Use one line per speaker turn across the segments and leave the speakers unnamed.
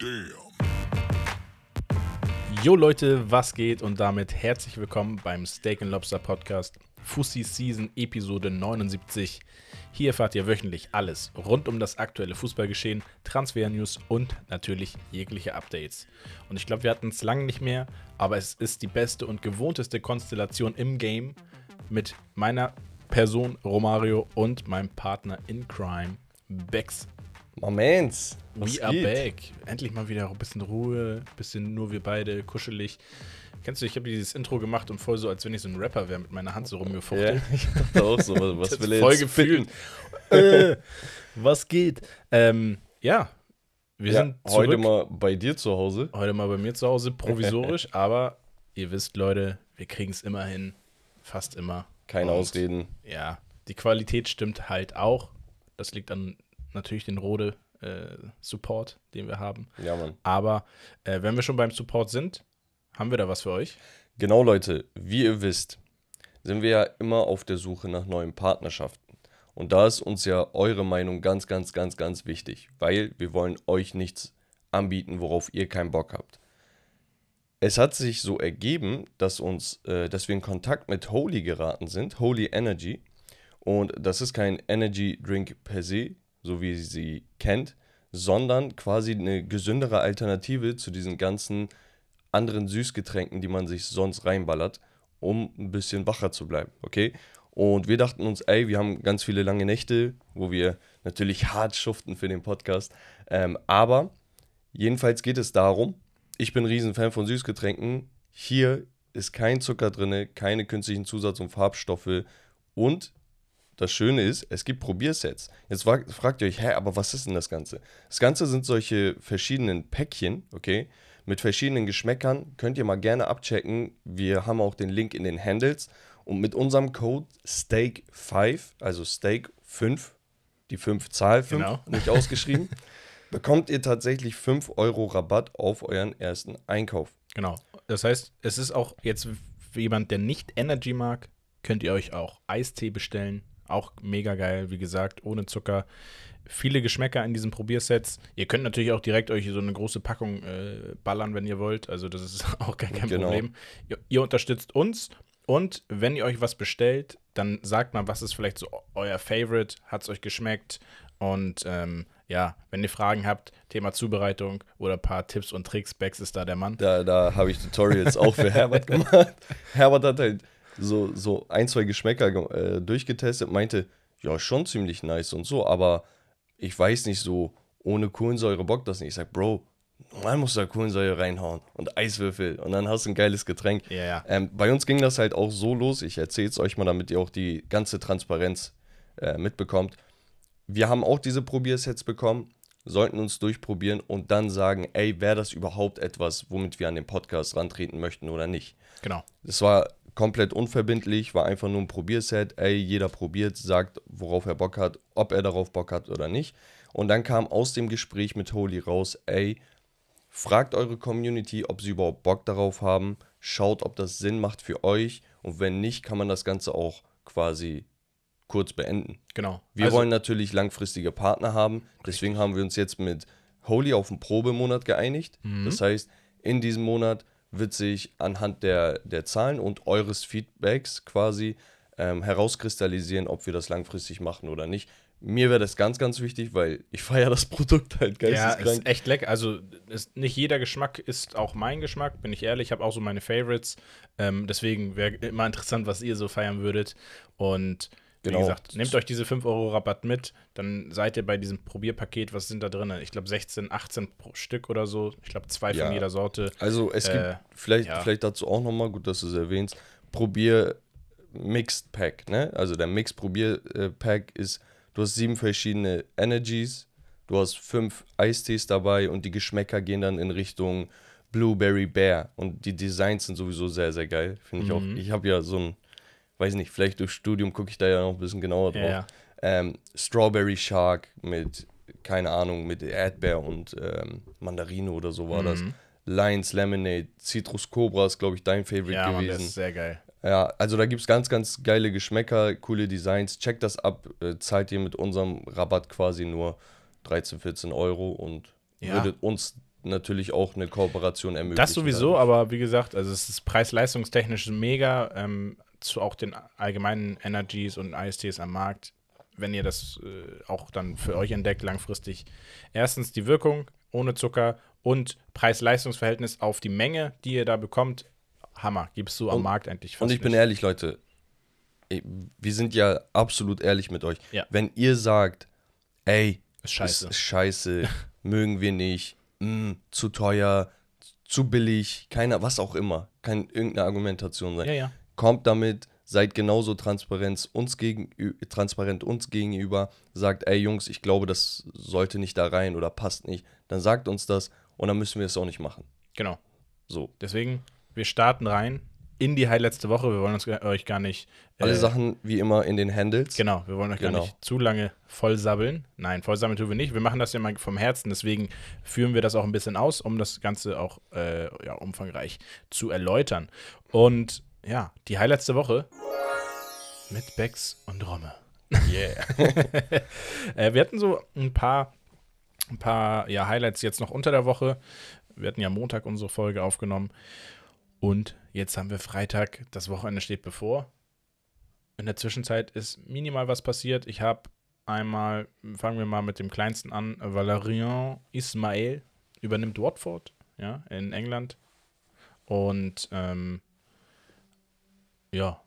Damn.
Jo Leute, was geht und damit herzlich willkommen beim Steak and Lobster Podcast Fussi Season Episode 79. Hier erfahrt ihr wöchentlich alles rund um das aktuelle Fußballgeschehen, Transfer-News und natürlich jegliche Updates. Und ich glaube, wir hatten es lange nicht mehr, aber es ist die beste und gewohnteste Konstellation im Game mit meiner Person Romario und meinem Partner in Crime Bex.
Moments. was
We are
geht?
back. Endlich mal wieder ein bisschen Ruhe, ein bisschen nur wir beide, kuschelig. Kennst du, ich habe dieses Intro gemacht und voll so, als wenn ich so ein Rapper wäre, mit meiner Hand so
Ja,
rumgefuchtelt.
ich dachte auch so, was, was will er
voll
jetzt
gefühlt. äh, was geht? Ähm, ja, wir
Ja,
sind zurück.
heute mal bei dir zu Hause.
heute mal bei mir zu Hause, provisorisch, aber ihr wisst, Leute, wir kriegen es immer hin. Fast immer.
Keine
Und
Ausreden.
Ja, die Qualität stimmt halt auch. Das liegt an natürlich den Rode äh, Support, den wir haben.
Ja, Mann.
Aber äh, wenn wir schon beim Support sind, haben wir da was für euch.
Genau, Leute, wie ihr wisst, sind wir ja immer auf der Suche nach neuen Partnerschaften. Und da ist uns ja eure Meinung ganz, ganz, ganz, ganz wichtig, weil wir wollen euch nichts anbieten, worauf ihr keinen Bock habt. Es hat sich so ergeben, dass uns, äh, dass wir in Kontakt mit Holy geraten sind, Holy Energy. Und das ist kein Energy Drink per se, so wie ihr sie kennt, sondern quasi eine gesündere Alternative zu diesen ganzen anderen Süßgetränken, die man sich sonst reinballert, um ein bisschen wacher zu bleiben, okay? Und wir dachten uns, ey, wir haben ganz viele lange Nächte, wo wir natürlich hart schuften für den Podcast. Ähm, aber jedenfalls geht es darum, ich bin ein Riesenfan von Süßgetränken. Hier ist kein Zucker drin, keine künstlichen Zusatz- und Farbstoffe. Und das Schöne ist, es gibt Probiersets. Jetzt fragt, fragt ihr euch, hä, aber was ist denn das Ganze? Das Ganze sind solche verschiedenen Päckchen, okay? Mit verschiedenen Geschmäckern. Könnt ihr mal gerne abchecken. Wir haben auch den Link in den Handles. Und mit unserem Code STEAK5, also Steak 5, die 5 Zahl 5,
Genau.
nicht ausgeschrieben, bekommt ihr tatsächlich 5 Euro Rabatt auf euren ersten Einkauf.
Genau. Das heißt, es ist auch jetzt für jemand, der nicht Energy mag, könnt ihr euch auch Eistee bestellen. Auch mega geil, wie gesagt, ohne Zucker. Viele Geschmäcker in diesen Probiersets. Ihr könnt natürlich auch direkt euch so eine große Packung äh, ballern, wenn ihr wollt. Also das ist auch gar kein
Genau.
Problem. Ihr, ihr unterstützt uns und wenn ihr euch was bestellt, dann sagt mal, was ist vielleicht so euer Favorite, hat es euch geschmeckt und ähm, ja, wenn ihr Fragen habt, Thema Zubereitung oder ein paar Tipps und Tricks, Bex ist da der Mann.
Da, da habe ich Tutorials auch für Herbert gemacht. Herbert hat halt so, so ein, zwei Geschmäcker ge- äh, durchgetestet, meinte, ja, schon ziemlich nice und so, aber ich weiß nicht so, ohne Kohlensäure bockt das nicht. Ich sag, Bro, musst du da Kohlensäure reinhauen und Eiswürfel und dann hast du ein geiles Getränk.
Ja, ja.
Ähm, bei uns ging das halt auch so los, ich erzähle es euch mal, damit ihr auch die ganze Transparenz äh, mitbekommt. Wir haben auch diese Probiersets bekommen, sollten uns durchprobieren und dann sagen, ey, wäre das überhaupt etwas, womit wir an den Podcast rantreten möchten oder nicht.
Genau.
Das war komplett unverbindlich, war einfach nur ein Probierset. Ey, jeder probiert, sagt, worauf er Bock hat, ob er darauf Bock hat oder nicht. Und dann kam aus dem Gespräch mit Holy raus, ey, fragt eure Community, ob sie überhaupt Bock darauf haben. Schaut, ob das Sinn macht für euch. Und wenn nicht, kann man das Ganze auch quasi kurz beenden.
Genau.
Wir
Also-
wollen natürlich langfristige Partner haben. Deswegen haben wir uns jetzt mit Holy auf einen Probemonat geeinigt.
Mhm.
Das heißt, in diesem Monat wird sich anhand der, der Zahlen und eures Feedbacks quasi ähm, herauskristallisieren, ob wir das langfristig machen oder nicht. Mir wäre das ganz, ganz wichtig, weil ich feiere das Produkt halt
Ja,
geisteskrank.
ist echt lecker. Also ist, nicht jeder Geschmack ist auch mein Geschmack, bin ich ehrlich. Ich habe auch so meine Favorites. Ähm, deswegen wäre immer interessant, was ihr so feiern würdet. Und wie
Genau.
gesagt, nehmt euch diese 5 Euro Rabatt mit, dann seid ihr bei diesem Probierpaket, was sind da drin? Ich glaube 16, 18 pro Stück oder so. Ich glaube zwei
Ja.
von jeder Sorte.
Also es
Äh,
gibt vielleicht,
ja.
vielleicht dazu auch nochmal, gut, dass du es erwähnst, Probier Mixed Pack, ne? Also der Mixed Probier Pack ist, du hast sieben verschiedene Energies, du hast fünf Eistees dabei und die Geschmäcker gehen dann in Richtung Blueberry Bear und die Designs sind sowieso sehr, sehr geil, finde ich auch.
Mhm.
Ich habe ja so ein, weiß nicht, vielleicht durch Studium gucke ich da ja noch ein bisschen genauer drauf.
Ja, ja.
Ähm, Strawberry Shark mit, keine Ahnung, mit Erdbeer und ähm, Mandarine oder so war das.
Mhm.
Lions Lemonade, Citrus Cobra ist, glaube ich, dein Favorite
Ja, Mann, der
gewesen.
ist sehr geil.
Ja, also da gibt es ganz, ganz geile Geschmäcker, coole Designs. Checkt das ab, äh, zahlt ihr mit unserem Rabatt quasi nur 13, 14 Euro und
Ja.
würdet uns natürlich auch eine Kooperation ermöglichen.
Das sowieso,
dadurch.
aber wie gesagt, also es ist preis-leistungstechnisch mega, ähm, zu auch den allgemeinen Energies und ISTs am Markt, wenn ihr das äh, auch dann für euch entdeckt, langfristig. Erstens die Wirkung ohne Zucker und Preis-Leistungs-Verhältnis auf die Menge, die ihr da bekommt. Hammer, gibst du am
Und-
Markt eigentlich fast
Und ich bin
nicht.
ehrlich, Leute, wir sind ja absolut ehrlich mit euch.
Ja.
Wenn ihr sagt, ey,
Ist scheiße.
ist scheiße, mögen wir nicht, mm, zu teuer, zu billig, keiner, was auch immer, kann irgendeine Argumentation sein.
ja, ja.
Kommt damit, seid genauso transparent uns, gegenü transparent uns gegenüber, sagt, ey Jungs, ich glaube, das sollte nicht da rein oder passt nicht, dann sagt uns das und dann müssen wir es auch nicht machen.
Genau.
So.
Deswegen, wir starten rein in die Highlights der Woche. Wir wollen uns euch gar nicht.
Alle
äh,
Sachen wie immer in den Handles.
Genau, wir wollen euch gar
Genau.
nicht zu lange vollsabbeln. Nein, vollsammeln tun wir nicht. Wir machen das ja mal vom Herzen, deswegen führen wir das auch ein bisschen aus, um das Ganze auch äh, ja, umfangreich zu erläutern. Und ja, die Highlights der Woche mit Becks und Romme.
Yeah.
Äh, wir hatten so ein paar, ein paar ja, Highlights jetzt noch unter der Woche. Wir hatten ja Montag unsere Folge aufgenommen. Und jetzt haben wir Freitag. Das Wochenende steht bevor. In der Zwischenzeit ist minimal was passiert. Ich habe einmal, fangen wir mal mit dem kleinsten an, Valerian Ismail übernimmt Watford, ja, in England. Und ähm, ja,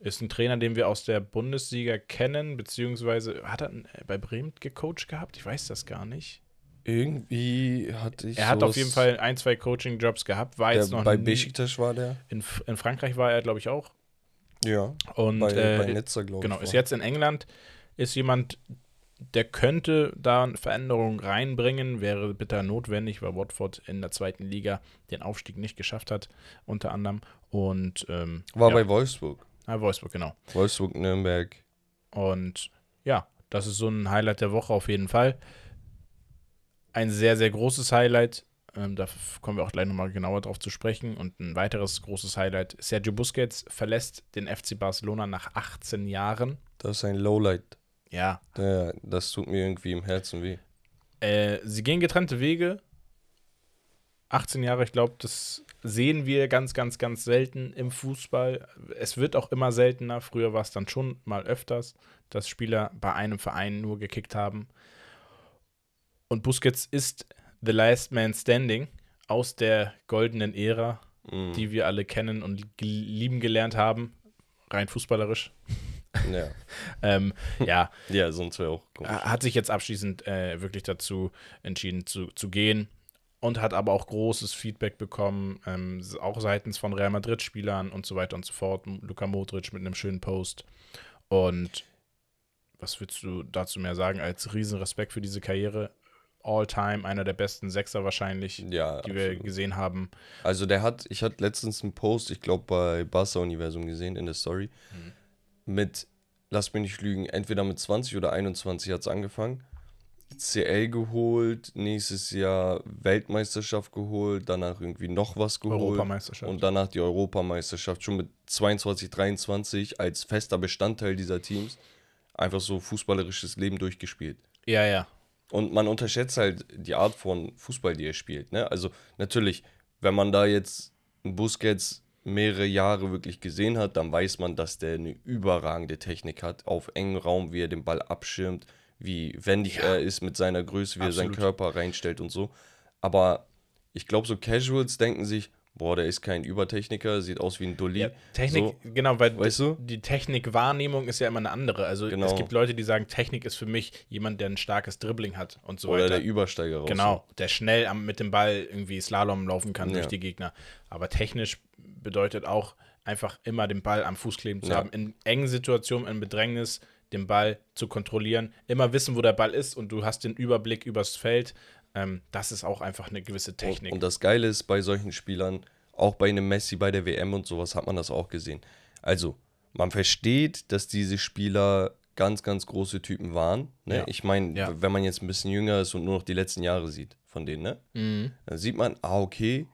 ist ein Trainer, den wir aus der Bundesliga kennen, beziehungsweise hat er äh, bei Bremen gecoacht gehabt? Ich weiß das gar nicht.
Irgendwie hatte ich
Er hat auf jeden Fall ein, zwei Coaching-Jobs gehabt, war jetzt noch
bei Besiktas war der.
in, in Frankreich war er, glaube ich, auch.
Ja.
Und
bei,
äh,
bei Nizza, glaube
genau,
ich.
ist
war.
jetzt in England, ist jemand, der könnte da eine Veränderung reinbringen, wäre bitter notwendig, weil Watford in der zweiten Liga den Aufstieg nicht geschafft hat, unter anderem. Und ähm,
War
ja,
bei Wolfsburg.
ah, Wolfsburg, genau.
Wolfsburg, Nürnberg.
Und ja, das ist so ein Highlight der Woche auf jeden Fall. Ein sehr, sehr großes Highlight. Ähm, da kommen wir auch gleich nochmal genauer drauf zu sprechen. Und ein weiteres großes Highlight: Sergio Busquets verlässt den FC Barcelona nach 18 Jahren.
Das ist ein Lowlight.
Ja,
Der, das tut mir irgendwie im Herzen weh.
äh, sie gehen getrennte Wege. 18 Jahre, ich glaube, das sehen wir ganz, ganz, ganz selten im Fußball. Es wird auch immer seltener. Früher war es dann schon mal öfters, dass Spieler bei einem Verein nur gekickt haben. Und Busquets ist the last man standing aus der goldenen Ära,
Mm.
die wir alle kennen und lieben gelernt haben, rein fußballerisch.
Ja.
Ähm, ja,
ja, sonst wäre auch komisch.
hat sich jetzt abschließend äh, wirklich dazu entschieden zu, zu gehen und hat aber auch großes Feedback bekommen, ähm, auch seitens von Real Madrid-Spielern und so weiter und so fort. Luka Modric mit einem schönen Post. Und was würdest du dazu mehr sagen als Riesenrespekt für diese Karriere? All-time, einer der besten Sechser wahrscheinlich,
Ja,
die wir
absolut.
gesehen haben.
Also der hat, ich hatte letztens einen Post, ich glaube bei Barca Universum gesehen in der Story, mit, lass mich nicht lügen, entweder mit 20 oder 21 hat es angefangen. CL geholt, nächstes Jahr Weltmeisterschaft geholt, danach irgendwie noch was geholt.
Europameisterschaft.
Und danach die Europameisterschaft, schon mit 22, 23 als fester Bestandteil dieser Teams. Einfach so fußballerisches Leben durchgespielt.
ja, ja.
Und man unterschätzt halt die Art von Fußball, die er spielt. Ne? Also natürlich, wenn man da jetzt einen Busquets mehrere Jahre wirklich gesehen hat, dann weiß man, dass der eine überragende Technik hat, auf engem Raum, wie er den Ball abschirmt, wie wendig er ist mit seiner Größe, wie er
Absolut.
seinen Körper reinstellt und so. Aber ich glaube, so Casuals denken sich, boah, der ist kein Übertechniker, sieht aus wie ein Dulli.
Ja, Technik,
So,
genau, weil
weißt du?
die Technikwahrnehmung ist ja immer eine andere. Also
Genau.
es gibt Leute, die sagen, Technik ist für mich jemand, der ein starkes Dribbling hat und so
oder
weiter.
der Übersteiger raus.
Genau, der schnell am, mit dem Ball irgendwie Slalom laufen kann
Ja.
durch die Gegner. Aber technisch bedeutet auch einfach immer den Ball am Fuß kleben zu
Ja.
haben. In engen Situationen, in Bedrängnis, den Ball zu kontrollieren, immer wissen, wo der Ball ist und du hast den Überblick übers Feld. Ähm, das ist auch einfach eine gewisse Technik.
Und, und das Geile ist bei solchen Spielern, auch bei einem Messi bei der WM und sowas hat man das auch gesehen. Also, man versteht, dass diese Spieler ganz, ganz große Typen waren. Ne?
Ja.
Ich meine,
Ja.
wenn man jetzt ein bisschen jünger ist und nur noch die letzten Jahre sieht von denen, ne?
Mhm.
dann sieht man, ah, okay,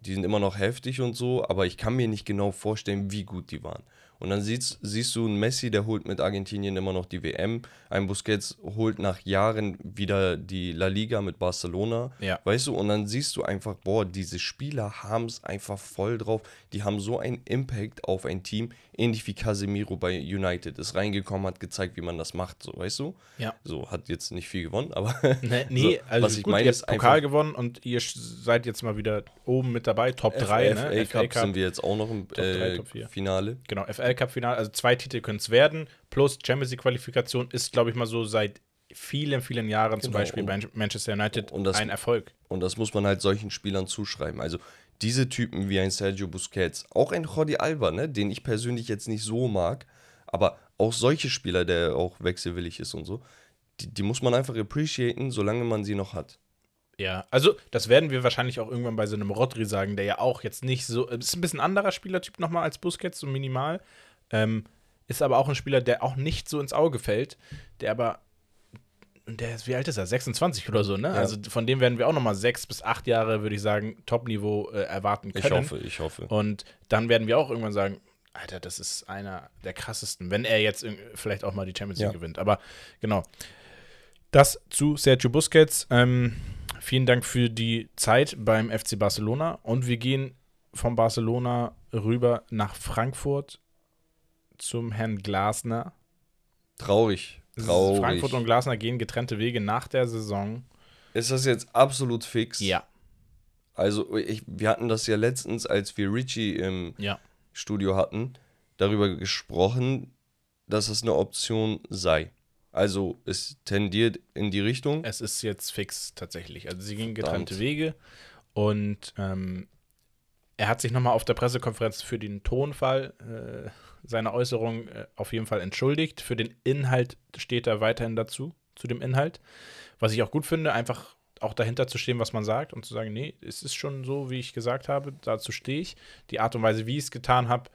die sind immer noch heftig und so, aber ich kann mir nicht genau vorstellen, wie gut die waren. Und dann siehst, siehst du einen Messi, der holt mit Argentinien immer noch die WM. Ein Busquets holt nach Jahren wieder die La Liga mit Barcelona.
Ja.
Weißt du, und dann siehst du einfach, boah, diese Spieler haben es einfach voll drauf. Die haben so einen Impact auf ein Team, ähnlich wie Casemiro bei United. Ist reingekommen, hat gezeigt, wie man das macht, so, weißt du?
Ja.
So, hat jetzt nicht viel gewonnen, aber.
Nee, nee
so,
also
was ich
gut,
meine,
ihr
ist
habt Pokal gewonnen und ihr seid jetzt mal wieder oben mit dabei, Top 3,
FA
ne?
Cup sind wir jetzt auch noch im
drei,
äh,
Top vier.
Finale.
Genau, FL Cup Finale, also zwei Titel können es werden, plus Champions League Qualifikation ist, glaube ich, mal so seit vielen, vielen Jahren zum
Genau,
Beispiel
und-
bei Manchester United
und das-
ein Erfolg.
Und das muss man halt solchen Spielern zuschreiben. Also diese Typen wie ein Sergio Busquets, auch ein Jordi Alba, ne, den ich persönlich jetzt nicht so mag, aber auch solche Spieler, der auch wechselwillig ist und so, die, die muss man einfach appreciaten, solange man sie noch hat.
Ja, also das werden wir wahrscheinlich auch irgendwann bei so einem Rodri sagen, der ja auch jetzt nicht so, ist ein bisschen anderer Spielertyp nochmal als Busquets, so minimal. Ähm, ist aber auch ein Spieler, der auch nicht so ins Auge fällt, der aber, der ist, wie alt ist er? 26 oder so, ne? Also von dem werden wir auch nochmal sechs bis acht Jahre, würde ich sagen, Top-Niveau äh, erwarten können.
Ich hoffe, ich hoffe.
Und dann werden wir auch irgendwann sagen, Alter, das ist einer der krassesten, wenn er jetzt vielleicht auch mal die Champions League
Ja.
gewinnt. Aber genau. Das zu Sergio Busquets. Ähm, vielen Dank für die Zeit beim FC Barcelona. Und wir gehen von Barcelona rüber nach Frankfurt zum Herrn Glasner.
Traurig. Traurig.
Frankfurt und Glasner gehen getrennte Wege nach der Saison.
ist das jetzt absolut fix?
Ja,
Also, ich, wir hatten das ja letztens, als wir Richie im
ja.
Studio hatten, darüber gesprochen, dass es eine Option sei. Also, es tendiert in die Richtung.
Es ist jetzt fix tatsächlich. Also sie gehen getrennte
Verdammt.
Wege und ähm, er hat sich nochmal auf der Pressekonferenz für den Tonfall seiner Äußerung äh, auf jeden Fall entschuldigt. Für den Inhalt steht er weiterhin dazu, zu dem Inhalt. Was ich auch gut finde, einfach auch dahinter zu stehen, was man sagt und zu sagen, nee, es ist schon so, wie ich gesagt habe, dazu stehe ich. Die Art und Weise, wie ich es getan habe,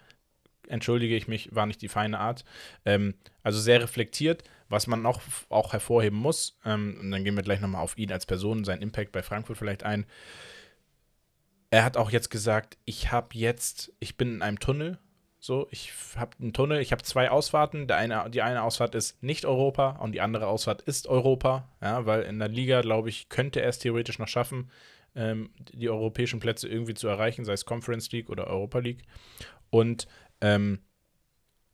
entschuldige ich mich, war nicht die feine Art. Ähm, also sehr reflektiert, was man noch auch hervorheben muss. Ähm, und dann gehen wir gleich nochmal auf ihn als Person, seinen Impact bei Frankfurt vielleicht ein. Er hat auch jetzt gesagt, ich habe jetzt, ich bin in einem Tunnel. So, ich habe einen Tunnel, ich habe zwei Ausfahrten. Der eine, die eine Ausfahrt ist nicht Europa und die andere Ausfahrt ist Europa. Ja, weil in der Liga, glaube ich, könnte er es theoretisch noch schaffen, ähm, die europäischen Plätze irgendwie zu erreichen, sei es Conference League oder Europa League. Und ähm,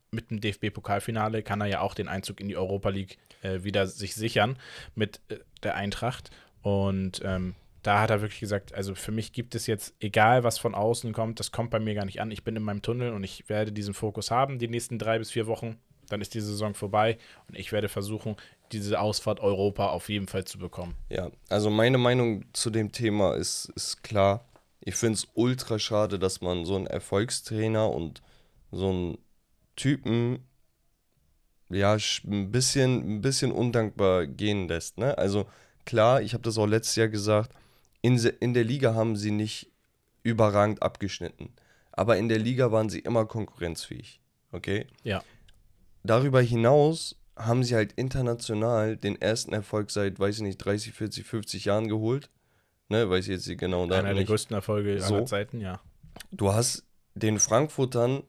mit dem DFB-Pokalfinale kann er ja auch den Einzug in die Europa League äh, wieder sich sichern mit äh, der Eintracht. Und ähm, da hat er wirklich gesagt, also für mich gibt es jetzt, egal was von außen kommt, das kommt bei mir gar nicht an. Ich bin in meinem Tunnel und ich werde diesen Fokus haben die nächsten drei bis vier Wochen. Dann ist die Saison vorbei und ich werde versuchen, diese Ausfahrt Europa auf jeden Fall zu bekommen.
Ja, also meine Meinung zu dem Thema ist, ist klar. Ich finde es ultra schade, dass man so einen Erfolgstrainer und so einen Typen ja ein bisschen, ein bisschen undankbar gehen lässt. Ne? Also klar, ich habe das auch letztes Jahr gesagt, in, in der Liga haben sie nicht überragend abgeschnitten. Aber in der Liga waren sie immer konkurrenzfähig. Okay?
Ja.
Darüber hinaus haben sie halt international den ersten Erfolg seit, weiß ich nicht, 30, 40, 50 Jahren geholt. Ne, weiß ich jetzt nicht genau. Da
Einer der größten Erfolge
So.
aller Zeiten, ja.
Du hast den Frankfurtern,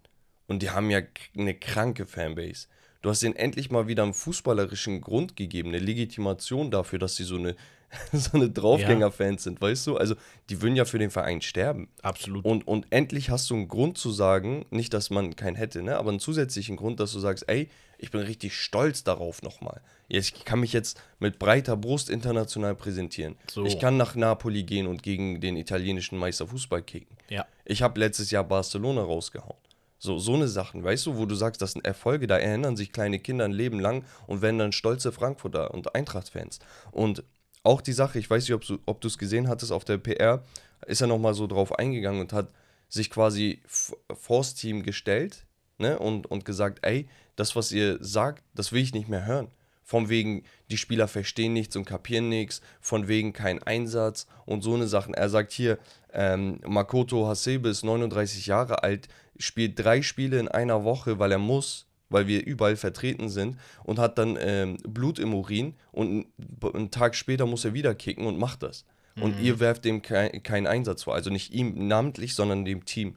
und die haben ja eine kranke Fanbase. Du hast denen endlich mal wieder einen fußballerischen Grund gegeben, eine Legitimation dafür, dass sie so eine, so eine Draufgänger-Fans sind, weißt du? Also, die würden ja für den Verein sterben.
Absolut.
Und, und endlich hast du einen Grund zu sagen, nicht, dass man keinen hätte, ne, aber einen zusätzlichen Grund, dass du sagst, ey, ich bin richtig stolz darauf nochmal. Ich kann mich jetzt mit breiter Brust international präsentieren.
So.
Ich kann nach Napoli gehen und gegen den italienischen Meister Fußball kicken.
ja.
Ich habe letztes Jahr Barcelona rausgehauen. So, so eine Sachen, weißt du, wo du sagst, das sind Erfolge, da erinnern sich kleine Kinder ein Leben lang und werden dann stolze Frankfurter und Eintracht-Fans. Und auch die Sache, ich weiß nicht, ob du es gesehen hattest auf der PR, ist er nochmal so drauf eingegangen und hat sich quasi vors Team gestellt ne, und, und gesagt, ey, das, was ihr sagt, das will ich nicht mehr hören. Von wegen, die Spieler verstehen nichts und kapieren nichts, von wegen kein Einsatz und so eine Sachen. Er sagt hier, ähm, Makoto Hasebe ist 39 Jahre alt, spielt drei Spiele in einer Woche, weil er muss, weil wir überall vertreten sind und hat dann ähm, Blut im Urin und einen, Tag später muss er wieder kicken und macht das. Und ihr werft dem kein, keinen Einsatz vor. Also nicht ihm namentlich, sondern dem Team.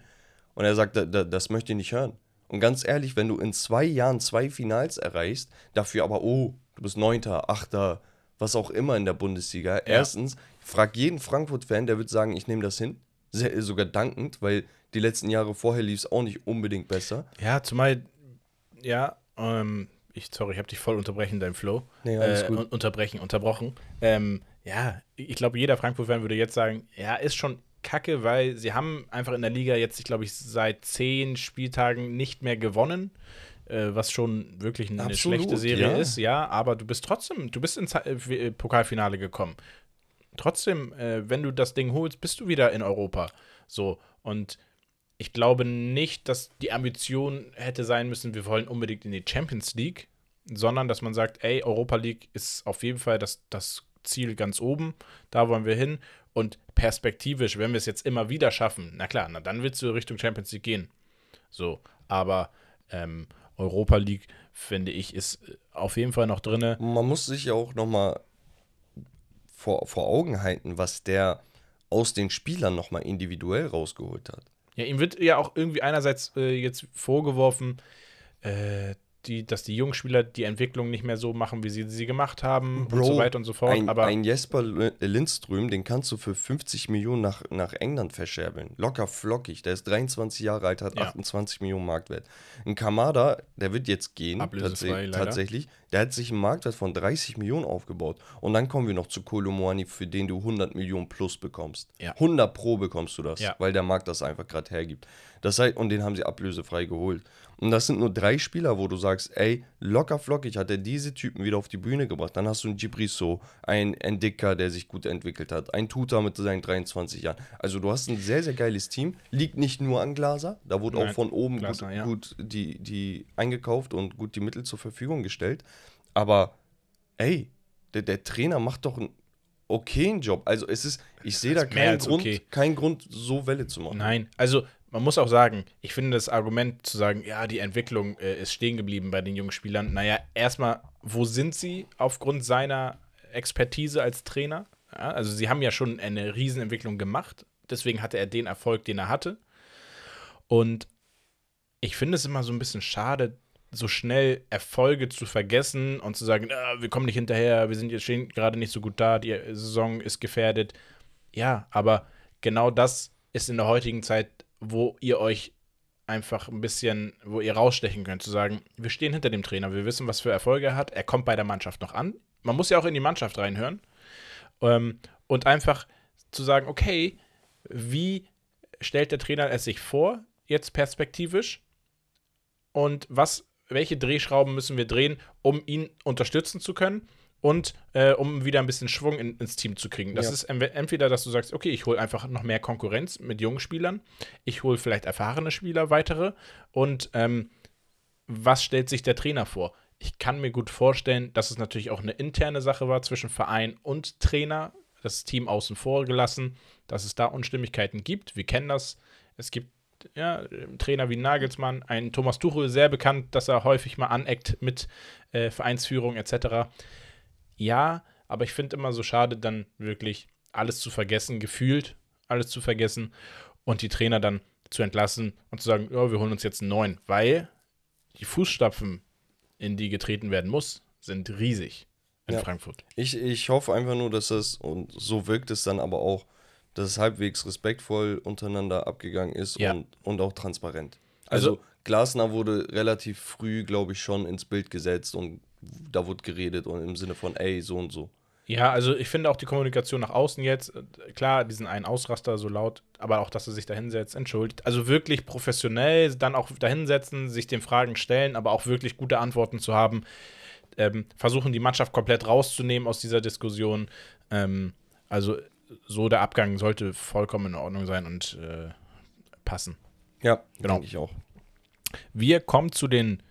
Und er sagt, da, da, das möchte ich nicht hören. Und ganz ehrlich, wenn du in zwei Jahren zwei Finals erreichst, dafür aber, oh, du bist Neunter, Achter, was auch immer in der Bundesliga. Erstens, frag jeden Frankfurt-Fan, der wird sagen, ich nehme das hin. Sehr, sogar dankend, weil die letzten Jahre vorher lief es auch nicht unbedingt besser.
Ja, zumal, ja, ähm, ich, sorry, ich habe dich voll unterbrechen, dein Flow.
Nee, alles
äh,
gut.
un- Unterbrechen, unterbrochen. Ähm, ja, ich glaube, jeder Frankfurt-Fan würde jetzt sagen, ja, ist schon kacke, weil sie haben einfach in der Liga jetzt, ich glaube, ich seit zehn Spieltagen nicht mehr gewonnen. Äh, was schon wirklich eine
Absolut,
schlechte Serie
ja.
ist, ja, aber du bist trotzdem, du bist ins äh, äh, Pokalfinale gekommen. Trotzdem, äh, wenn du das Ding holst, bist du wieder in Europa. So, und ich glaube nicht, dass die Ambition hätte sein müssen, wir wollen unbedingt in die Champions League, sondern dass man sagt, ey, Europa League ist auf jeden Fall das, das Ziel ganz oben, da wollen wir hin. Und perspektivisch, wenn wir es jetzt immer wieder schaffen, na klar, na dann willst du Richtung Champions League gehen. So, aber ähm, Europa League, finde ich, ist äh, auf jeden Fall noch drinne.
Man muss sich ja auch nochmal vor, vor Augen halten, was der aus den Spielern nochmal individuell rausgeholt hat.
Ja, ihm wird ja auch irgendwie einerseits äh, jetzt vorgeworfen, äh, die, dass die jungen Spieler die Entwicklung nicht mehr so machen, wie sie sie gemacht haben und so weiter und so fort.
ein,
aber
ein Jesper Li- Lindström, den kannst du für 50 Millionen nach, nach England verscherbeln. Locker flockig. Der ist 23 Jahre alt, hat
Ja.
28 Millionen Marktwert. Ein Kamada, der wird jetzt gehen,
leider.
tatsächlich. Der hat sich einen Marktwert von 30 Millionen aufgebaut. Und dann kommen wir noch zu Kolomoani, für den du 100 Millionen plus bekommst.
Ja.
100 pro bekommst du das,
Ja.
weil der Markt das einfach gerade hergibt. Das heißt, und den haben sie ablösefrei geholt. Und das sind nur drei Spieler, wo du sagst, ey, locker flockig hat er diese Typen wieder auf die Bühne gebracht. Dann hast du einen Gibrisso, einen Endika, der sich gut entwickelt hat, einen Tuta mit seinen 23 Jahren. Also du hast ein sehr, sehr geiles Team. Liegt nicht nur an Glaser, da wurde
Nein,
auch von oben
Glasner,
gut,
ja.
gut die, die eingekauft und gut die Mittel zur Verfügung gestellt. Aber ey, der, der Trainer macht doch einen okayen Job. Also es ist, ich sehe da keinen Grund,
okay.
keinen Grund, so Welle zu machen.
Nein, also man muss auch sagen, ich finde das Argument zu sagen, ja, die Entwicklung äh, ist stehen geblieben bei den jungen Spielern. Naja, erstmal, wo sind sie aufgrund seiner Expertise als Trainer? Ja, also sie haben ja schon eine Riesenentwicklung gemacht. Deswegen hatte er den Erfolg, den er hatte. Und ich finde es immer so ein bisschen schade, so schnell Erfolge zu vergessen und zu sagen, ah, wir kommen nicht hinterher, wir sind jetzt stehen gerade nicht so gut da, die Saison ist gefährdet. Ja, aber genau das ist in der heutigen Zeit, wo ihr euch einfach ein bisschen, wo ihr rausstechen könnt, zu sagen, wir stehen hinter dem Trainer, wir wissen, was für Erfolge er hat, er kommt bei der Mannschaft noch an. Man muss ja auch in die Mannschaft reinhören. Ähm, und einfach zu sagen, okay, wie stellt der Trainer es sich vor, jetzt perspektivisch? Und was, welche Drehschrauben müssen wir drehen, um ihn unterstützen zu können? Und äh, um wieder ein bisschen Schwung in, ins Team zu kriegen. Das
Ja.
ist entwe- entweder, dass du sagst, okay, ich hole einfach noch mehr Konkurrenz mit jungen Spielern, ich hole vielleicht erfahrene Spieler weitere und ähm, was stellt sich der Trainer vor? Ich kann mir gut vorstellen, dass es natürlich auch eine interne Sache war zwischen Verein und Trainer, das Team außen vor gelassen, dass es da Unstimmigkeiten gibt. Wir kennen das. Es gibt ja, Trainer wie Nagelsmann, ein Thomas Tuchel, sehr bekannt, dass er häufig mal aneckt mit äh, Vereinsführung etc. Ja, aber ich finde immer so schade, dann wirklich alles zu vergessen, gefühlt alles zu vergessen und die Trainer dann zu entlassen und zu sagen, ja, wir holen uns jetzt einen neuen, weil die Fußstapfen, in die getreten werden muss, sind riesig in
Ja.
Frankfurt.
Ich, ich hoffe einfach nur, dass das, und so wirkt es dann aber auch, dass es halbwegs respektvoll untereinander abgegangen ist
Ja.
und, und auch transparent.
Also-
Also, Glasner wurde relativ früh, glaube ich, schon ins Bild gesetzt und da wurde geredet und im Sinne von, ey, so und so.
Ja, also ich finde auch die Kommunikation nach außen jetzt, äh, klar, diesen einen Ausraster so laut, aber auch, dass er sich da hinsetzt, entschuldigt. Also wirklich professionell dann auch da hinsetzen, sich den Fragen stellen, aber auch wirklich gute Antworten zu haben. Ähm, versuchen die Mannschaft komplett rauszunehmen aus dieser Diskussion. Ähm, also so der Abgang sollte vollkommen in Ordnung sein und äh, passen.
Ja,
Genau.
denke ich auch.
Wir kommen zu den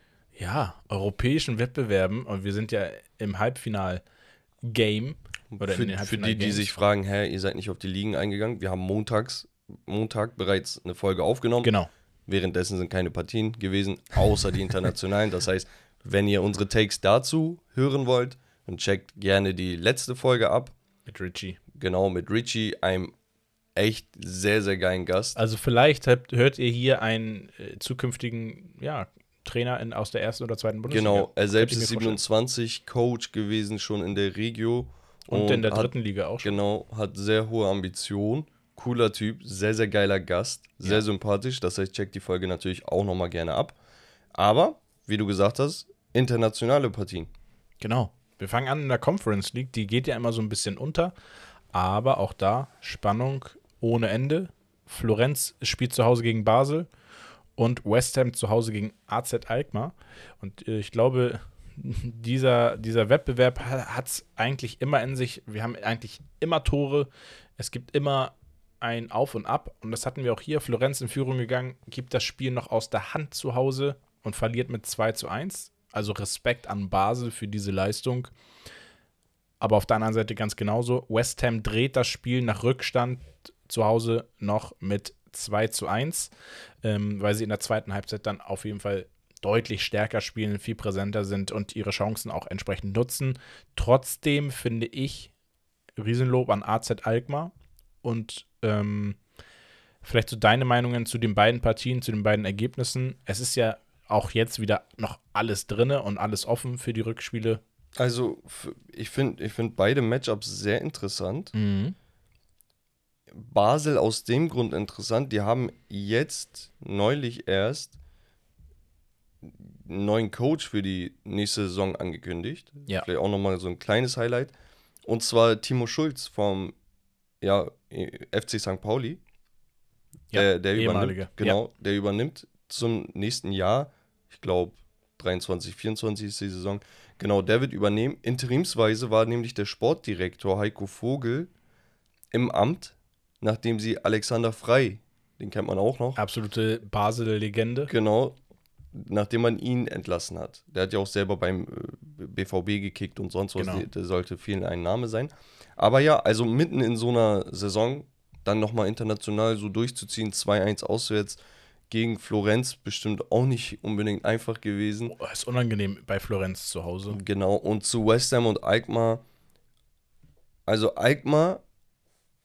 ja, europäischen Wettbewerben und wir sind ja im Halbfinal-Game. Oder
Für,
in den
für die, die sich fragen, hä, ihr seid nicht auf die Ligen eingegangen. Wir haben montags, Montag bereits eine Folge aufgenommen.
Genau.
Währenddessen sind keine Partien gewesen, außer die internationalen. Das heißt, wenn ihr unsere Takes dazu hören wollt, dann checkt gerne die letzte Folge ab.
Mit Richie.
Genau mit Richie, einem echt sehr, sehr geilen Gast.
Also vielleicht habt, hört ihr hier einen äh, zukünftigen ja, Trainer in, aus der ersten oder zweiten Bundesliga.
Genau, er selbst ist
ich mir vorstellen.
27, Coach gewesen schon in der Regio.
Und, in der
hat,
dritten Liga auch schon.
Genau, hat sehr hohe Ambitionen. Cooler Typ, sehr, sehr geiler Gast, sehr
Ja.
sympathisch. Das heißt, check die Folge natürlich auch nochmal gerne ab. Aber, wie du gesagt hast, internationale Partien.
Genau. Wir fangen an in der Conference League. Die geht ja immer so ein bisschen unter. Aber auch da Spannung ohne Ende. Florenz spielt zu Hause gegen Basel und West Ham zu Hause gegen AZ Alkmaar. Und äh, ich glaube, dieser, dieser Wettbewerb hat es eigentlich immer in sich. Wir haben eigentlich immer Tore. Es gibt immer ein Auf und Ab. Und das hatten wir auch hier. Florenz in Führung gegangen, gibt das Spiel noch aus der Hand zu Hause und verliert mit 2 zu 1. Also Respekt an Basel für diese Leistung. Aber auf der anderen Seite ganz genauso. West Ham dreht das Spiel nach Rückstand zu Hause noch mit 2 zu 1, ähm, weil sie in der zweiten Halbzeit dann auf jeden Fall deutlich stärker spielen, viel präsenter sind und ihre Chancen auch entsprechend nutzen. Trotzdem finde ich Riesenlob an AZ Alkmaar und ähm, vielleicht so deine Meinungen zu den beiden Partien, zu den beiden Ergebnissen. Es ist ja auch jetzt wieder noch alles drinne und alles offen für die Rückspiele.
Also, ich finde ich find beide Matchups sehr interessant. Basel aus dem Grund interessant, die haben jetzt neulich erst einen neuen Coach für die nächste Saison angekündigt.
Ja.
Vielleicht auch nochmal so ein kleines Highlight. Und zwar Timo Schulz vom ja, FC St. Pauli.
Ja,
der, der
ehemalige,
übernimmt, genau, der übernimmt zum nächsten Jahr, ich glaube 23, 24 ist die Saison, genau, der wird übernehmen. Interimsweise war nämlich der Sportdirektor Heiko Vogel im Amt, nachdem sie Alexander Frei, den kennt man auch noch,
Absolute Basel-Legende.
genau, nachdem man ihn entlassen hat. Der hat ja auch selber beim äh, BVB gekickt und sonst was,
Genau.
der- der sollte vielen ein Name sein. Aber ja, also mitten in so einer Saison dann nochmal international so durchzuziehen, 2-1 auswärts gegen Florenz, bestimmt auch nicht unbedingt einfach gewesen.
Oh, ist unangenehm bei Florenz zu Hause.
Genau, und zu West Ham und Alkmaar. Also Alkmaar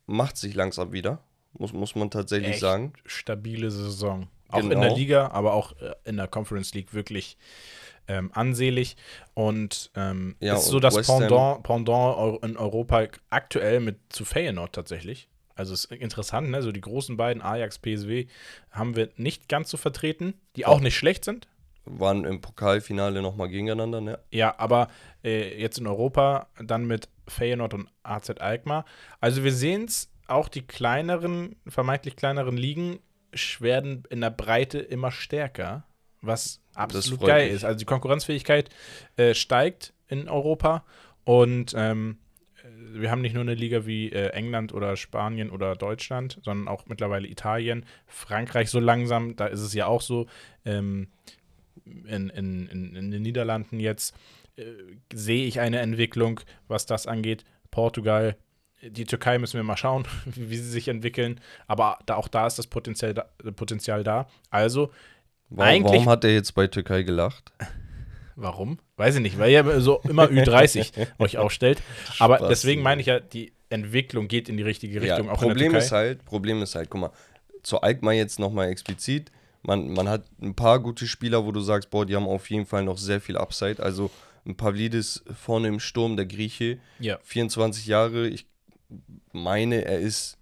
macht sich langsam wieder, muss, muss man tatsächlich
Echt
sagen.
Stabile Saison. Auch in
Genau.
der Liga, aber auch äh, in der Conference League wirklich ähm, ansehlich. Und ähm,
Ja,
ist so das Pendant, Pendant in Europa aktuell mit zu Feyenoord tatsächlich. Also ist interessant, ne? So die großen beiden, Ajax, PSW, haben wir nicht ganz so vertreten, die auch nicht schlecht sind.
Waren im Pokalfinale nochmal gegeneinander, ne?
Ja, aber äh, jetzt in Europa dann mit Feyenoord und AZ Alkmaar. Also wir sehen es, auch die kleineren, vermeintlich kleineren Ligen werden in der Breite immer stärker, was absolut geil
mich.
ist. Also die Konkurrenzfähigkeit äh, steigt in Europa und ähm, äh, wir haben nicht nur eine Liga wie äh, England oder Spanien oder Deutschland, sondern auch mittlerweile Italien, Frankreich so langsam, da ist es ja auch so. Ähm, in, in, in, in den Niederlanden jetzt äh, sehe ich eine Entwicklung, was das angeht. Portugal, die Türkei müssen wir mal schauen, wie, sie sich entwickeln. Aber da, auch da ist das Potenzial da, Potenzial da. Also,
Warum,
Eigentlich-
warum hat er jetzt bei Türkei gelacht?
warum? Weiß ich nicht, weil ihr so immer Ü30 euch aufstellt. Aber
Spaß,
deswegen meine ich ja, die Entwicklung geht in die richtige Richtung,
ja,
auch in
Problem
der
ist halt, Problem ist halt, guck mal, zu Alkmaar jetzt nochmal explizit, man, man hat ein paar gute Spieler, wo du sagst, boah, die haben auf jeden Fall noch sehr viel Upside. Also ein Pavlidis vorne im Sturm, der Grieche,
ja,
24 Jahre. Ich meine, er ist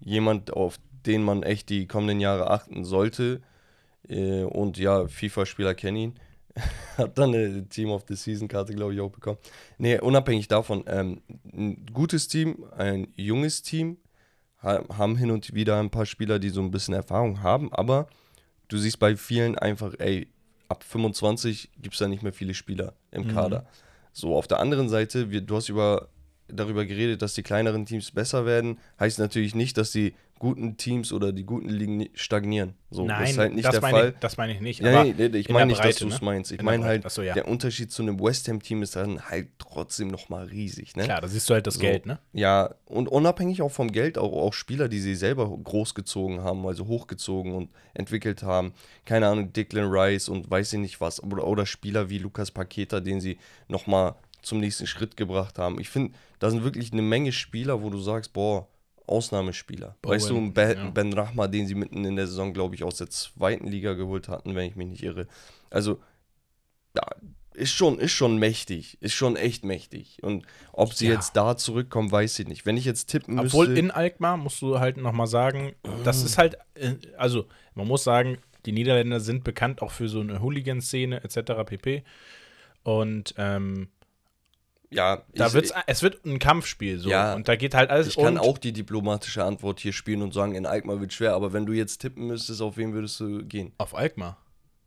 jemand, auf den man echt die kommenden Jahre achten sollte. Äh, Und ja, FIFA-Spieler kennen ihn. Hat dann eine Team of the Season-Karte, glaube ich, auch bekommen. Nee, unabhängig davon, ähm, ein gutes Team, ein junges Team, ha- haben hin und wieder ein paar Spieler, die so ein bisschen Erfahrung haben, aber du siehst bei vielen einfach, ey, ab 25 gibt es da nicht mehr viele Spieler im
Mhm.
Kader. So, auf der anderen Seite, wir, du hast über, darüber geredet, dass die kleineren Teams besser werden. Heißt natürlich nicht, dass die guten Teams oder die guten Ligen ni- stagnieren. So,
Nein,
das ist halt nicht
das,
der
meine
Fall.
Das meine ich nicht.
Ja, nee, nee, ich
in
meine nicht, dass
Breite,
du es
ne?
meinst. Ich meine halt.
Achso, ja.
der Unterschied zu einem West Ham-Team ist dann halt trotzdem nochmal riesig. Ne?
Klar, da siehst du halt das
So.
Geld, ne?
Ja, und unabhängig auch vom Geld, auch, auch Spieler, die sie selber großgezogen haben, also hochgezogen und entwickelt haben. Keine Ahnung, Declan Rice und weiß ich nicht was. Oder, oder Spieler wie Lukas Paqueta, den sie nochmal zum nächsten Schritt gebracht haben. Ich finde, da sind wirklich eine Menge Spieler, wo du sagst, boah, Ausnahmespieler.
Bowen,
weißt du, Ben,
ja.
ben Rahma, den sie mitten in der Saison, glaube ich, aus der zweiten Liga geholt hatten, wenn ich mich nicht irre. Also, ja, ist schon, ist schon mächtig. Ist schon echt mächtig. Und ob sie
Ja.
jetzt da zurückkommen, weiß ich nicht. Wenn ich jetzt tippen
Obwohl
müsste.
in Alkmaar musst du halt nochmal sagen, das ist halt, äh, also man muss sagen, die Niederländer sind bekannt auch für so eine Hooligan-Szene etc. pp. Und ähm,
ja,
da
ich,
wird's, es wird ein Kampfspiel so.
Ja.
und da geht halt alles
ich kann auch die diplomatische Antwort hier spielen und sagen, in Alkmaar wird schwer, aber wenn du jetzt tippen müsstest, auf wen würdest du gehen?
auf Alkmaar.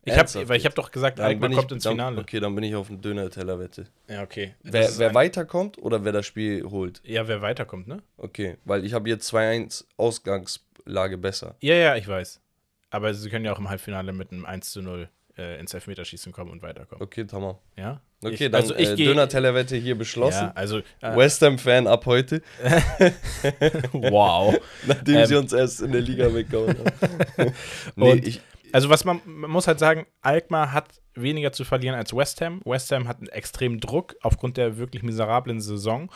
Ich hab,
Ernsthaft
weil ich habe doch gesagt,
Dann
Alkmaar kommt
ich,
ins
dann,
Finale.
Okay, dann bin ich auf einen Döner-Teller-Wette.
Ja, okay.
Wer, wer weiterkommt oder wer das Spiel holt?
Ja, wer weiterkommt, ne?
Okay, weil ich habe jetzt 2-1 Ausgangslage besser.
Ja, ja, ich weiß. Aber sie können ja auch im Halbfinale mit einem 1 zu 0 äh, ins Elfmeterschießen kommen und weiterkommen.
Okay, Tamam.
Ja?
Okay,
ich,
dann
also ich
äh. Döner-Teller-Wette hier beschlossen.
Ja, also. Äh,
West Ham-Fan ab heute,
wow.
nachdem
Ähm.
sie uns erst in der Liga weggehauen haben. nee, ich,
Also was man, man muss halt sagen, Alkmaar hat weniger zu verlieren als West Ham. West Ham hat einen extremen Druck aufgrund der wirklich miserablen Saison.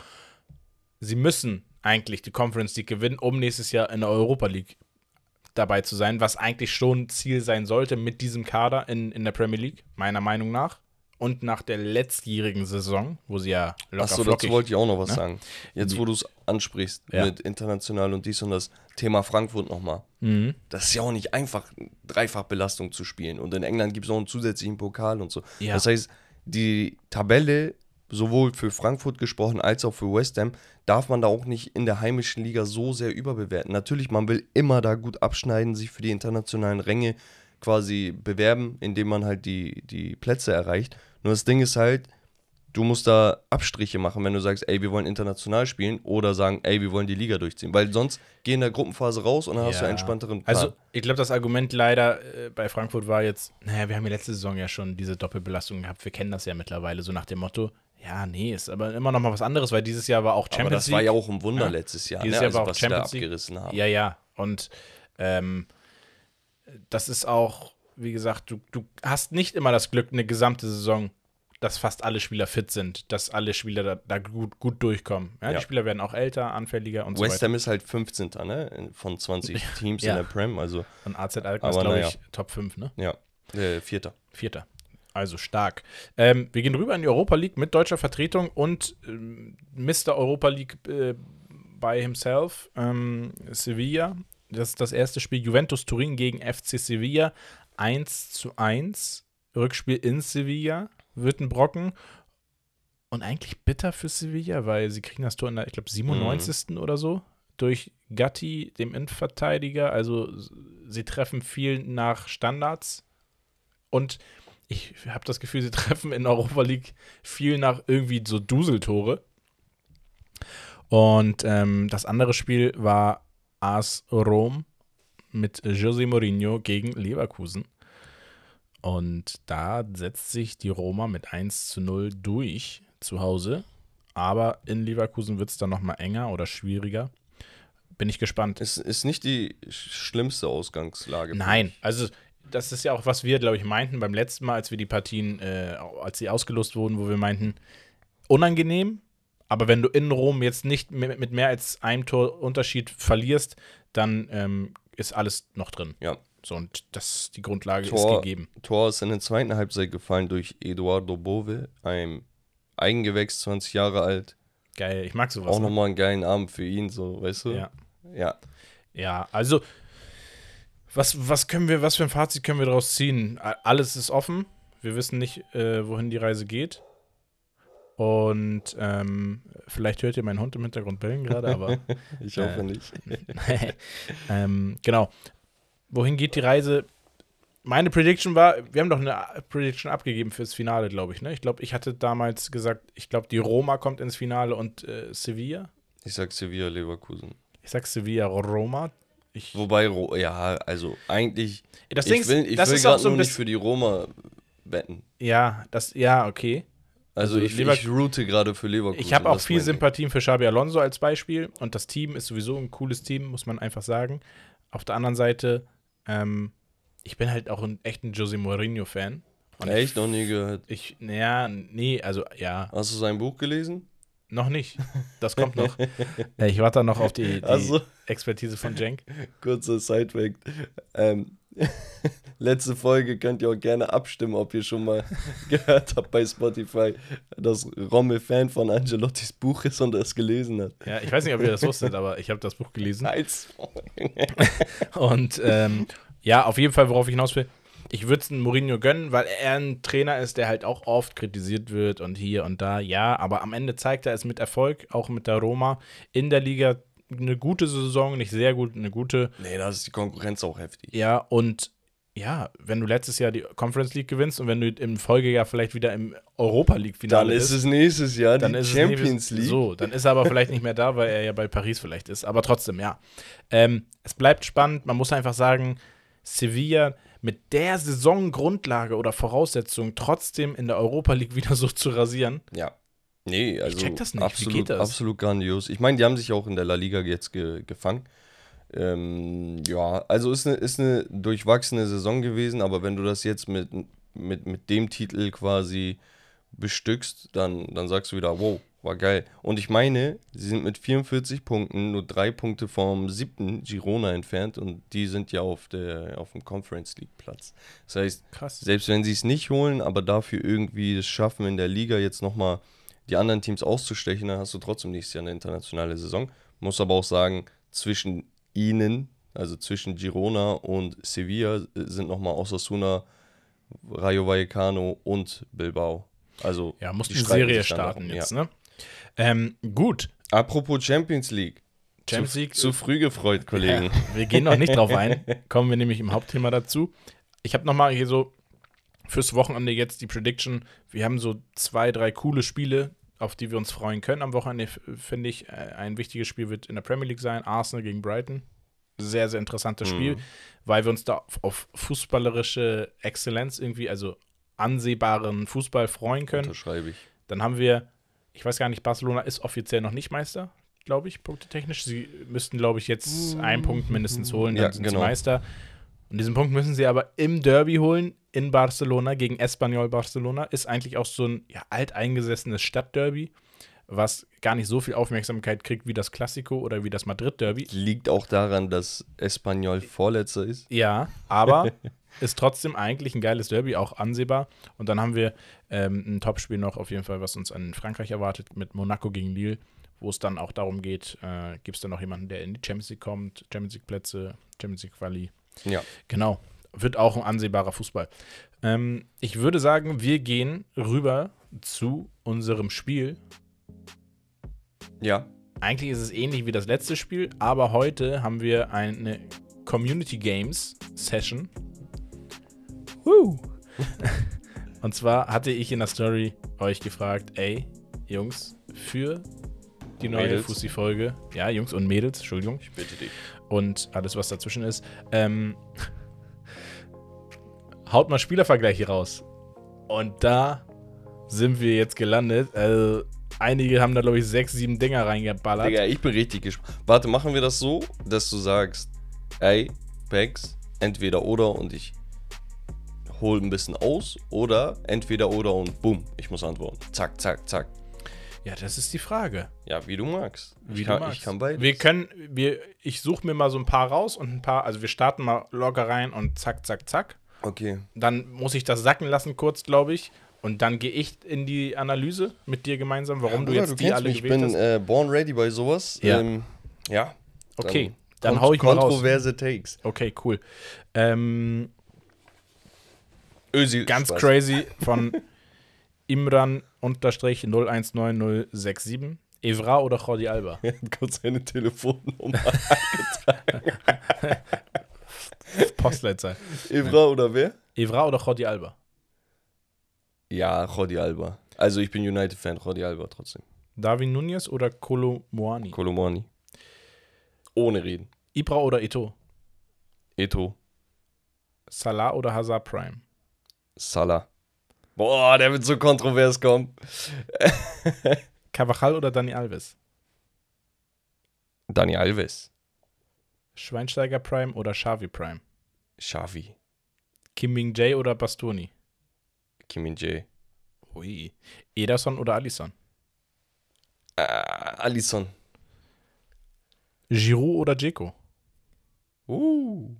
Sie müssen eigentlich die Conference League gewinnen, um nächstes Jahr in der Europa League dabei zu sein, was eigentlich schon Ziel sein sollte mit diesem Kader in, in der Premier League, meiner Meinung nach. Und nach der letztjährigen Saison, wo sie ja locker
Achso, dazu wollte ich auch noch was
ne?
sagen. Jetzt, wo du es ansprichst
Ja.
mit international und dies und das Thema Frankfurt nochmal.
Mhm.
Das ist ja auch nicht einfach, Dreifachbelastung zu spielen. Und in England gibt es auch einen zusätzlichen Pokal und so.
Ja.
Das heißt, die Tabelle, sowohl für Frankfurt gesprochen als auch für West Ham, darf man da auch nicht in der heimischen Liga so sehr überbewerten. Natürlich, man will immer da gut abschneiden, sich für die internationalen Ränge quasi bewerben, indem man halt die, die Plätze erreicht. Nur das Ding ist halt, du musst da Abstriche machen, wenn du sagst, ey, wir wollen international spielen oder sagen, ey, wir wollen die Liga durchziehen. Weil sonst geh in der Gruppenphase raus und dann hast du
Ja.
einen entspannteren Plan.
Also, ich glaube, das Argument leider äh, bei Frankfurt war jetzt, naja, wir haben ja letzte Saison ja schon diese Doppelbelastung gehabt, wir kennen das ja mittlerweile, so nach dem Motto, ja, nee, ist aber immer noch mal was anderes, weil dieses Jahr war auch Champions
Aber das
League.
war ja auch ein Wunder
Ja.
letztes Jahr,
Dieses
ne?
Jahr
also,
war auch
was
Champions League.
abgerissen haben.
Ja, ja. Und ähm, das ist auch, wie gesagt, du, du hast nicht immer das Glück, eine gesamte Saison, dass fast alle Spieler fit sind, dass alle Spieler da, da gut, gut durchkommen. Ja,
Ja.
Die Spieler werden auch älter, anfälliger und so
West
weiter.
Ham ist halt 15. Ne? Von 20 Teams in der Prem, also
Und AZ Alkmaar ist, glaube ich, Top 5, ne?
ja, äh, Vierter.
Vierter. Also stark. Ähm, wir gehen rüber in die Europa League mit deutscher Vertretung und ähm, Mr. Europa League äh, by himself, ähm, Sevilla. Das ist das erste Spiel Juventus Turin gegen FC Sevilla. 1 zu 1. Rückspiel in Sevilla. Wird ein Brocken. Und eigentlich bitter für Sevilla, weil sie kriegen das Tor in der, ich glaube, 97. oder so. Durch Gatti, dem Innenverteidiger. Also sie treffen viel nach Standards. Und ich habe das Gefühl, sie treffen in Europa League viel nach irgendwie so Duseltore. Und ähm, das andere Spiel war AS Rom mit José Mourinho gegen Leverkusen. Und da setzt sich die Roma mit 1 zu 0 durch zu Hause. Aber in Leverkusen wird es dann nochmal enger oder schwieriger. Bin ich gespannt.
Ist, ist nicht die sch- schlimmste Ausgangslage.
Nein, also das ist ja auch, was wir, glaube ich, meinten beim letzten Mal, als wir die Partien, äh, als sie ausgelost wurden, wo wir meinten, unangenehm, aber wenn du in Rom jetzt nicht mit, mehr als einem Tor Unterschied verlierst, dann ähm, ist alles noch drin.
Ja.
So, und das, die Grundlage ist
Tor-
gegeben.
Tor ist in der zweiten Halbzeit gefallen durch Eduardo Bove, ein Eigengewächs, 20 Jahre alt.
Geil, ich mag sowas.
Auch
ne?
nochmal einen geilen Abend für ihn, so, weißt du?
Ja.
Ja.
Ja, also was, was können wir, was für ein Fazit können wir daraus ziehen? Alles ist offen. Wir wissen nicht, äh, wohin die Reise geht. Und ähm, vielleicht hört ihr meinen Hund im Hintergrund bellen gerade, aber
Ich hoffe
Äh,
nicht.
ähm, genau. Wohin geht die Reise? Meine Prediction war, wir haben doch eine Prediction abgegeben fürs Finale, glaube ich. Ne? Ich glaube, ich hatte damals gesagt, ich glaube, die Roma kommt ins Finale und äh, Sevilla.
Ich sag Sevilla Leverkusen.
Ich sag Sevilla Roma. Ich,
Wobei, ja, also eigentlich,
das
ich
Ding
will, ich
das
will
ist auch so ein
nur nicht für die Roma wetten.
Ja, das, ja, okay.
Also,
Also
ich, ich route gerade für Leverkusen.
Ich habe auch viel. Sympathien für Xabi Alonso als Beispiel und das Team ist sowieso ein cooles Team, muss man einfach sagen. Auf der anderen Seite, ähm, ich bin halt auch ein echter Jose Mourinho-Fan.
Echt noch nie gehört.
Ich, naja, nee, also ja.
Hast du sein Buch gelesen?
Noch nicht. Das kommt noch. Äh, ich warte noch auf die, die
Also,
Expertise von Jenk.
kurzer Sidefact. Ähm, letzte Folge könnt ihr auch gerne abstimmen, ob ihr schon mal gehört habt bei Spotify, dass Rommel Fan von Angelottis Buch ist und es gelesen hat.
Ja, ich weiß nicht, ob ihr das wusstet, aber ich habe das Buch gelesen.
Nice.
Und ähm, ja, auf jeden Fall, worauf ich hinaus will, ich würde es Mourinho gönnen, weil er ein Trainer ist, der halt auch oft kritisiert wird und hier und da, ja, aber am Ende zeigt er es mit Erfolg, auch mit der Roma, in der Liga eine gute Saison, nicht sehr gut, eine gute,
Nee, da ist die Konkurrenz auch heftig.
ja, und ja, wenn du letztes Jahr die Conference League gewinnst und wenn du im Folgejahr vielleicht wieder im Europa
Dann
League-Finale
ist es nächstes Jahr
dann
die
ist
Champions
es
League.
So, dann ist er aber vielleicht nicht mehr da, weil er ja bei Paris vielleicht ist. Aber trotzdem, ja. Ähm, es bleibt spannend. Man muss einfach sagen, Sevilla mit der Saisongrundlage oder Voraussetzung trotzdem in der Europa League wieder so zu rasieren.
Ja. Nee, also
check das nicht. Wie
absolut,
geht das?
absolut grandios. Ich meine, die haben sich auch in der La Liga jetzt ge gefangen. Ähm, ja, also ist eine, ist eine durchwachsene Saison gewesen, aber wenn du das jetzt mit, mit, mit dem Titel quasi bestückst, dann, dann sagst du wieder, wow, war geil. Und ich meine, sie sind mit 44 Punkten nur drei Punkte vom siebten Girona entfernt und die sind ja auf, der, auf dem Conference League Platz. Das heißt,
Krass.
selbst wenn sie es nicht holen, aber dafür irgendwie es schaffen, in der Liga jetzt nochmal die anderen Teams auszustechen, dann hast du trotzdem nächstes Jahr eine internationale Saison. Muss aber auch sagen, zwischen ihnen, also zwischen Girona und Sevilla, äh, sind nochmal Osasuna, Rayo Vallecano und Bilbao. Also
Ja, muss
die
Serie starten jetzt,
ja.
ne? Ähm, gut.
Apropos Champions League.
Champions
zu,
League-
Zu früh gefreut, Kollegen.
Ja, wir gehen noch nicht drauf ein. Kommen wir nämlich im Hauptthema dazu. Ich habe nochmal hier so fürs Wochenende jetzt die Prediction. Wir haben so zwei, drei coole Spiele, auf die wir uns freuen können. Am Wochenende finde ich, äh, ein wichtiges Spiel wird in der Premier League sein. Arsenal gegen Brighton. Sehr, sehr interessantes Spiel, weil wir uns da auf, auf fußballerische Exzellenz irgendwie, also ansehbaren Fußball freuen können.
Unterschreibe ich.
Dann haben wir, ich weiß gar nicht, Barcelona ist offiziell noch nicht Meister, glaube ich, punktetechnisch. Sie müssten, glaube ich, jetzt einen Punkt mindestens holen, dann
Ja,
sind
genau.
sie Meister. Und diesen Punkt müssen sie aber im Derby holen, in Barcelona, gegen Espanyol Barcelona. Ist eigentlich auch so ein ja, alteingesessenes Stadtderby, was gar nicht so viel Aufmerksamkeit kriegt wie das Classico oder wie das Madrid-Derby.
Liegt auch daran, dass Espanyol Vorletzter ist.
Ja, aber ist trotzdem eigentlich ein geiles Derby, auch ansehbar. Und dann haben wir ähm, ein Topspiel noch auf jeden Fall, was uns an Frankreich erwartet, mit Monaco gegen Lille, wo es dann auch darum geht, äh, gibt es da noch jemanden, der in die Champions League kommt, Champions League Plätze, Champions League Quali.
Ja.
Genau, wird auch ein ansehbarer Fußball. Ähm, ich würde sagen, wir gehen rüber zu unserem Spiel.
Ja.
Eigentlich ist es ähnlich wie das letzte Spiel, aber heute haben wir eine Community Games Session. Woo. Und zwar hatte ich in der Story euch gefragt, ey, Jungs, für die neue. Fussi-Folge, ja, Jungs und Mädels, Entschuldigung,
Ich bitte dich.
und alles, was dazwischen ist, ähm, haut mal Spielervergleiche raus. Und da sind wir jetzt gelandet. Also, einige haben da, glaube ich, sechs, sieben Dinger reingeballert.
Digga, ich bin richtig gespannt. Warte, machen wir das so, dass du sagst, ey, Bex, entweder oder und ich hole ein bisschen aus oder entweder oder und bumm, ich muss antworten. Zack, zack, zack.
Ja, das ist die Frage.
Ja, wie du magst.
Wie
ich,
du
kann,
magst.
ich kann beides.
Wir können, wir, ich suche mir mal so ein paar raus und ein paar, also wir starten mal locker rein und zack, zack, zack.
Okay.
Dann muss ich das sacken lassen kurz, glaube ich. Und dann gehe ich in die Analyse mit dir gemeinsam, warum du
Bruder,
jetzt die
kennst
alle
mich, ich bin äh, born ready bei sowas.
Ja.
Ähm, ja.
Okay, dann
kont-
hau ich mal raus.
Kontroverse Takes.
Okay, cool. Ähm,
Özil.
ganz
Spaß.
crazy von Imran unterstrich 019067. Evra oder Jordi Alba?
Kurz seine Telefonnummer.
Postleitzahl.
Evra oder wer?
Evra oder Jordi Alba?
Ja, Jordi Alba. Also ich bin United-Fan, Jordi Alba trotzdem.
Darwin Nunez oder Kolo Moani?
Kolomani. Ohne reden.
Ibra oder Ito?
Eto.
Salah oder Hazard Prime?
Salah. Boah, der wird so kontrovers kommen.
Carvajal oder Dani Alves?
Dani Alves.
Schweinsteiger Prime oder Xavi Prime?
Xavi.
Kim Ming Jae oder Bastoni?
Kim Min Jae.
Ui. Ederson oder Alisson?
Äh, Alisson.
Giroud oder Dzeko?
Uh.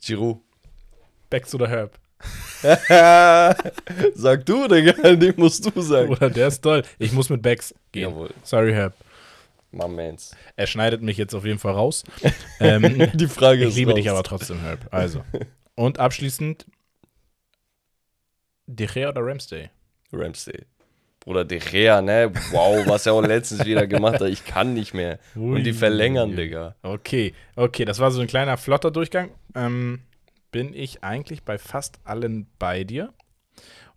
Giroud.
Becks oder Herb?
Sag du, Digga, den musst du sagen.
Oder der ist toll. Ich muss mit Becks gehen.
Jawohl.
Sorry, Herb.
My mans.
Er schneidet mich jetzt auf jeden Fall raus. ähm,
Die Frage
ich
ist
liebe
raus.
dich aber trotzdem, Herb. Also. Und abschließend De Gea oder Ramsday?
Ramsey. Bruder, De Gea, ne? Wow, was er auch letztens wieder gemacht hat. Ich kann nicht mehr. Und die verlängern, Digga.
Okay, okay, das war so ein kleiner flotter Durchgang. Ähm, bin ich eigentlich bei fast allen bei dir.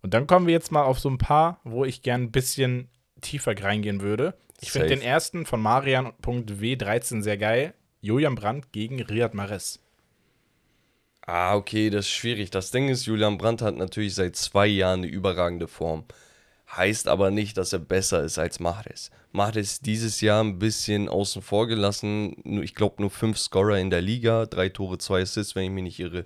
Und dann kommen wir jetzt mal auf so ein paar, wo ich gern ein bisschen tiefer reingehen würde. Ich finde den ersten von Marian.w13 sehr geil. Julian Brandt gegen Riyad Mahrez.
Ah, okay, das ist schwierig. Das Ding ist, Julian Brandt hat natürlich seit zwei Jahren eine überragende Form. Heißt aber nicht, dass er besser ist als Mahrez. Mahrez dieses Jahr ein bisschen außen vor gelassen. Ich glaube nur fünf Scorer in der Liga, drei Tore, zwei Assists, wenn ich mich nicht irre.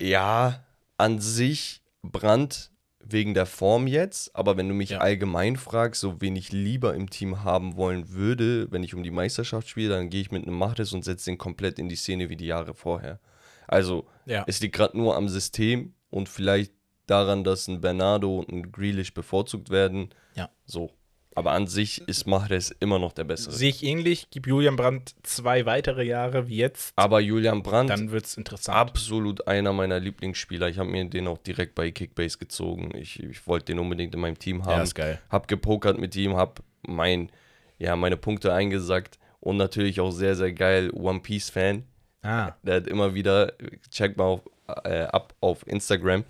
Ja, an sich Brandt wegen der Form jetzt, aber wenn du mich
Ja.
allgemein fragst, so wen ich lieber im Team haben wollen würde, wenn ich um die Meisterschaft spiele, dann gehe ich mit einem Mahrez und setze den komplett in die Szene wie die Jahre vorher. Also,
Ja.
es liegt gerade nur am System und vielleicht daran, dass ein Bernardo und ein Grealish bevorzugt werden.
Ja.
So. Aber an sich ist Mahrez immer noch der Bessere.
Sehe ich ähnlich. Gib Julian Brandt zwei weitere Jahre wie jetzt.
Aber Julian Brandt,
Dann wird es interessant.
absolut einer meiner Lieblingsspieler. Ich habe mir den auch direkt bei Kickbase gezogen. Ich, ich wollte den unbedingt in meinem Team
Ja,
haben.
ist geil.
Hab gepokert mit ihm, hab mein, ja, meine Punkte eingesackt und natürlich auch sehr, sehr geil One Piece Fan.
Ah,
Der hat immer wieder, check mal auf, äh, ab auf Instagram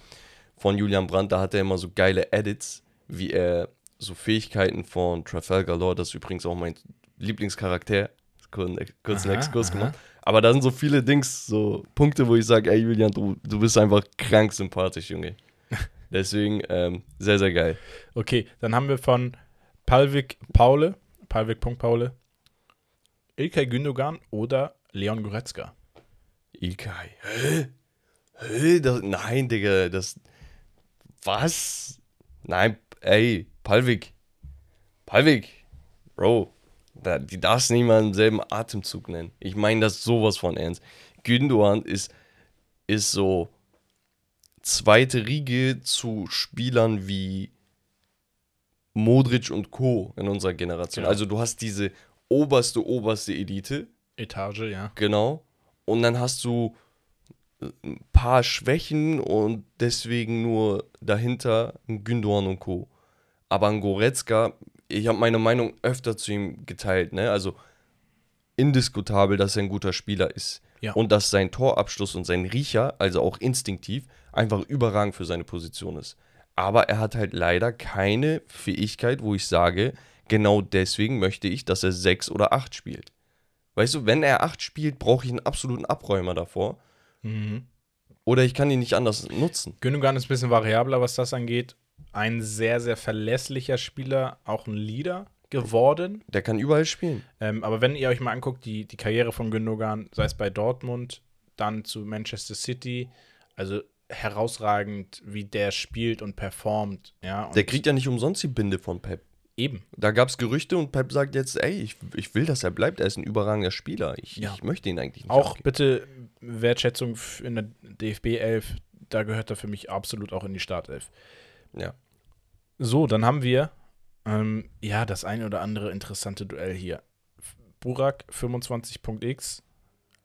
von Julian Brandt, da hat er immer so geile Edits, wie er so Fähigkeiten von Trafalgar Law, das ist übrigens auch mein Lieblingscharakter, kurz, kurz einen
Aha,
Exkurs
aha.
gemacht. Aber da sind so viele Dings, so Punkte, wo ich sage, ey Julian, du, du bist einfach krank sympathisch, Junge. Deswegen ähm, sehr, sehr geil.
okay. Dann haben wir von Palvik Paule, Palvik.paule, Ilkay Gündogan oder Leon Goretzka.
Ilkay. Hä? Hä? Das, nein, Digga, das. Was? Nein, ey, Palvik. Palvik. Bro, da, die darfst du nicht mal im selben Atemzug nennen. Ich meine das sowas von ernst. Gündogan ist, ist so zweite Riege zu Spielern wie Modric und Co. in unserer Generation.
Genau.
Also du hast diese oberste, oberste Elite.
Etage, ja.
Genau. Und dann hast du ein paar Schwächen und deswegen nur dahinter Gündogan und Co. Aber ein Goretzka, ich habe meine Meinung öfter zu ihm geteilt, ne? Also indiskutabel, dass er ein guter Spieler ist.
Ja.
Und dass sein Torabschluss und sein Riecher, also auch instinktiv, einfach überragend für seine Position ist. Aber er hat halt leider keine Fähigkeit, wo ich sage, genau deswegen möchte ich, dass er sechs oder acht spielt. Weißt du, wenn er 8 spielt, brauche ich einen absoluten Abräumer davor.
Mhm.
Oder ich kann ihn nicht anders nutzen.
Gündogan ist ein bisschen variabler, was das angeht. Ein sehr, sehr verlässlicher Spieler, auch ein Leader geworden.
Der kann überall spielen.
Ähm, aber wenn ihr euch mal anguckt, die, die Karriere von Gündogan, sei es bei Dortmund, dann zu Manchester City, also herausragend, wie der spielt und performt. Ja, und
Der kriegt ja nicht umsonst die Binde von Pep.
eben.
Da gab es Gerüchte und Pep sagt jetzt, ey, ich, ich will, dass er bleibt. Er ist ein überragender Spieler. Ich,
Ja.
ich möchte ihn eigentlich nicht.
Auch
abgeben.
bitte Wertschätzung in der DFB 11, da gehört er für mich absolut auch in die Startelf.
Ja.
So, dann haben wir ähm, ja das ein oder andere interessante Duell hier. Burak 25.x,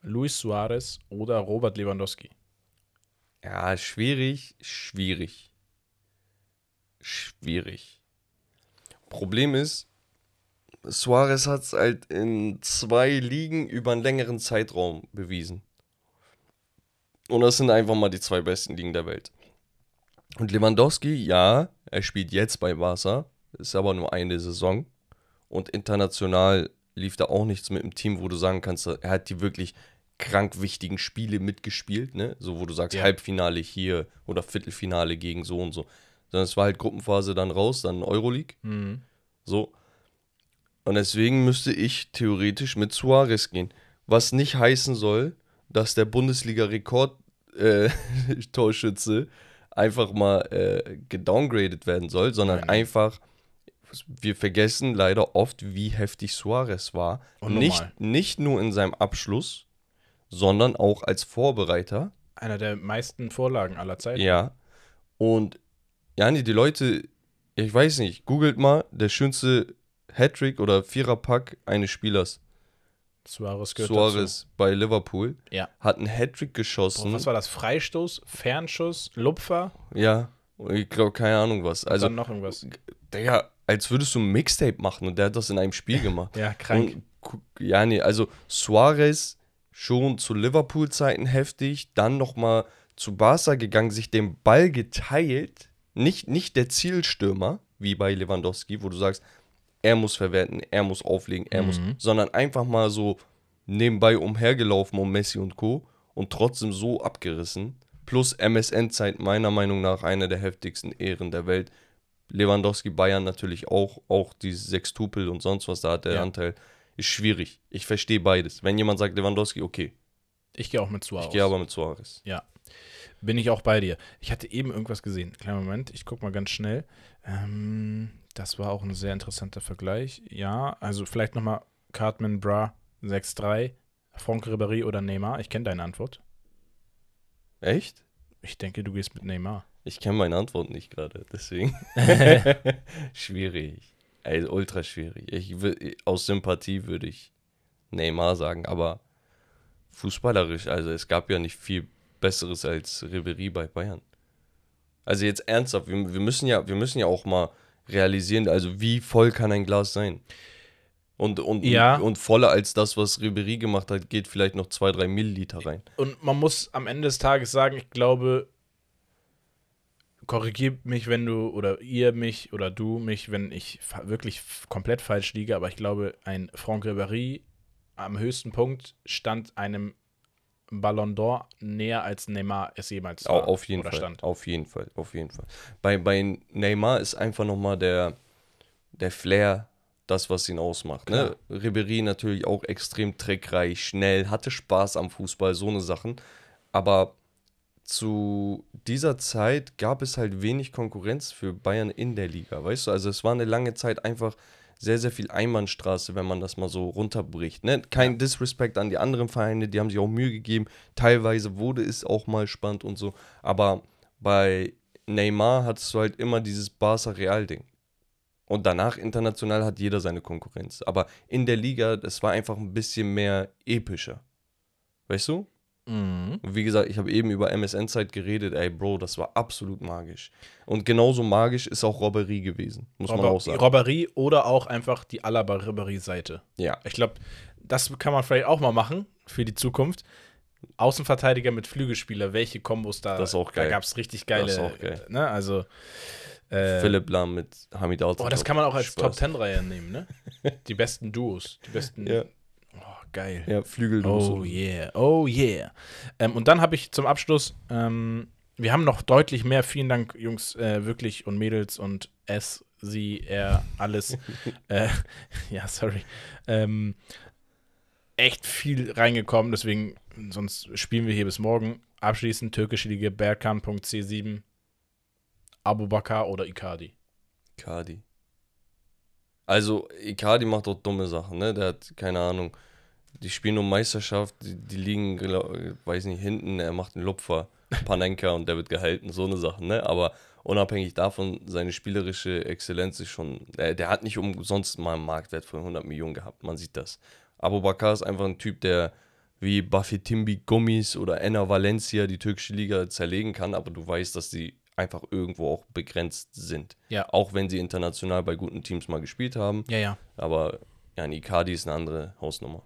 Luis Suarez oder Robert Lewandowski.
ja, schwierig, schwierig. Schwierig. Problem ist, Suarez hat es halt in zwei Ligen über einen längeren Zeitraum bewiesen. Und das sind einfach mal die zwei besten Ligen der Welt. Und Lewandowski, ja, er spielt jetzt bei Barca, ist aber nur eine Saison. Und international lief da auch nichts mit dem Team, wo du sagen kannst, er hat die wirklich krank wichtigen Spiele mitgespielt, ne? So, wo du sagst,
Ja.
Halbfinale hier oder Viertelfinale gegen so und so. Sondern es war halt Gruppenphase dann raus, dann Euroleague.
Mhm.
So. Und deswegen müsste ich theoretisch mit Suarez gehen. Was nicht heißen soll, dass der Bundesliga-Rekord-Torschütze einfach mal äh, gedowngradet werden soll, sondern
Nein, nein.
einfach wir vergessen leider oft, wie heftig Suarez war.
Unnormal.
Nicht, nicht nur in seinem Abschluss, sondern auch als Vorbereiter.
Einer der meisten Vorlagen aller Zeiten.
Ja. Und ja, nee, die Leute, ich weiß nicht, googelt mal, der schönste Hattrick oder Viererpack eines Spielers.
Suarez gehört
Suarez bei Liverpool.
dazu. Ja.
Hat einen Hattrick
Boah,
geschossen.
was war das? Freistoß, Fernschuss, Lupfer,
ja. Ich glaube, keine Ahnung was. Also,
dann noch irgendwas.
Digga, als würdest du ein Mixtape machen und der hat das in einem Spiel gemacht.
Ja, krank.
Und, ja, nee, also Suarez schon zu Liverpool-Zeiten heftig, dann nochmal zu Barca gegangen, sich den Ball geteilt, nicht, nicht der Zielstürmer, wie bei Lewandowski, wo du sagst, er muss verwerten, er muss auflegen, er muss,
Mhm.
sondern einfach mal so nebenbei umhergelaufen um Messi und Co. und trotzdem so abgerissen. Plus MSN-Zeit meiner Meinung nach eine der heftigsten Ehren der Welt. Lewandowski, Bayern natürlich auch, auch die Sextupel und sonst was, da hat der
Ja.
Anteil. Ist schwierig. Ich verstehe beides. Wenn jemand sagt Lewandowski, okay.
Ich gehe auch mit Suarez.
Ich gehe aber mit Suarez.
Ja. Bin ich auch bei dir. Ich hatte eben irgendwas gesehen. Kleinen Moment, ich gucke mal ganz schnell. Ähm, das war auch ein sehr interessanter Vergleich. Ja, also vielleicht nochmal Cartman Bra 6-3, Franck Ribéry oder Neymar. Ich kenne deine Antwort.
Echt?
Ich denke, du gehst mit Neymar.
Ich kenne meine Antwort nicht gerade, deswegen. schwierig. Also ultra schwierig. Ich, aus Sympathie würde ich Neymar sagen, aber fußballerisch, also es gab ja nicht viel Besseres als Ribery bei Bayern. Also jetzt ernsthaft, wir, wir, müssen ja, wir müssen ja auch mal realisieren, also wie voll kann ein Glas sein? Und, und,
Ja.
und voller als das, was Ribery gemacht hat, geht vielleicht noch zwei, drei Milliliter rein.
Und man muss am Ende des Tages sagen, ich glaube, korrigiert mich, wenn du oder ihr mich oder du mich, wenn ich wirklich komplett falsch liege, aber ich glaube, ein Franck Ribéry am höchsten Punkt stand einem Ballon d'Or näher als Neymar es jemals war
auf jeden Fall.
stand.
Auf jeden Fall, auf jeden Fall. Bei, bei Neymar ist einfach nochmal der, der Flair das, was ihn ausmacht. Ne? Ribéry natürlich auch extrem trickreich, schnell, hatte Spaß am Fußball, so eine Sachen. Aber zu dieser Zeit gab es halt wenig Konkurrenz für Bayern in der Liga, weißt du? Also es war eine lange Zeit einfach sehr, sehr viel Einbahnstraße, wenn man das mal so runterbricht. Ne? Kein Disrespect an die anderen Vereine, die haben sich auch Mühe gegeben. Teilweise wurde es auch mal spannend und so. Aber bei Neymar hattest du halt immer dieses Barca-Real-Ding. Und danach international hat jeder seine Konkurrenz. Aber in der Liga, das war einfach ein bisschen mehr epischer. Weißt du?
Mhm.
Und wie gesagt, ich habe eben über MSN-Zeit geredet. Ey, Bro, das war absolut magisch. Und genauso magisch ist auch Robbery gewesen, muss man auch
Robber,
sagen.
Robbery oder auch einfach die Alaba-Ribéry-Seite.
ja,
Ich glaube, das kann man vielleicht auch mal machen für die Zukunft. Außenverteidiger mit Flügelspieler, welche Kombos da.
Das ist auch geil.
Da gab es richtig geile.
Das ist auch geil.
Ne, also. Äh,
Philipp Lahm mit Hamid Altidore.
Oh, das kann man auch als
Spaß.
Top Ten Reihe nehmen, ne? Die besten Duos, die besten.
Ja,
Oh, geil.
ja Flügel.
Oh yeah, oh yeah. Ähm, und dann habe ich zum Abschluss, ähm, wir haben noch deutlich mehr, vielen Dank, Jungs, äh, wirklich und Mädels und S, sie, er, alles. äh, ja, sorry. Ähm, echt viel reingekommen, deswegen, sonst spielen wir hier bis morgen. Abschließend türkische Liga Berkan.c7, Abu Bakr oder Icardi.
Icardi. Also, Icardi macht auch dumme Sachen, ne? Der hat, keine Ahnung, die spielen um Meisterschaft, die, die liegen, glaub, weiß nicht, hinten, er macht einen Lupfer, Panenka und der wird gehalten, so eine Sache, ne? Aber unabhängig davon, seine spielerische Exzellenz ist schon, der, der hat nicht umsonst mal einen Marktwert von 100 Millionen gehabt, man sieht das. Abu Bakr ist einfach ein Typ, der wie Bafetimbi Gummis oder Enna Valencia die türkische Liga zerlegen kann, aber du weißt, dass die einfach irgendwo auch begrenzt sind.
Ja.
Auch wenn sie international bei guten Teams mal gespielt haben.
Ja, ja.
Aber ja, ein Icardi ist eine andere Hausnummer.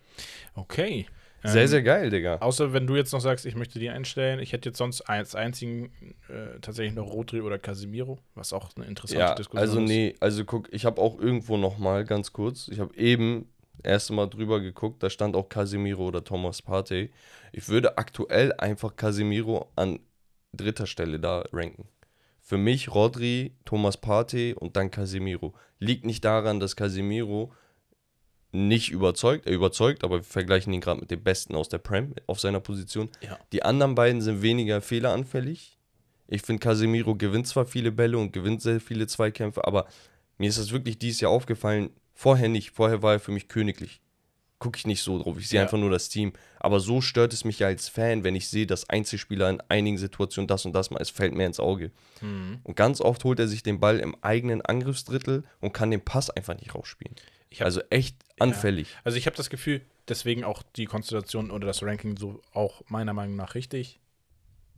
Okay.
Sehr,
Ähm,
sehr geil, Digga.
Außer wenn du jetzt noch sagst, ich möchte die einstellen. Ich hätte jetzt sonst als einzigen äh, tatsächlich noch Rodri oder Casemiro, was auch eine interessante
Ja,
Diskussion
also
ist.
nee, also guck, ich habe auch irgendwo noch mal ganz kurz, ich habe eben erste Mal drüber geguckt, da stand auch Casemiro oder Thomas Partey. Ich würde aktuell einfach Casemiro an dritter Stelle da ranken. Für mich Rodri, Thomas Partey und dann Casemiro. Liegt nicht daran, dass Casemiro nicht überzeugt, er überzeugt, aber wir vergleichen ihn gerade mit dem Besten aus der Prem auf seiner Position.
Ja.
Die anderen beiden sind weniger fehleranfällig. Ich finde, Casemiro gewinnt zwar viele Bälle und gewinnt sehr viele Zweikämpfe, aber Mir ist das wirklich dieses Jahr aufgefallen. Vorher nicht. Vorher war er für mich königlich. Gucke ich nicht so drauf. Ich sehe
Ja.
einfach nur das Team. Aber so stört es mich ja als Fan, wenn ich sehe, dass Einzelspieler in einigen Situationen das und das mal, es fällt mir ins Auge.
Mhm.
Und ganz oft holt er sich den Ball im eigenen Angriffsdrittel und kann den Pass einfach nicht rausspielen.
Ich hab-
Also echt anfällig.
Also ich habe das Gefühl, deswegen auch die Konstellation oder das Ranking so auch meiner Meinung nach richtig.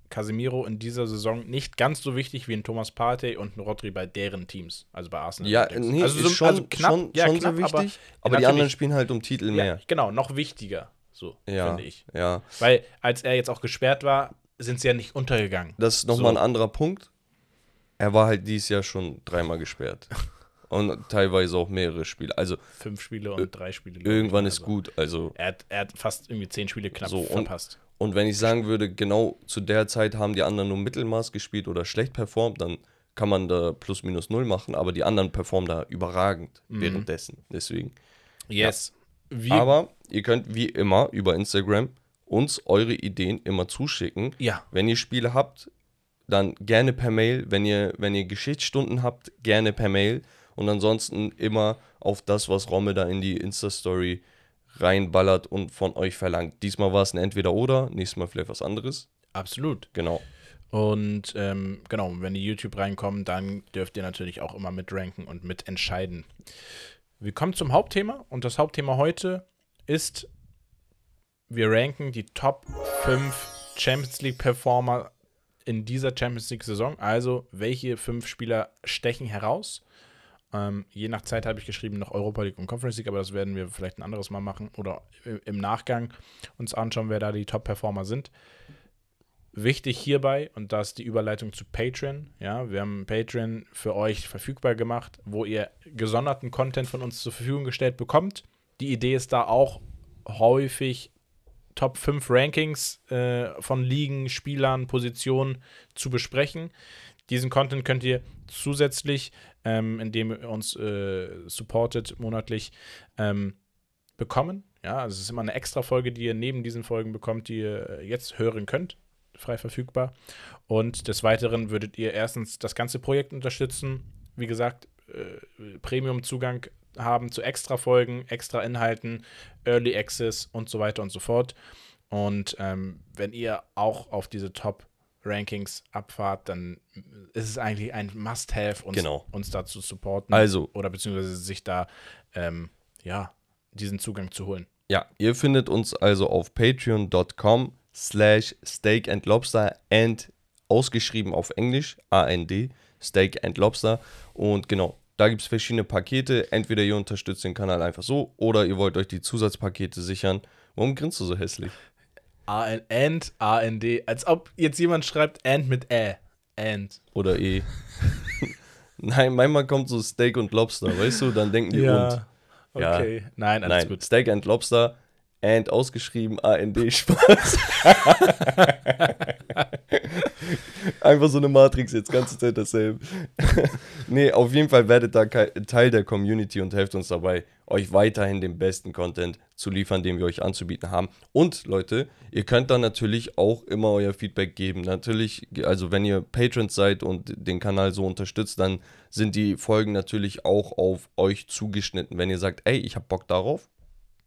Casemiro in dieser Saison nicht ganz so wichtig wie ein Thomas Partey und ein Rodri bei deren Teams, also bei Arsenal.
Ja,
übrigens.
nee,
also
ist
so-
schon,
also knapp,
schon,
ja,
schon
knapp,
sehr wichtig.
aber
Aber, die anderen spielen halt um Titel
Ja,
mehr.
genau, noch wichtiger, so
Ja,
finde ich.
ja.
Weil als er jetzt auch gesperrt war, sind sie ja nicht untergegangen.
Das ist nochmal ein anderer Punkt. Er war halt dieses Jahr schon dreimal gesperrt. Und teilweise auch mehrere Spiele. Also
Fünf Spiele und drei Spiele.
irgendwann ist
Also,
gut. Also
Er hat, er hat fast irgendwie zehn Spiele knapp
So,
verpasst.
Und wenn ich sagen würde, genau zu der Zeit haben die anderen nur Mittelmaß gespielt oder schlecht performt, dann kann man da plus minus null machen, aber die anderen performen da überragend
Mhm.
währenddessen. Deswegen.
Yes. Wir,
Aber ihr könnt wie immer über Instagram uns eure Ideen immer zuschicken.
ja,
Wenn ihr Spiele habt, dann gerne per Mail. Wenn ihr, wenn ihr Geschichtsstunden habt, gerne per Mail. Und ansonsten immer auf das, was Romme da in die Insta-Story reinballert und von euch verlangt. Diesmal war es ein Entweder-Oder, nächstes Mal vielleicht was anderes.
absolut.
Genau.
Und ähm, genau, wenn die YouTube reinkommen, dann dürft ihr natürlich auch immer mitranken und mitentscheiden. Wir kommen zum Hauptthema und das Hauptthema heute ist, wir ranken die Top 5 Champions League Performer in dieser Champions League Saison. Also, welche fünf Spieler stechen heraus? Ähm, je nach Zeit habe ich geschrieben noch Europa League und Conference League, aber das werden wir vielleicht ein anderes Mal machen oder im Nachgang uns anschauen, wer da die Top-Performer sind. Wichtig hierbei, und das ist die Überleitung zu Patreon. Ja, wir haben Patreon für euch verfügbar gemacht, wo ihr gesonderten Content von uns zur Verfügung gestellt bekommt. Die Idee ist da auch häufig Top 5 Rankings äh, von Ligen, Spielern, Positionen zu besprechen. Diesen Content könnt ihr zusätzlich, ähm, indem ihr uns äh, supportet monatlich, ähm, bekommen. Ja, also es ist immer eine extra Folge, die ihr neben diesen Folgen bekommt, die ihr äh, jetzt hören könnt, frei verfügbar. Und des Weiteren würdet ihr erstens das ganze Projekt unterstützen. Wie gesagt, äh, Premium-Zugang haben zu extra Folgen, extra Inhalten, Early Access und so weiter und so fort. Und ähm, wenn ihr auch auf diese Top-Rankings abfahrt, dann ist es eigentlich ein Must-Have, uns,
Genau.
uns da zu supporten
Also,
oder beziehungsweise sich da ähm, ja diesen Zugang zu holen.
ja, ihr findet uns also auf patreon.com slash steak and lobster and ausgeschrieben auf Englisch, A-N-D, Steak and Lobster. Und genau, da gibt es verschiedene Pakete. Entweder ihr unterstützt den Kanal einfach so oder ihr wollt euch die Zusatzpakete sichern. Warum grinst du so hässlich?
A and A N D, als ob jetzt jemand schreibt and mit Ä. And.
Oder E. Nein, manchmal kommt so Steak und Lobster, weißt du? Dann denken die und. Ja.
Okay. Nein, alles
Nein,
gut.
Steak and Lobster and ausgeschrieben AND Spaß. Einfach so eine Matrix jetzt, ganze Zeit dasselbe. nee, auf jeden Fall werdet da Teil der Community und helft uns dabei, euch weiterhin den besten Content zu liefern, den wir euch anzubieten haben. Und Leute, ihr könnt dann natürlich auch immer euer Feedback geben. Natürlich, also wenn ihr Patrons seid und den Kanal so unterstützt, dann sind die Folgen natürlich auch auf euch zugeschnitten. Wenn ihr sagt, ey, ich hab Bock darauf,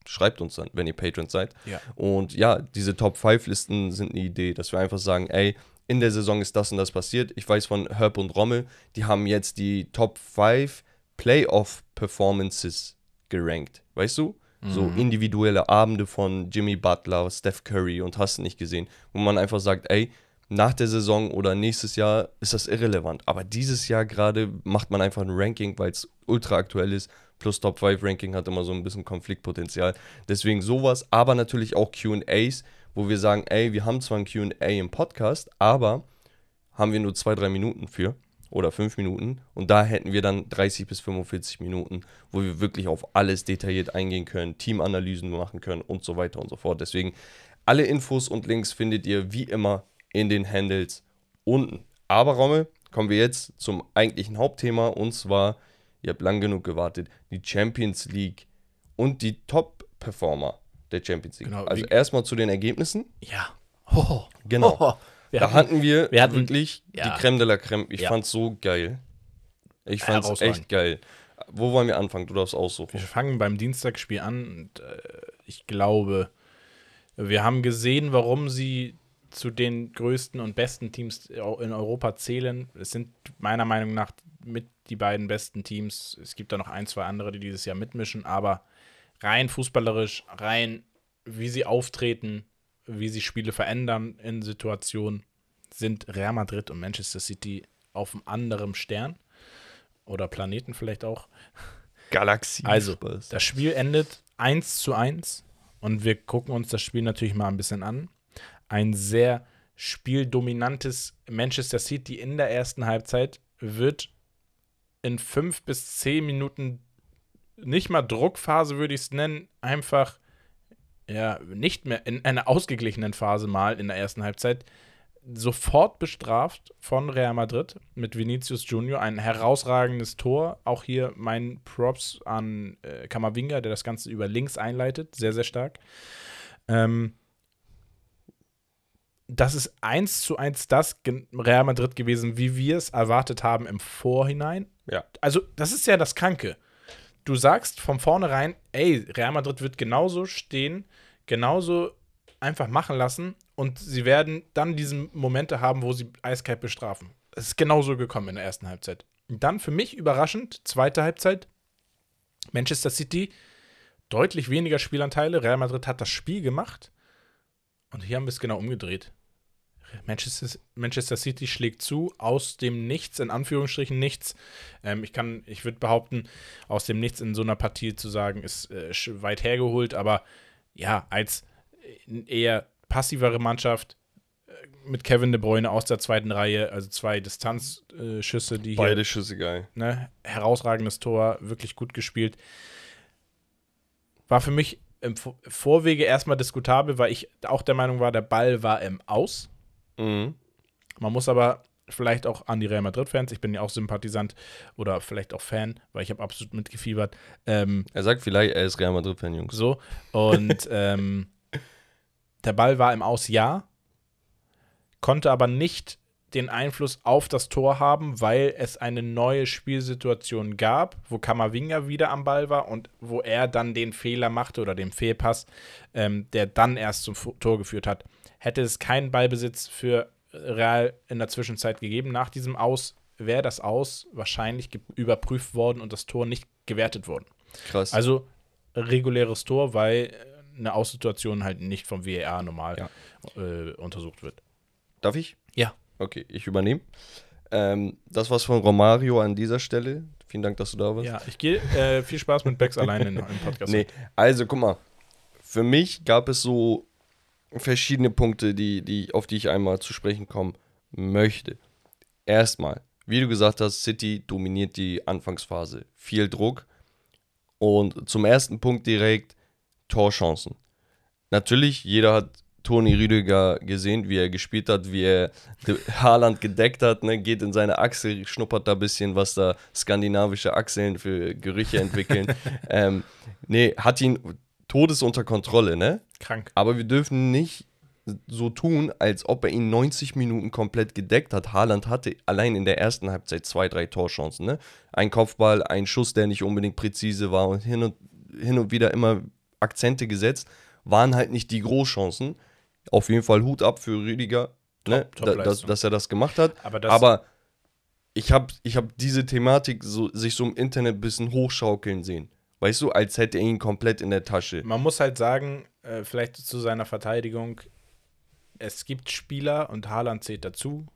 schreibt uns dann, wenn ihr Patrons seid.
Ja.
Und ja, diese Top 5 Listen sind eine Idee, dass wir einfach sagen, ey, in der Saison ist das und das passiert. Ich weiß von Herb und Rommel, die haben jetzt die Top 5 Playoff Performances gerankt. Weißt du? So individuelle Abende von Jimmy Butler, Steph Curry und hast du nicht gesehen, wo man einfach sagt, ey, nach der Saison oder nächstes Jahr ist das irrelevant. Aber dieses Jahr gerade macht man einfach ein Ranking, weil es ultra aktuell ist. Plus Top 5 Ranking hat immer so ein bisschen Konfliktpotenzial. Deswegen sowas, aber natürlich auch QAs, wo wir sagen, ey, wir haben zwar ein QA im Podcast, aber haben wir nur zwei, drei Minuten für oder fünf Minuten. Und da hätten wir dann 30 bis 45 Minuten, wo wir wirklich auf alles detailliert eingehen können, Teamanalysen machen können und so weiter und so fort. Deswegen alle Infos und Links findet ihr wie immer in den Handles unten. Aber Rommel, kommen wir jetzt zum eigentlichen Hauptthema und zwar, ihr habt lang genug gewartet, die Champions League und die Top-Performer der Champions League.
Genau,
also erstmal zu den Ergebnissen.
Ja. Oh.
Genau.
Oh. Wir
da hatten wir,
wir hatten-
wirklich
ja.
die Creme de la Creme. Ich
Ja.
fand's so geil. Ich fand's echt geil. wo wollen wir anfangen? Du darfst aussuchen.
Wir fangen beim Dienstagsspiel an und äh, ich glaube, wir haben gesehen, warum sie zu den größten und besten Teams in Europa zählen. Es sind meiner Meinung nach mit die beiden besten Teams. Es gibt da noch ein, zwei andere, die dieses Jahr mitmischen, aber rein fußballerisch, rein wie sie auftreten, wie sie Spiele verändern in Situationen, sind Real Madrid und Manchester City auf einem anderen Stern oder Planeten vielleicht auch.
Galaxie.
Also, das Spiel endet 1 zu 1 und wir gucken uns das Spiel natürlich mal ein bisschen an. Ein sehr spieldominantes Manchester City in der ersten Halbzeit wird in fünf bis zehn Minuten nicht mal Druckphase, würde ich es nennen, einfach ja, nicht mehr in einer ausgeglichenen Phase mal in der ersten Halbzeit sofort bestraft von Real Madrid mit Vinicius Junior. Ein herausragendes Tor. Auch hier mein Props an äh, Kamavinga, der das Ganze über links einleitet. Sehr, sehr stark. Ähm, das ist eins zu eins das Real Madrid gewesen, wie wir es erwartet haben im Vorhinein.
Ja.
Also, das ist ja das Kranke. Du sagst von vornherein, ey, Real Madrid wird genauso stehen, genauso einfach machen lassen und sie werden dann diese Momente haben, wo sie eiskalt bestrafen. Es ist genauso gekommen in der ersten Halbzeit. Und dann für mich überraschend, zweite Halbzeit, Manchester City, deutlich weniger Spielanteile. Real Madrid hat das Spiel gemacht und hier haben wir es genau umgedreht. Manchester, Manchester City schlägt zu, aus dem Nichts, in Anführungsstrichen nichts. Ähm, ich kann, ich würde behaupten, aus dem Nichts in so einer Partie zu sagen, ist äh, weit hergeholt, aber ja, als eher passivere Mannschaft äh, mit Kevin De Bruyne aus der zweiten Reihe, also zwei Distanzschüsse, die
Beide hier, Schüsse geil.
Ne, herausragendes Tor, wirklich gut gespielt. War für mich im Vorwege erstmal diskutabel, weil ich auch der Meinung war, der Ball war im Aus.
Mhm.
Man muss aber vielleicht auch an die Real Madrid-Fans, ich bin ja auch Sympathisant oder vielleicht auch Fan, weil ich habe absolut mitgefiebert. Ähm,
er sagt vielleicht, er ist Real Madrid-Fan, Jungs.
So, und ähm, der Ball war im Aus, ja, konnte aber nicht den Einfluss auf das Tor haben, weil es eine neue Spielsituation gab, wo Kamavinga wieder am Ball war und wo er dann den Fehler machte oder den Fehlpass, ähm, der dann erst zum Tor geführt hat. Hätte es keinen Ballbesitz für Real in der Zwischenzeit gegeben, nach diesem Aus wäre das Aus wahrscheinlich überprüft worden und das Tor nicht gewertet worden.
Krass.
Also reguläres Tor, weil eine Aussituation halt nicht vom WER normal ja. äh, untersucht wird.
Darf ich?
Ja.
Okay, ich übernehme. Ähm, das war's von Romario an dieser Stelle. Vielen Dank, dass du da warst.
Ja, ich gehe. Äh, viel Spaß mit Becks alleine im Podcast.
Nee, also guck mal. Für mich gab es so verschiedene Punkte, die, die, auf die ich einmal zu sprechen kommen möchte. Erstmal, wie du gesagt hast, City dominiert die Anfangsphase. Viel Druck. Und zum ersten Punkt direkt Torchancen. Natürlich, jeder hat Toni Rüdiger gesehen, wie er gespielt hat, wie er Haaland gedeckt hat, ne, geht in seine Achsel, schnuppert da ein bisschen, was da skandinavische Achseln für Gerüche entwickeln. ähm, nee, hat ihn todes unter Kontrolle, ne?
Krank.
Aber wir dürfen nicht so tun, als ob er ihn 90 Minuten komplett gedeckt hat. Haaland hatte allein in der ersten Halbzeit zwei, drei Torchancen, ne? Ein Kopfball, ein Schuss, der nicht unbedingt präzise war und hin und, hin und wieder immer Akzente gesetzt, waren halt nicht die Großchancen. Auf jeden Fall Hut ab für Rüdiger, ne? top, top da, dass, dass, er das gemacht hat.
Aber,
Aber ich habe ich hab diese Thematik so, sich so im Internet ein bisschen hochschaukeln sehen. Weißt du, als hätte er ihn komplett in der Tasche.
Man muss halt sagen, äh, vielleicht zu seiner Verteidigung, es gibt Spieler und Haaland zählt dazu,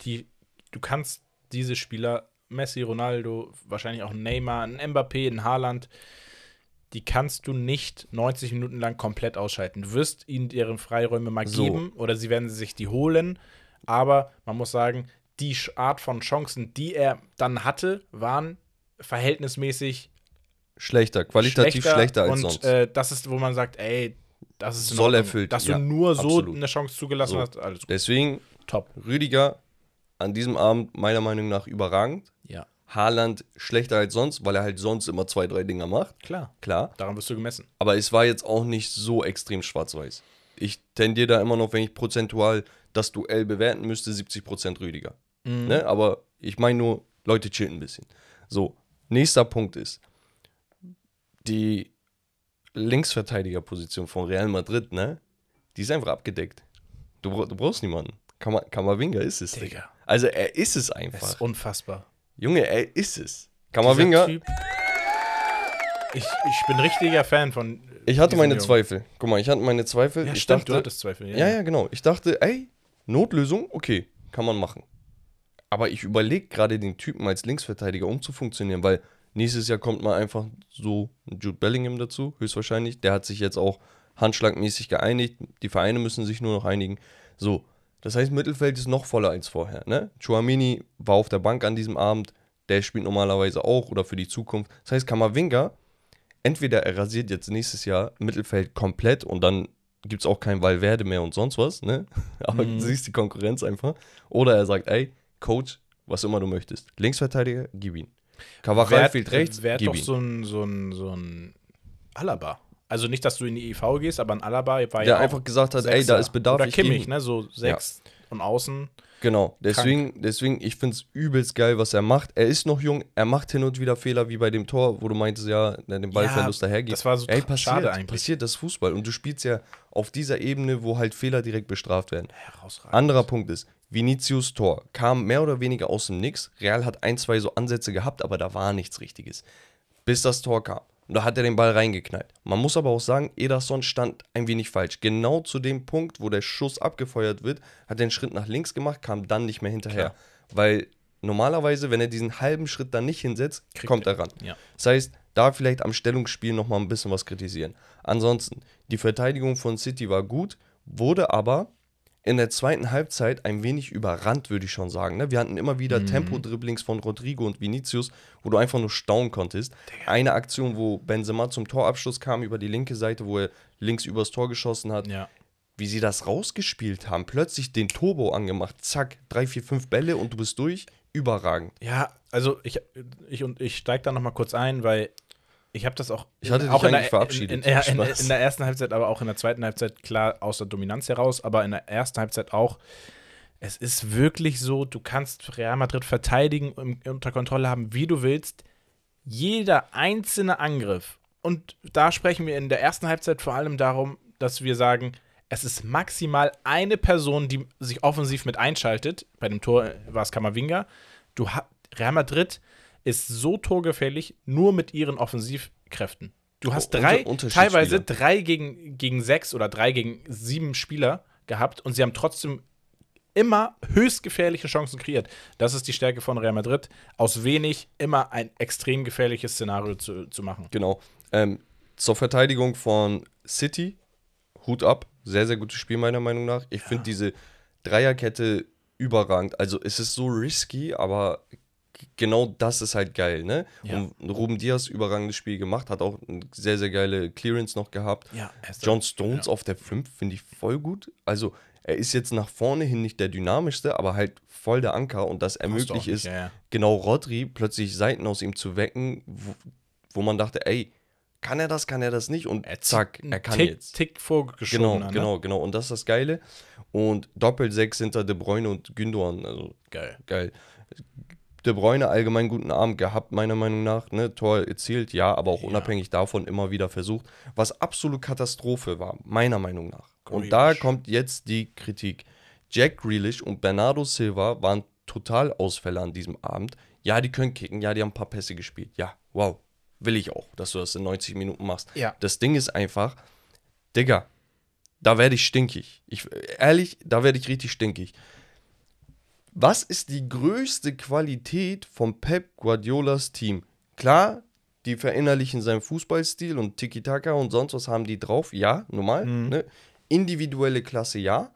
die du kannst diese Spieler, Messi, Ronaldo, wahrscheinlich auch Neymar, ein Mbappé, ein Haaland, die kannst du nicht 90 Minuten lang komplett ausschalten. Du wirst ihnen deren Freiräume mal so. geben oder sie werden sich die holen. Aber man muss sagen, die Art von Chancen, die er dann hatte, waren verhältnismäßig
schlechter, qualitativ schlechter, schlechter als
und,
sonst.
Äh, das ist, wo man sagt, ey, das ist
soll erfüllt,
dass ja, du nur so absolut. eine Chance zugelassen so. hast. Alles
gut. Deswegen top. Rüdiger an diesem Abend meiner Meinung nach überragend. Haaland schlechter als sonst, weil er halt sonst immer zwei, drei Dinger macht.
Klar.
Klar.
Daran wirst du gemessen.
Aber es war jetzt auch nicht so extrem schwarz-weiß. Ich tendiere da immer noch, wenn ich prozentual das Duell bewerten müsste, 70% Rüdiger. Mhm. Ne? Aber ich meine nur, Leute chillen ein bisschen. So, Nächster Punkt ist, die Linksverteidigerposition von Real Madrid, ne? Die ist einfach abgedeckt. Du, du brauchst niemanden. Kam- Kamavinga ist es, Digga. Also er ist es
Das
einfach.
ist unfassbar.
Junge, er ist es.
Typ- Ich, ich bin richtiger Fan von.
ich hatte meine
Jungen.
Zweifel. Guck mal, ich hatte meine Zweifel.
Ja,
ich
stimmt,
dachte,
du hattest Zweifel.
Ja, ja, genau. Ich dachte, ey, Notlösung, okay, kann man machen. Aber ich überlege gerade, den Typen als Linksverteidiger umzufunktionieren, weil nächstes Jahr kommt mal einfach so ein Jude Bellingham dazu, höchstwahrscheinlich. Der hat sich jetzt auch handschlagmäßig geeinigt. Die Vereine müssen sich nur noch einigen. So, das heißt, Mittelfeld ist noch voller als vorher. Ne? Chouamini war auf der Bank an diesem Abend. Der spielt normalerweise auch oder für die Zukunft. Das heißt, Kamavinga, entweder er rasiert jetzt nächstes Jahr Mittelfeld komplett und dann gibt es auch kein Valverde mehr und sonst was, ne? Aber
Mhm.
du siehst die Konkurrenz einfach. Oder er sagt, ey, Coach, was immer du möchtest. Linksverteidiger, gib ihn. Cavachal
Wäre
fehlt rechts,
wär
gib
doch
ihn.
so ein, so, ein, so ein Alaba. Also nicht, dass du in die EV gehst, aber ein Alaba war
der
ja auch
einfach gesagt hat, ey,
Sechser.
da ist Bedarf.
Oder Kimmich, ne? So sechs und außen.
Genau, deswegen, deswegen ich finde es übelst geil, was er macht. Er ist noch jung, er macht hin und wieder Fehler, wie bei dem Tor, wo du meintest, ja, der den Ballverlust dahergeht.
Das war so
Ey, passiert,
schade eigentlich.
passiert das Fußball. Und du spielst ja auf dieser Ebene, wo halt Fehler direkt bestraft werden.
Herausragend.
Anderer Punkt ist, Vinicius Tor kam mehr oder weniger aus dem Nix. Real hat ein, zwei so Ansätze gehabt, aber da war nichts Richtiges. Bis das Tor kam. Und da hat er den Ball reingeknallt. Man muss aber auch sagen, Ederson stand ein wenig falsch. Genau zu dem Punkt, wo der Schuss abgefeuert wird, hat er einen Schritt nach links gemacht, kam dann nicht mehr hinterher.
Klar.
Weil normalerweise, wenn er diesen halben Schritt dann nicht hinsetzt,
Kriegt
kommt
er.
ran.
Ja.
Das heißt, da vielleicht am Stellungsspiel nochmal ein bisschen was kritisieren. Ansonsten, die Verteidigung von City war gut, wurde aber in der zweiten Halbzeit ein wenig überrannt, würde ich schon sagen. Ne? Wir hatten immer wieder Tempo-Dribblings von Rodrigo und Vinicius, wo du einfach nur staunen konntest. Eine Aktion, wo Benzema zum Torabschluss kam über die linke Seite, wo er links übers Tor geschossen hat.
Ja.
Wie sie das rausgespielt haben, plötzlich den Turbo angemacht, zack, drei, vier, fünf Bälle und du bist durch. Überragend.
Ja, also ich, ich, und ich steige da noch mal kurz ein, weil ich habe das auch.
Ich hatte dich
auch in
eigentlich
der,
verabschiedet.
In, in, in, in, der ersten Halbzeit, aber auch in der zweiten Halbzeit, klar, aus der Dominanz heraus, aber in der ersten Halbzeit auch. Es ist wirklich so, du kannst Real Madrid verteidigen, und unter Kontrolle haben, wie du willst. Jeder einzelne Angriff, und da sprechen wir in der ersten Halbzeit vor allem darum, dass wir sagen, es ist maximal eine Person, die sich offensiv mit einschaltet. Bei dem Tor war es Kamavinga. Du Real Madrid ist so torgefährlich nur mit ihren Offensivkräften. Du hast
Oh,
drei, teilweise drei gegen, gegen sechs oder drei gegen sieben Spieler gehabt und sie haben trotzdem immer höchst gefährliche Chancen kreiert. Das ist die Stärke von Real Madrid, aus wenig immer ein extrem gefährliches Szenario zu, zu machen.
Genau. Ähm, zur Verteidigung von City, Hut ab. Sehr, sehr gutes Spiel, meiner Meinung nach. Ich finde diese Dreierkette überragend. Also, es ist so risky, aber genau das ist halt geil, ne?
Ja.
Und Ruben Diaz überragendes Spiel gemacht, hat auch eine sehr, sehr geile Clearance noch gehabt.
Ja, er
John Stones auf der 5 finde ich voll gut. Also, er ist jetzt nach vorne hin nicht der dynamischste, aber halt voll der Anker und das ermöglicht ist,
ja, ja.
genau Rodri plötzlich Seiten aus ihm zu wecken, wo, wo man dachte, ey, kann er das, kann er das nicht? Und zack,
Einen
er kann
Tick,
jetzt.
Tick vorgeschoben.
Genau,
ne?
genau, genau. Und das ist das Geile. Und Doppel-6 hinter De Bruyne und Gündogan. Also
Geil.
geil. De Bruyne allgemein guten Abend gehabt, meiner Meinung nach. Ne? Tor erzielt, ja, aber auch
Ja.
unabhängig davon immer wieder versucht. Was absolut Katastrophe war, meiner Meinung nach. Und da
Grealish.
kommt jetzt die Kritik. Jack Grealish und Bernardo Silva waren total Ausfälle an diesem Abend. Ja, die können kicken, ja, die haben ein paar Pässe gespielt. Ja, wow. Will ich auch, dass du das in 90 Minuten machst.
Ja.
Das Ding ist einfach, Digga, da werde ich stinkig. Ich, ehrlich, da werde ich richtig stinkig. Was ist die größte Qualität von Pep Guardiolas Team? Klar, die verinnerlichen seinen Fußballstil und Tiki-Taka und sonst was haben die drauf. Ja, normal. Ne? Individuelle Klasse, ja.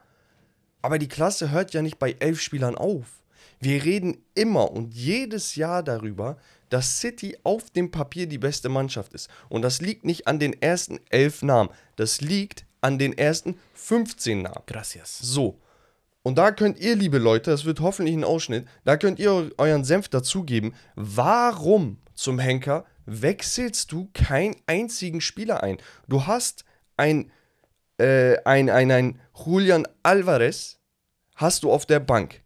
Aber die Klasse hört ja nicht bei elf Spielern auf. Wir reden immer und jedes Jahr darüber, dass City auf dem Papier die beste Mannschaft ist. Und das liegt nicht an den ersten elf Namen. Das liegt an den ersten 15 Namen.
Gracias.
So. Und da könnt ihr, liebe Leute, das wird hoffentlich ein Ausschnitt, da könnt ihr eu- euren Senf dazugeben. Warum zum Henker wechselst du keinen einzigen Spieler ein? Du hast ein, äh, ein, ein, ein Julian Alvarez hast du auf der Bank.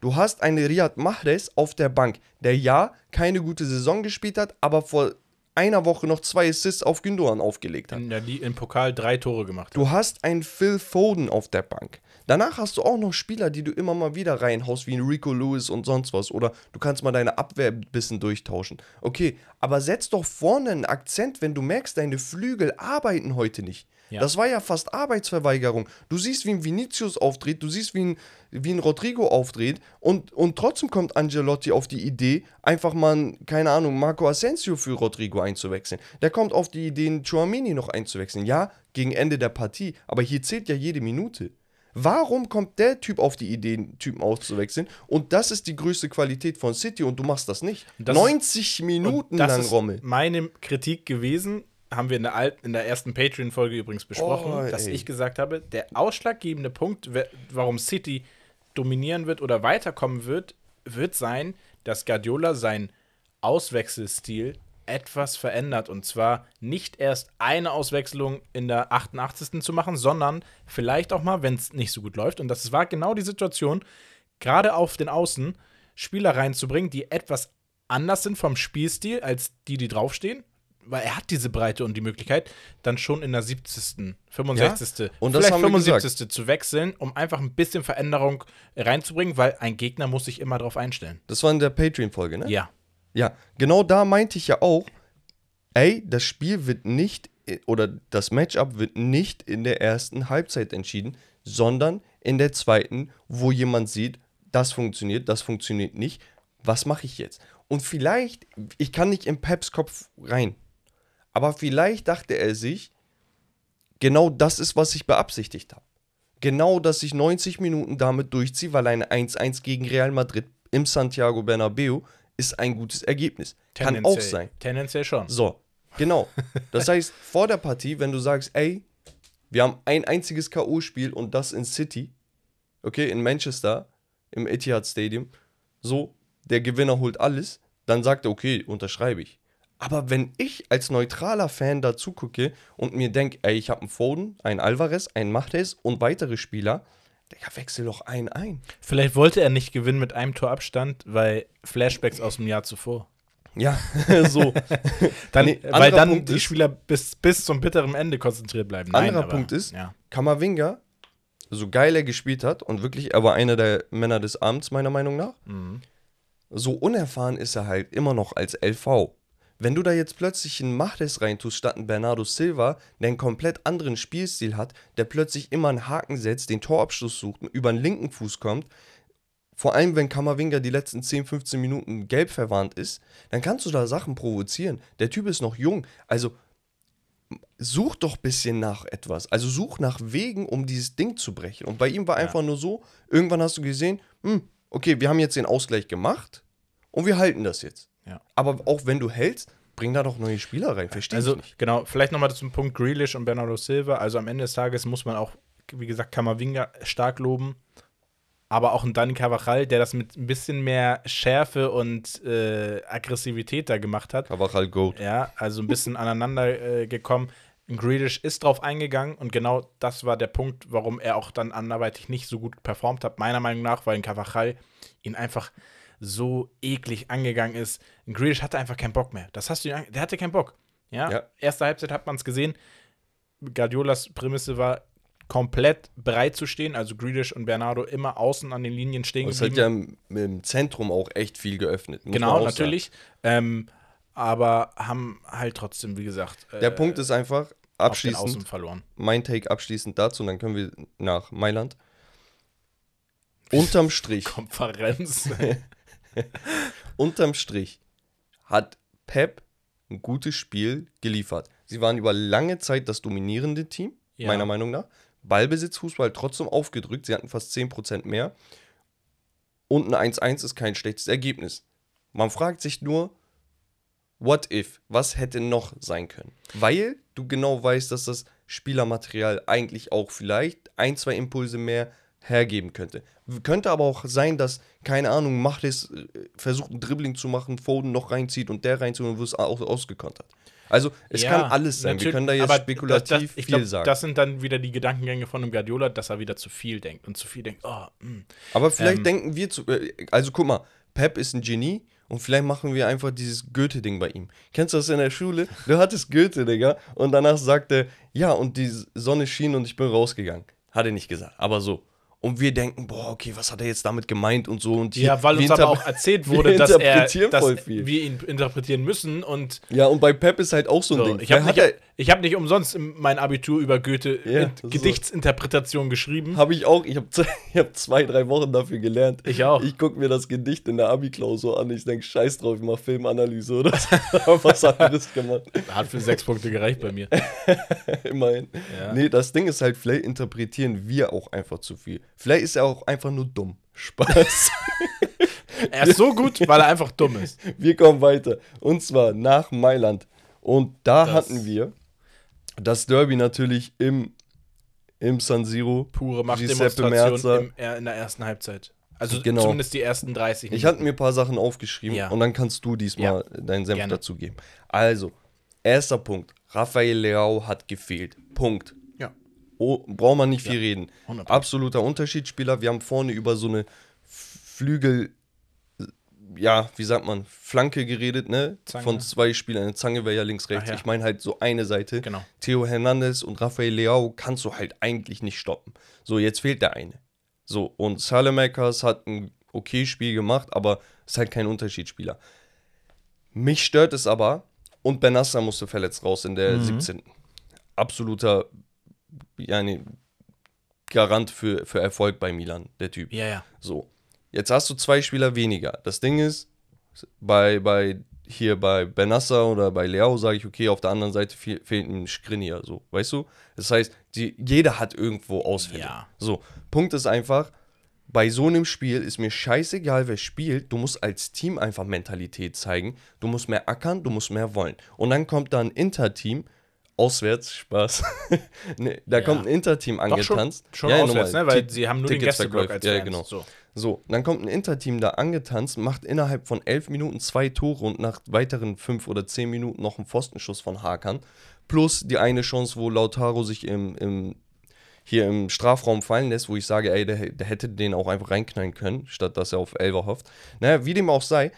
Du hast einen Riyad Mahrez auf der Bank, der ja keine gute Saison gespielt hat, aber vor einer Woche noch zwei Assists auf Gündogan aufgelegt hat.
In der Li- im Pokal drei Tore gemacht hat.
Du hast einen Phil Foden auf der Bank. Danach hast du auch noch Spieler, die du immer mal wieder reinhaust, wie ein Rico Lewis und sonst was. Oder du kannst mal deine Abwehr ein bisschen durchtauschen. Okay, aber setz doch vorne einen Akzent, wenn du merkst, deine Flügel arbeiten heute nicht.
Ja.
Das war ja fast Arbeitsverweigerung. Du siehst, wie ein Vinicius auftritt, du siehst, wie ein, wie ein Rodrigo auftritt und, und trotzdem kommt Angelotti auf die Idee, einfach mal, keine Ahnung, Marco Asensio für Rodrigo einzuwechseln. Der kommt auf die Idee, einen Chouamini noch einzuwechseln. Ja, gegen Ende der Partie, aber hier zählt ja jede Minute. Warum kommt der Typ auf die Idee, einen Typen auszuwechseln? Und das ist die größte Qualität von City und du machst das nicht.
das ist-
90 Minuten
Und das
lang,
ist
Rommel.
meine Kritik gewesen, haben wir in der, alt, in der ersten Patreon-Folge übrigens besprochen,
Oh,
dass ich gesagt habe, der ausschlaggebende Punkt, warum City dominieren wird oder weiterkommen wird, wird sein, dass Guardiola seinen Auswechselstil etwas verändert. Und zwar nicht erst eine Auswechslung in der 88. zu machen, sondern vielleicht auch mal, wenn es nicht so gut läuft. Und das war genau die Situation, gerade auf den Außen Spieler reinzubringen, die etwas anders sind vom Spielstil als die, die draufstehen. Weil er hat diese Breite und die Möglichkeit, dann schon in der 70., 65.,
und das
vielleicht
haben wir
75. zu wechseln, um einfach ein bisschen Veränderung reinzubringen, weil ein Gegner muss sich immer darauf einstellen.
Das war in der Patreon-Folge, ne?
Ja.
Ja, genau da meinte ich ja auch, ey, das Spiel wird nicht oder das Matchup wird nicht in der ersten Halbzeit entschieden, sondern in der zweiten, wo jemand sieht, das funktioniert, das funktioniert nicht. Was mache ich jetzt? Und vielleicht, ich kann nicht in Peps Kopf rein, aber vielleicht dachte er sich, genau das ist, was ich beabsichtigt habe. Genau, dass ich 90 Minuten damit durchziehe, weil eine 1-1 gegen Real Madrid im Santiago Bernabeu ist ein gutes Ergebnis. Kann auch sein.
Tendenziell schon.
So, genau. Das heißt, vor der Partie, wenn du sagst, ey, wir haben ein einziges K.O.-Spiel und das in City, okay, in Manchester, im Etihad Stadium, so, der Gewinner holt alles, dann sagt er, okay, unterschreibe ich. Aber wenn ich als neutraler Fan dazu gucke und mir denke, ey, ich habe einen Foden, einen Alvarez, einen Mahrez und weitere Spieler, Digga, wechsel doch einen ein.
Vielleicht wollte er nicht gewinnen mit einem Torabstand, weil Flashbacks aus dem Jahr zuvor.
Ja, so.
Dann,
Nee,
weil dann
Punkt
die Spieler bis, bis zum bitteren Ende konzentriert bleiben. Nein,
Anderer
aber,
Punkt ist,
ja.
Kamavinga, so geil er gespielt hat und wirklich, er war einer der Männer des Abends, meiner Meinung nach.
Mhm.
So unerfahren ist er halt immer noch als LV. Wenn du da jetzt plötzlich einen Mahrez reintust statt einen Bernardo Silva, der einen komplett anderen Spielstil hat, der plötzlich immer einen Haken setzt, den Torabschluss sucht, über den linken Fuß kommt, vor allem wenn Kamavinga die letzten 10, 15 Minuten gelb verwarnt ist, dann kannst du da Sachen provozieren. Der Typ ist noch jung, also such doch ein bisschen nach etwas. Also such nach Wegen, um dieses Ding zu brechen. Und bei ihm war einfach nur so, irgendwann hast du gesehen, hm, okay, wir haben jetzt den Ausgleich gemacht und wir halten das jetzt.
Ja.
Aber auch wenn du hältst, bring da doch neue Spieler rein. Verstehe
Also,
ich nicht.
genau, vielleicht nochmal zum Punkt Grealish und Bernardo Silva. Also am Ende des Tages muss man auch, wie gesagt, Kamavinga stark loben. Aber auch ein Dani Carvajal, der das mit ein bisschen mehr Schärfe und äh, Aggressivität da gemacht hat.
Cavachal Goat.
Ja, also ein bisschen aneinander äh, gekommen. Grealish ist drauf eingegangen und genau das war der Punkt, warum er auch dann anderweitig nicht so gut performt hat, meiner Meinung nach, weil ein Cavachal ihn einfach so eklig angegangen ist. Ein Grealish hatte einfach keinen Bock mehr. Das hast du, der hatte keinen Bock. Ja,
Ja.
erste Halbzeit hat man es gesehen. Guardiolas Prämisse war komplett bereit zu stehen, also Grealish und Bernardo immer außen an den Linien stehen
Das hat ja im, im Zentrum auch echt viel geöffnet.
genau, natürlich. Ähm, aber haben halt trotzdem, wie gesagt,
Sagen. Der
äh,
Punkt ist einfach, abschließend,
verloren.
mein Take abschließend dazu, und dann können wir nach Mailand. Unterm Strich.
Konferenz.
unterm Strich hat Pep ein gutes Spiel geliefert. Sie waren über lange Zeit das dominierende Team,
Ja.
meiner Meinung nach. Ballbesitzfußball trotzdem aufgedrückt. Sie hatten fast 10% mehr. Und ein 1-1 ist kein schlechtes Ergebnis. Man fragt sich nur, what if? Was hätte noch sein können? Weil du genau weißt, dass das Spielermaterial eigentlich auch vielleicht ein, zwei Impulse mehr hergeben könnte. Könnte aber auch sein, dass, keine Ahnung, macht es, äh, versucht ein Dribbling zu machen, Foden noch reinzieht und der reinzieht und wird es auch ausgekontert.
Also es
Ja,
kann alles sein. Wir können da jetzt spekulativ
das, das,
viel
glaub,
sagen.
Das sind dann wieder die Gedankengänge von einem Guardiola, dass er wieder zu viel denkt und zu viel denkt, oh, mh.
Aber vielleicht
Ähm,
denken wir zu. äh, Also guck mal, Pep ist ein Genie und vielleicht machen wir einfach dieses Goethe-Ding bei ihm. Kennst du das in der Schule? Du hattest Goethe, Digga. Und danach sagte er, ja, und die Sonne schien und ich bin rausgegangen. Hat er nicht gesagt, aber so. Und wir denken, boah, okay, was hat er jetzt damit gemeint und so. Und
Ja, weil uns aber auch erzählt wurde, dass, er,
interpretieren
dass wir ihn interpretieren müssen und
Ja, und bei Pep ist halt auch so ein
so.
Ding.
Ich habe nicht, ich hab nicht umsonst mein Abitur über Goethe
Ja,
Int-
so.
Gedichtsinterpretation geschrieben.
Habe ich auch. Ich habe hab zwei, drei Wochen dafür gelernt.
Ich auch.
Ich gucke mir das Gedicht in der Abi-Klausur an. Ich denke, scheiß drauf, ich mache Filmanalyse oder was anderes gemacht.
Hat für sechs Punkte gereicht bei mir.
Immerhin.
Ja.
Nee, das Ding ist halt, vielleicht interpretieren wir auch einfach zu viel. Vielleicht ist er auch einfach nur dumm. Spaß.
Er ist so gut, weil er einfach dumm ist.
wir kommen weiter. Und zwar nach Mailand. Und da
Das-
hatten wir das Derby natürlich im, im San Siro.
Pure Machtdemonstration im, äh, in der ersten Halbzeit. Also
Genau.
zumindest die ersten 30
Ich hatte mir ein paar Sachen aufgeschrieben
Ja.
und dann kannst du diesmal deinen Senf
Gerne.
dazu geben. Also, erster Punkt. Rafael Leao hat gefehlt. Punkt.
Ja.
Oh, braucht man nicht viel reden.
100%.
Absoluter Unterschiedsspieler. Wir haben vorne über so eine Flügel, ja, wie sagt man, Flanke geredet, ne?
Zange.
Von zwei Spielern. Eine Zange wäre ja links, rechts.
Ja.
Ich meine halt so eine Seite.
Genau.
Theo Hernandez und Rafael Leao kannst du halt eigentlich nicht stoppen. So, jetzt fehlt der eine. So, und Salamakers hat ein okay Spiel gemacht, aber ist halt kein Unterschiedsspieler. Mich stört es aber, und Benassa musste verletzt raus in der 17. Absoluter ja, nee, Garant für, für Erfolg bei Milan, der Typ.
Ja, ja.
So, jetzt hast du zwei Spieler weniger. Das Ding ist, bei, bei hier bei Benassa oder bei Leao sage ich, okay, auf der anderen Seite fehl, fehlt ein Skriniar, so, weißt du? Das heißt, die, jeder hat irgendwo Ausfälle.
Ja.
So, Punkt ist einfach, bei so einem Spiel ist mir scheißegal, wer spielt. Du musst als Team einfach Mentalität zeigen. Du musst mehr ackern, du musst mehr wollen. Und dann kommt da ein Inter-Team, auswärts, Spaß. ne, da
Ja.
kommt ein Inter-Team
Doch schon,
angetanzt.
schon
ja,
auswärts, ne? Weil
Ti-
sie haben nur den
Tickets
Gästeblock
verkauft.
als
Ja, genau.
So.
So, dann kommt ein Inter-Team da angetanzt, macht innerhalb von elf Minuten zwei Tore und nach weiteren fünf oder zehn Minuten noch einen Pfostenschuss von Hakan. Plus die eine Chance, wo Lautaro sich im, im, hier im Strafraum fallen lässt, wo ich sage, ey, der, der hätte den auch einfach reinknallen können, statt dass er auf Elfer hofft. Naja, wie dem auch sei,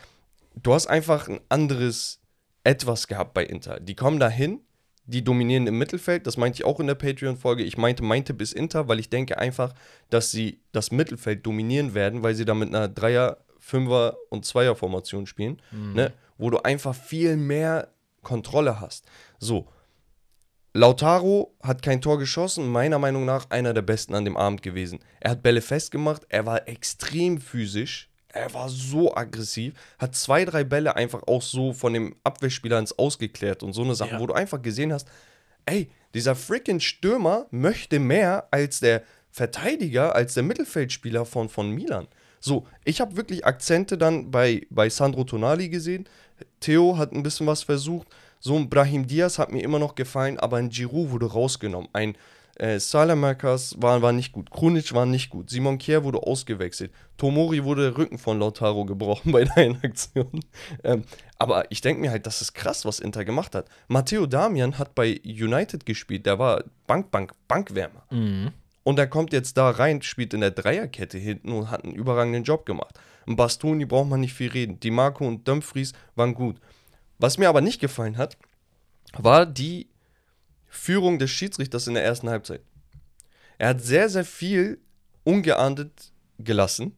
du hast einfach ein anderes Etwas gehabt bei Inter. Die kommen da hin, die dominieren im Mittelfeld, das meinte ich auch in der Patreon-Folge. Ich meinte, mein Tipp ist Inter, weil ich denke einfach, dass sie das Mittelfeld dominieren werden, weil sie da mit einer Dreier-, Fünfer- und Zweier-Formation spielen, ne? wo du einfach viel mehr Kontrolle hast. So, Lautaro hat kein Tor geschossen, meiner Meinung nach einer der besten an dem Abend gewesen. Er hat Bälle festgemacht, er war extrem physisch, er war so aggressiv, hat zwei, drei Bälle einfach auch so von dem Abwehrspieler ins Ausgeklärt und so eine Sache,
Ja.
wo du einfach gesehen hast, ey, dieser freaking Stürmer möchte mehr als der Verteidiger, als der Mittelfeldspieler von, von Milan. So, ich habe wirklich Akzente dann bei, bei Sandro Tonali gesehen. Theo hat ein bisschen was versucht. So ein Brahim Diaz hat mir immer noch gefallen, aber ein Giroud wurde rausgenommen. Ein äh, Salamakers war, war nicht gut. Krunic war nicht gut. Simon Kier wurde ausgewechselt. Tomori wurde der Rücken von Lautaro gebrochen bei deinen Aktionen. Ähm, aber ich denke mir halt, das ist krass, was Inter gemacht hat. Matteo Damian hat bei United gespielt. Der war Bank, Bank, Bankwärmer. Und er kommt jetzt da rein, spielt in der Dreierkette hinten und hat einen überragenden Job gemacht. Ein Bastoni braucht man nicht viel reden. Die Marco und Dumfries waren gut. Was mir aber nicht gefallen hat, war die Führung des Schiedsrichters in der ersten Halbzeit. Er hat sehr, sehr viel ungeahndet gelassen.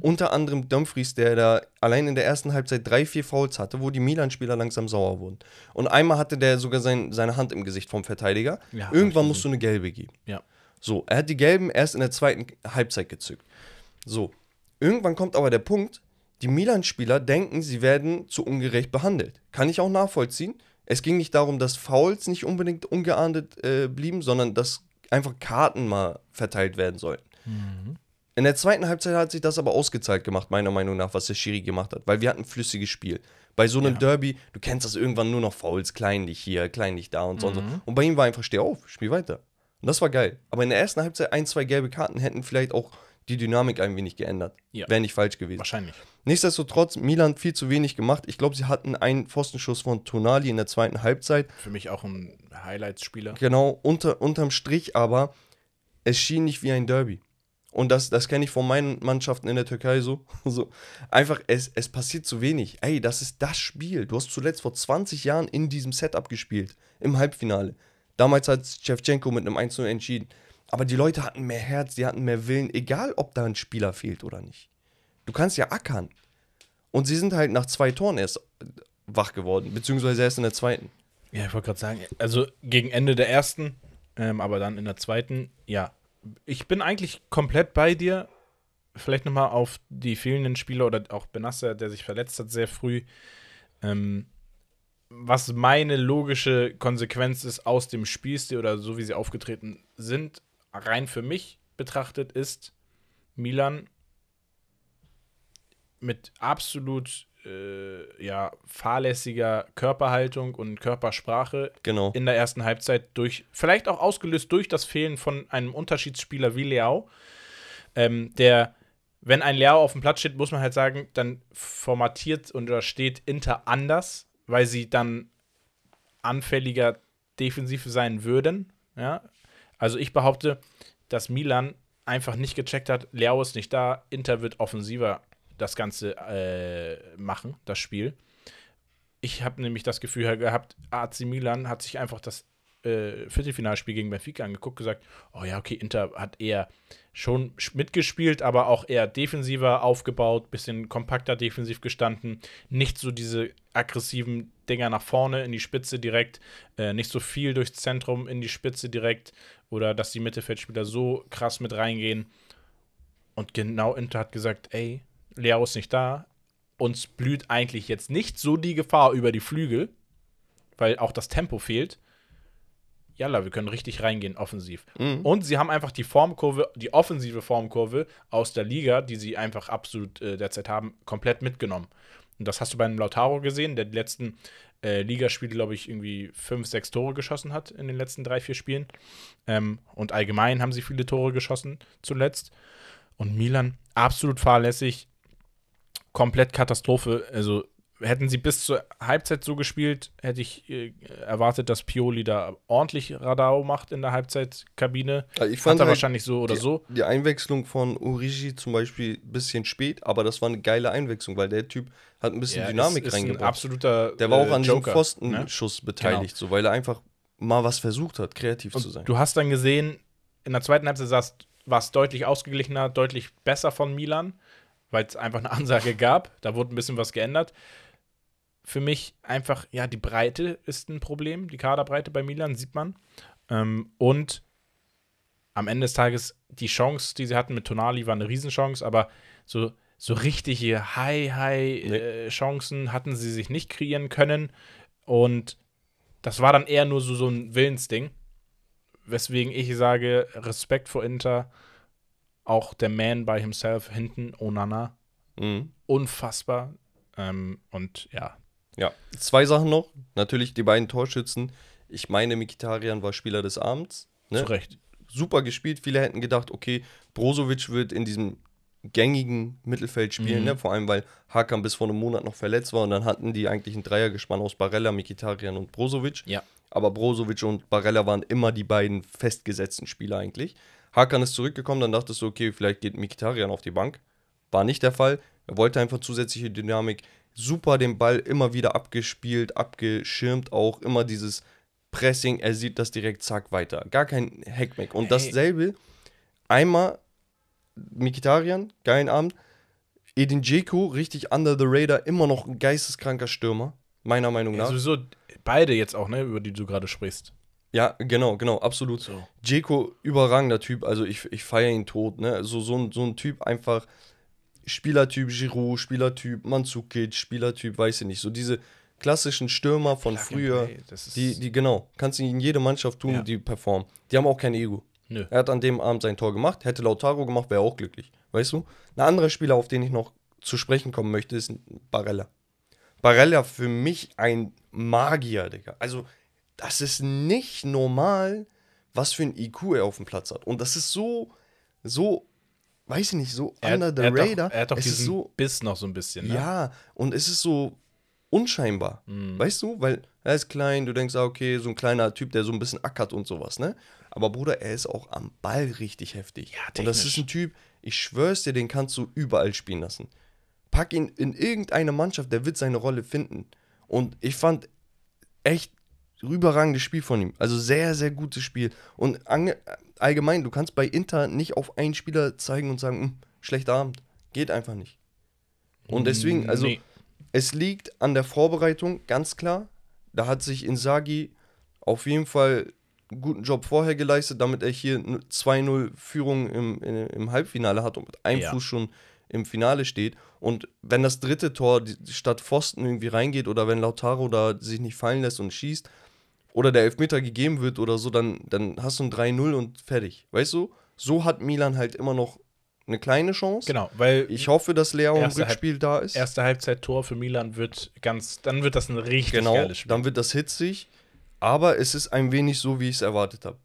Unter anderem Dumfries, der da allein in der ersten Halbzeit drei, vier Fouls hatte, wo die Milan-Spieler langsam sauer wurden. Und einmal hatte der sogar sein, seine Hand im Gesicht vom Verteidiger.
Ja,
Irgendwann musst du eine gelbe geben.
Ja.
So, er hat die gelben erst in der zweiten Halbzeit gezückt. So, irgendwann kommt aber der Punkt, die Milan-Spieler denken, sie werden zu ungerecht behandelt. Kann ich auch nachvollziehen. Es ging nicht darum, dass Fouls nicht unbedingt ungeahndet äh, blieben, sondern dass einfach Karten mal verteilt werden sollten. In der zweiten Halbzeit hat sich das aber ausgezahlt gemacht, meiner Meinung nach, was der Schiri gemacht hat, weil wir hatten ein flüssiges Spiel. Bei so einem
Ja.
Derby, du kennst das irgendwann nur noch Fouls, kleinlich hier, kleinlich da und so und so. Und bei ihm war einfach, steh auf, spiel weiter. Und das war geil. Aber in der ersten Halbzeit ein, zwei gelbe Karten hätten vielleicht auch die Dynamik ein wenig geändert.
Ja.
Wäre nicht falsch gewesen.
Wahrscheinlich.
Nichtsdestotrotz, Milan viel zu wenig gemacht. Ich glaube, sie hatten einen Pfostenschuss von Tonali in der zweiten Halbzeit.
Für mich auch ein Highlights-Spieler.
Genau, unter, unterm Strich aber, es schien nicht wie ein Derby. Und das, das kenne ich von meinen Mannschaften in der Türkei so. so. Einfach, es, es passiert zu wenig. Ey, das ist das Spiel. Du hast zuletzt vor 20 Jahren in diesem Setup gespielt. Im Halbfinale. Damals hat Shevchenko mit einem 1-0 entschieden. Aber die Leute hatten mehr Herz, die hatten mehr Willen, egal ob da ein Spieler fehlt oder nicht. Du kannst ja ackern. Und sie sind halt nach zwei Toren erst wach geworden, beziehungsweise erst in der zweiten.
Ja, ich wollte gerade sagen, also gegen Ende der ersten, ähm, aber dann in der zweiten, ja. Ich bin eigentlich komplett bei dir. Vielleicht nochmal auf die fehlenden Spieler oder auch Benasser, der sich verletzt hat sehr früh. Ähm, was meine logische Konsequenz ist aus dem Spielstil oder so wie sie aufgetreten sind, rein für mich betrachtet, ist Milan mit absolut äh, ja, fahrlässiger Körperhaltung und Körpersprache
Genau.
in der ersten Halbzeit durch, vielleicht auch ausgelöst durch das Fehlen von einem Unterschiedsspieler wie Leao, ähm, der, wenn ein Leao auf dem Platz steht, muss man halt sagen, dann formatiert und da steht Inter anders, weil sie dann anfälliger defensiv sein würden. Ja? Also ich behaupte, dass Milan einfach nicht gecheckt hat, Leao ist nicht da, Inter wird offensiver das Ganze äh, machen, das Spiel. Ich habe nämlich das Gefühl gehabt, AC Milan hat sich einfach das äh, Viertelfinalspiel gegen Benfica angeguckt, gesagt, oh ja, okay, Inter hat eher schon mitgespielt, aber auch eher defensiver aufgebaut, bisschen kompakter defensiv gestanden, nicht so diese aggressiven Dinger nach vorne in die Spitze direkt, äh, nicht so viel durchs Zentrum in die Spitze direkt oder dass die Mittelfeldspieler so krass mit reingehen. Und genau Inter hat gesagt, ey, Leao ist nicht da, uns blüht eigentlich jetzt nicht so die Gefahr über die Flügel, weil auch das Tempo fehlt. Jalla, wir können richtig reingehen offensiv.
Mhm.
Und sie haben einfach die Formkurve, die offensive Formkurve aus der Liga, die sie einfach absolut äh, derzeit haben, komplett mitgenommen. Und das hast du beim Lautaro gesehen, der die letzten äh, Ligaspiele, glaube ich, irgendwie fünf, sechs Tore geschossen hat in den letzten drei, vier Spielen. Ähm, und allgemein haben sie viele Tore geschossen zuletzt. Und Milan absolut fahrlässig, komplett Katastrophe. Also hätten sie bis zur Halbzeit so gespielt, hätte ich äh, erwartet, dass Pioli da ordentlich Radau macht in der Halbzeitkabine.
Also ich
Hat
fand
er
halt
wahrscheinlich so oder
die,
so.
Die Einwechslung von Origi zum Beispiel ein bisschen spät, aber das war eine geile Einwechslung, weil der Typ hat ein bisschen
Ja,
Dynamik
ist, ist ein
reingebracht.
absoluter
Der war auch
äh,
an diesem
Joker, ne?
Pfostenschuss beteiligt, so, weil er einfach mal was versucht hat, kreativ zu sein.
Und du hast dann gesehen, in der zweiten Halbzeit war es deutlich ausgeglichener, deutlich besser von Milan, weil es einfach eine Ansage gab. Da wurde ein bisschen was geändert. Für mich einfach, ja, die Breite ist ein Problem, die Kaderbreite bei Milan, sieht man. Ähm, und am Ende des Tages, die Chance, die sie hatten mit Tonali, war eine Riesenchance, aber so, so richtige High-High-Chancen hatten sie sich nicht kreieren können. Und das war dann eher nur so, so ein Willensding. Weswegen ich sage, Respekt vor Inter. Auch der Man by himself hinten, Onana.
Mhm.
Unfassbar. Ähm, und ja,
Ja, zwei Sachen noch. Natürlich die beiden Torschützen. Ich meine, Mikitarian war Spieler des Abends. Ne?
zu Recht.
Super gespielt. Viele hätten gedacht, okay, Brozovic wird in diesem gängigen Mittelfeld spielen,
Mhm.
ne? vor allem weil Hakan bis vor einem Monat noch verletzt war und dann hatten die eigentlich ein Dreiergespann aus Barella, Mikitarian und Brozovic.
Ja.
Aber Brozovic und Barella waren immer die beiden festgesetzten Spieler eigentlich. Hakan ist zurückgekommen, dann dachtest du, okay, vielleicht geht Mikitarian auf die Bank. War nicht der Fall. Er wollte einfach zusätzliche Dynamik. Super den Ball immer wieder abgespielt, abgeschirmt auch. Immer dieses Pressing, er sieht das direkt, zack, weiter. Gar kein Hackmack. Und
Hey.
dasselbe, einmal Mikitarian, geilen Abend. Edin Dzeko, richtig under the radar, immer noch ein geisteskranker Stürmer, meiner Meinung
Ja,
nach.
sowieso beide jetzt auch, ne, über die du gerade sprichst.
Ja, genau, genau, absolut.
So.
Dzeko, überragender Typ, also ich, ich feiere ihn tot, ne? So, so, ein, so ein Typ einfach, Spielertyp Giroud, Spielertyp Mandzukic, Spielertyp, weiß ich nicht, so diese klassischen Stürmer von
Plug
früher, die, die, genau, kannst du in jede Mannschaft tun,
Ja.
die performen. Die haben auch kein Ego.
Nö.
Er hat an dem Abend sein Tor gemacht, hätte Lautaro gemacht, wäre auch glücklich, weißt du? Ein anderer Spieler, auf den ich noch zu sprechen kommen möchte, ist Barella. Barella für mich ein Magier, Digga. Also, das ist nicht normal, was für ein IQ er auf dem Platz hat. Und das ist so, so weiß ich nicht, so
Er,
under the
er,
radar.
doch, er hat doch
es ist
diesen
so,
Biss noch so ein bisschen. Ne?
ja, und es ist so unscheinbar.
Mhm.
Weißt du? Weil er ist klein, du denkst, ah, okay, so ein kleiner Typ, der so ein bisschen ackert und sowas, ne? Aber Bruder, er ist auch am Ball richtig heftig.
Ja,
und das
technisch.
ist ein Typ, ich schwör's dir, den kannst du überall spielen lassen. Pack ihn in irgendeine Mannschaft, der wird seine Rolle finden. Und ich fand echt überragendes Spiel von ihm. Also sehr, sehr gutes Spiel. Und ange allgemein, du kannst bei Inter nicht auf einen Spieler zeigen und sagen, "Hm, schlechter Abend. Geht einfach nicht. Und deswegen, also
Nee.
es liegt an der Vorbereitung, ganz klar. Da hat sich Inzaghi auf jeden Fall einen guten Job vorher geleistet, damit er hier eine 2-0 Führung im, im, Halbfinale hat und mit einem
Ja.
Fuß schon im Finale steht. Und wenn das dritte Tor statt Pfosten irgendwie reingeht oder wenn Lautaro da sich nicht fallen lässt und schießt oder der Elfmeter gegeben wird oder so, dann, dann hast du ein 3-0 und fertig. Weißt du? So hat Milan halt immer noch eine kleine Chance.
Genau, weil
Ich hoffe, dass Leo im
Erste Halb-
Rückspiel da ist.
erste Halbzeit-Tor für Milan wird ganz, dann wird das ein richtig
Genau,
geiles Spiel.
dann wird das hitzig, aber es ist ein wenig so, wie ich es erwartet habe.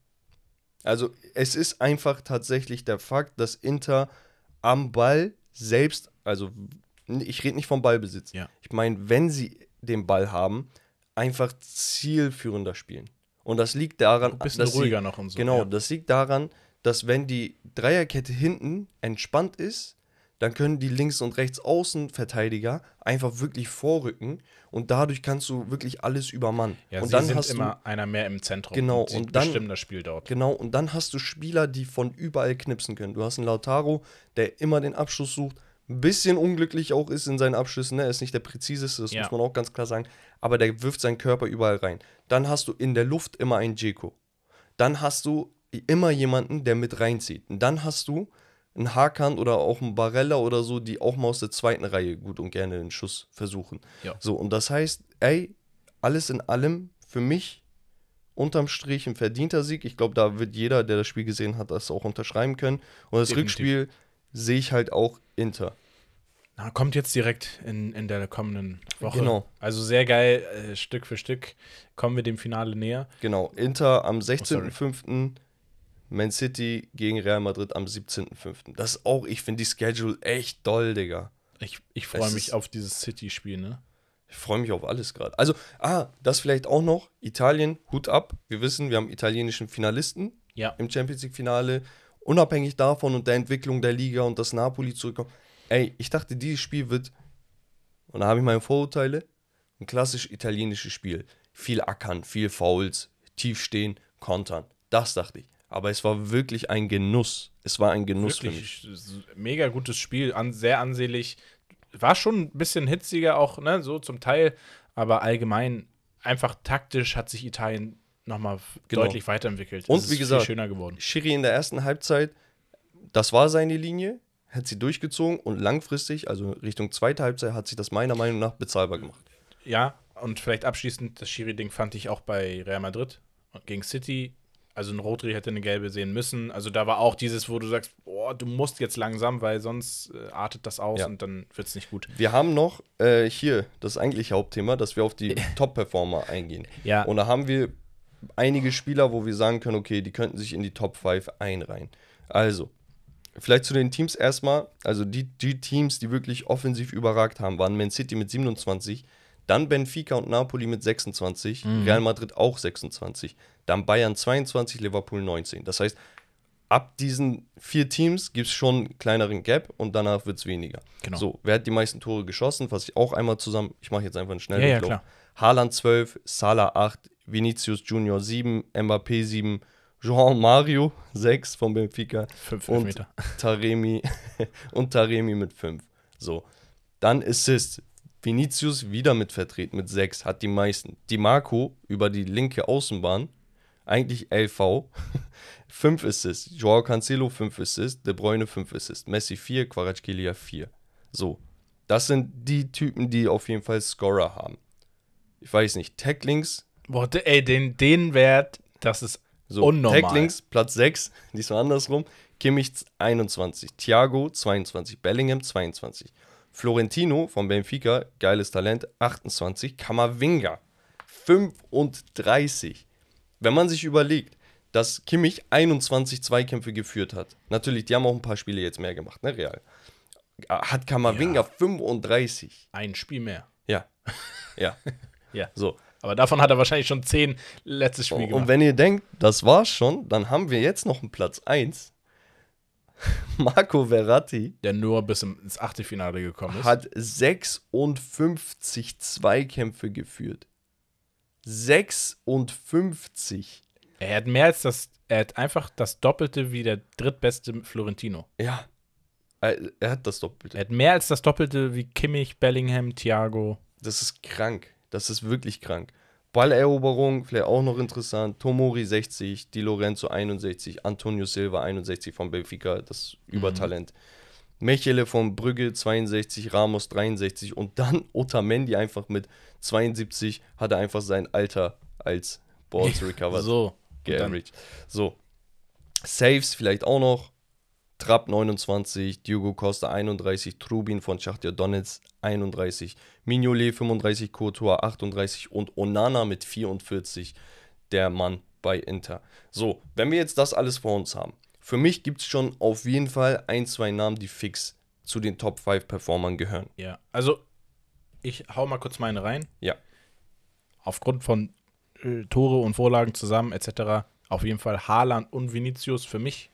Also es ist einfach tatsächlich der Fakt, dass Inter am Ball selbst, also ich rede nicht vom Ballbesitz,
Ja.
ich meine, wenn sie den Ball haben, einfach zielführender spielen. Und das liegt daran,
Ein bisschen
dass sie-
ruhiger noch und so.
Genau,
ja.
das liegt daran, dass wenn die Dreierkette hinten entspannt ist, dann können die links und rechts Außenverteidiger einfach wirklich vorrücken und dadurch kannst du wirklich alles übermannen.
Ja,
und dann hast
immer einer mehr im Zentrum.
Genau,
sie
und dann-
bestimmen das Spiel dort.
du genau und dann hast du Spieler, die von überall knipsen können. Du hast einen Lautaro, der immer den Abschluss sucht, ein bisschen unglücklich auch ist in seinen Abschlüssen, ne? er ist nicht der präziseste, das
Ja.
muss man auch ganz klar sagen, aber der wirft seinen Körper überall rein. Dann hast du in der Luft immer einen Jeko. Dann hast du immer jemanden, der mit reinzieht. Und dann hast du einen Hakan oder auch einen Barella oder so, die auch mal aus der zweiten Reihe gut und gerne den Schuss versuchen.
Ja.
So, und das heißt, ey, alles in allem für mich unterm Strich ein verdienter Sieg. Ich glaube, da wird jeder, der das Spiel gesehen hat, das auch unterschreiben können. Und das
Definitiv.
Rückspiel sehe ich halt auch Inter.
Na, kommt jetzt direkt in, in der kommenden Woche.
Genau.
Also sehr geil, äh, Stück für Stück kommen wir dem Finale näher.
Genau, Inter am
Oh, sorry.
16.05., Man City gegen Real Madrid am 17.05. Das ist auch, ich finde die Schedule echt doll, Digga.
Ich, ich freue mich auf dieses City-Spiel, ne?
Ich freue mich auf alles gerade. Also, ah, das vielleicht auch noch. Italien, Hut ab. Wir wissen, wir haben italienischen Finalisten
Ja.
im Champions League-Finale. Unabhängig davon und der Entwicklung der Liga und dass Napoli zurückkommt. Ey, ich dachte, dieses Spiel wird, und da habe ich meine Vorurteile, ein klassisch italienisches Spiel. Viel Ackern, viel Fouls, tief stehen, kontern. Das dachte ich. Aber es war wirklich ein Genuss. Es war ein Genuss für mich.
Wirklich mega gutes Spiel, an, sehr ansehlich. War schon ein bisschen hitziger auch, ne, so zum Teil, aber allgemein einfach taktisch hat sich Italien nochmal
Genau.
deutlich weiterentwickelt.
Und
Es
wie gesagt,
viel schöner geworden.
Schiri in der ersten Halbzeit, das war seine Linie, hat sie durchgezogen und langfristig, also Richtung zweite Halbzeit, hat sich das meiner Meinung nach bezahlbar gemacht.
Ja, und vielleicht abschließend, das Schiri-Ding fand ich auch bei Real Madrid gegen City. Also ein Rotri hätte eine gelbe sehen müssen. Also da war auch dieses, wo du sagst, boah, du musst jetzt langsam, weil sonst äh, artet das aus
Ja.
und dann wird es nicht gut.
Wir haben noch äh, hier das eigentliche Hauptthema, dass wir auf die Top-Performer eingehen.
Ja.
Und da haben wir einige Spieler, wo wir sagen können, okay, die könnten sich in die Top 5 einreihen. Also, vielleicht zu den Teams erstmal. Also die, die Teams, die wirklich offensiv überragt haben, waren Man City mit 27, dann Benfica und Napoli mit 26, Real Madrid auch 26, dann Bayern 22, Liverpool 19. Das heißt, ab diesen vier Teams gibt es schon einen kleineren Gap und danach wird es weniger.
Genau.
So, wer hat die meisten Tore geschossen? Fasse ich auch einmal zusammen. Ich mache jetzt einfach einen
Ja, ja, klar.
Haaland 12, Salah 8, Vinicius Junior 7, Mbappé 7, João Mario 6 von Benfica
Fünf
und
Elfmeter.
Taremi und Taremi mit 5. So. Dann Assist. Vinicius wieder mit vertreten mit 6, hat die meisten. Di Marco über die linke Außenbahn, eigentlich LV, 5 Assists. Joao Cancelo 5 Assists, De Bruyne 5 Assists, Messi 4, Kvaratskhelia 4. So. Das sind die Typen, die auf jeden Fall Scorer haben. Ich weiß nicht, Tacklings,
Boah, ey, den, den Wert, das ist
so,
unnormal.
Tacklings, Platz 6, diesmal andersrum. Kimmich 21, Thiago 22, Bellingham 22, Florentino von Benfica, geiles Talent, 28, Kamavinga 35. Wenn man sich überlegt, dass Kimmich 21 Zweikämpfe geführt hat. Natürlich, die haben auch ein paar Spiele jetzt mehr gemacht, ne, Real. Hat Kamavinga
Ja.
35.
Ein Spiel mehr.
Ja. Ja.
Ja.
So.
Aber davon hat er wahrscheinlich schon zehn letztes Spiel
Und,
gemacht.
und wenn ihr denkt, das war's schon, dann haben wir jetzt noch einen Platz 1. Marco Verratti
der nur bis ins Achtelfinale gekommen ist.
hat 56 Zweikämpfe geführt. 56.
er hat mehr als das, er hat einfach das Doppelte wie der drittbeste Florentino.
Ja. Er, er hat das Doppelte.
Er hat mehr als das Doppelte wie Kimmich, Bellingham, Thiago.
Das ist krank. Das ist wirklich krank. Balleroberung, vielleicht auch noch interessant. Tomori 60, Di Lorenzo 61, Antonio Silva 61 von Benfica, das Übertalent. Mechele von Brügge 62, Ramos 63 und dann Otamendi einfach mit 72 hat er einfach sein Alter als Balls recovered
So.
Geaveraged. So. Saves vielleicht auch noch. Trapp 29, Diogo Costa 31, Trubin von Schachtja Donetsk 31, Mignolet 35, Courtois 38 und Onana mit 44, der Mann bei Inter. So, wenn wir jetzt das alles vor uns haben, für mich gibt es schon auf jeden Fall ein, zwei Namen, die fix zu den Top 5 Performern gehören.
Ja, also ich hau mal kurz meine rein.
Ja.
Aufgrund von äh, Tore und Vorlagen zusammen etc. Auf jeden Fall Haaland und Vinicius für mich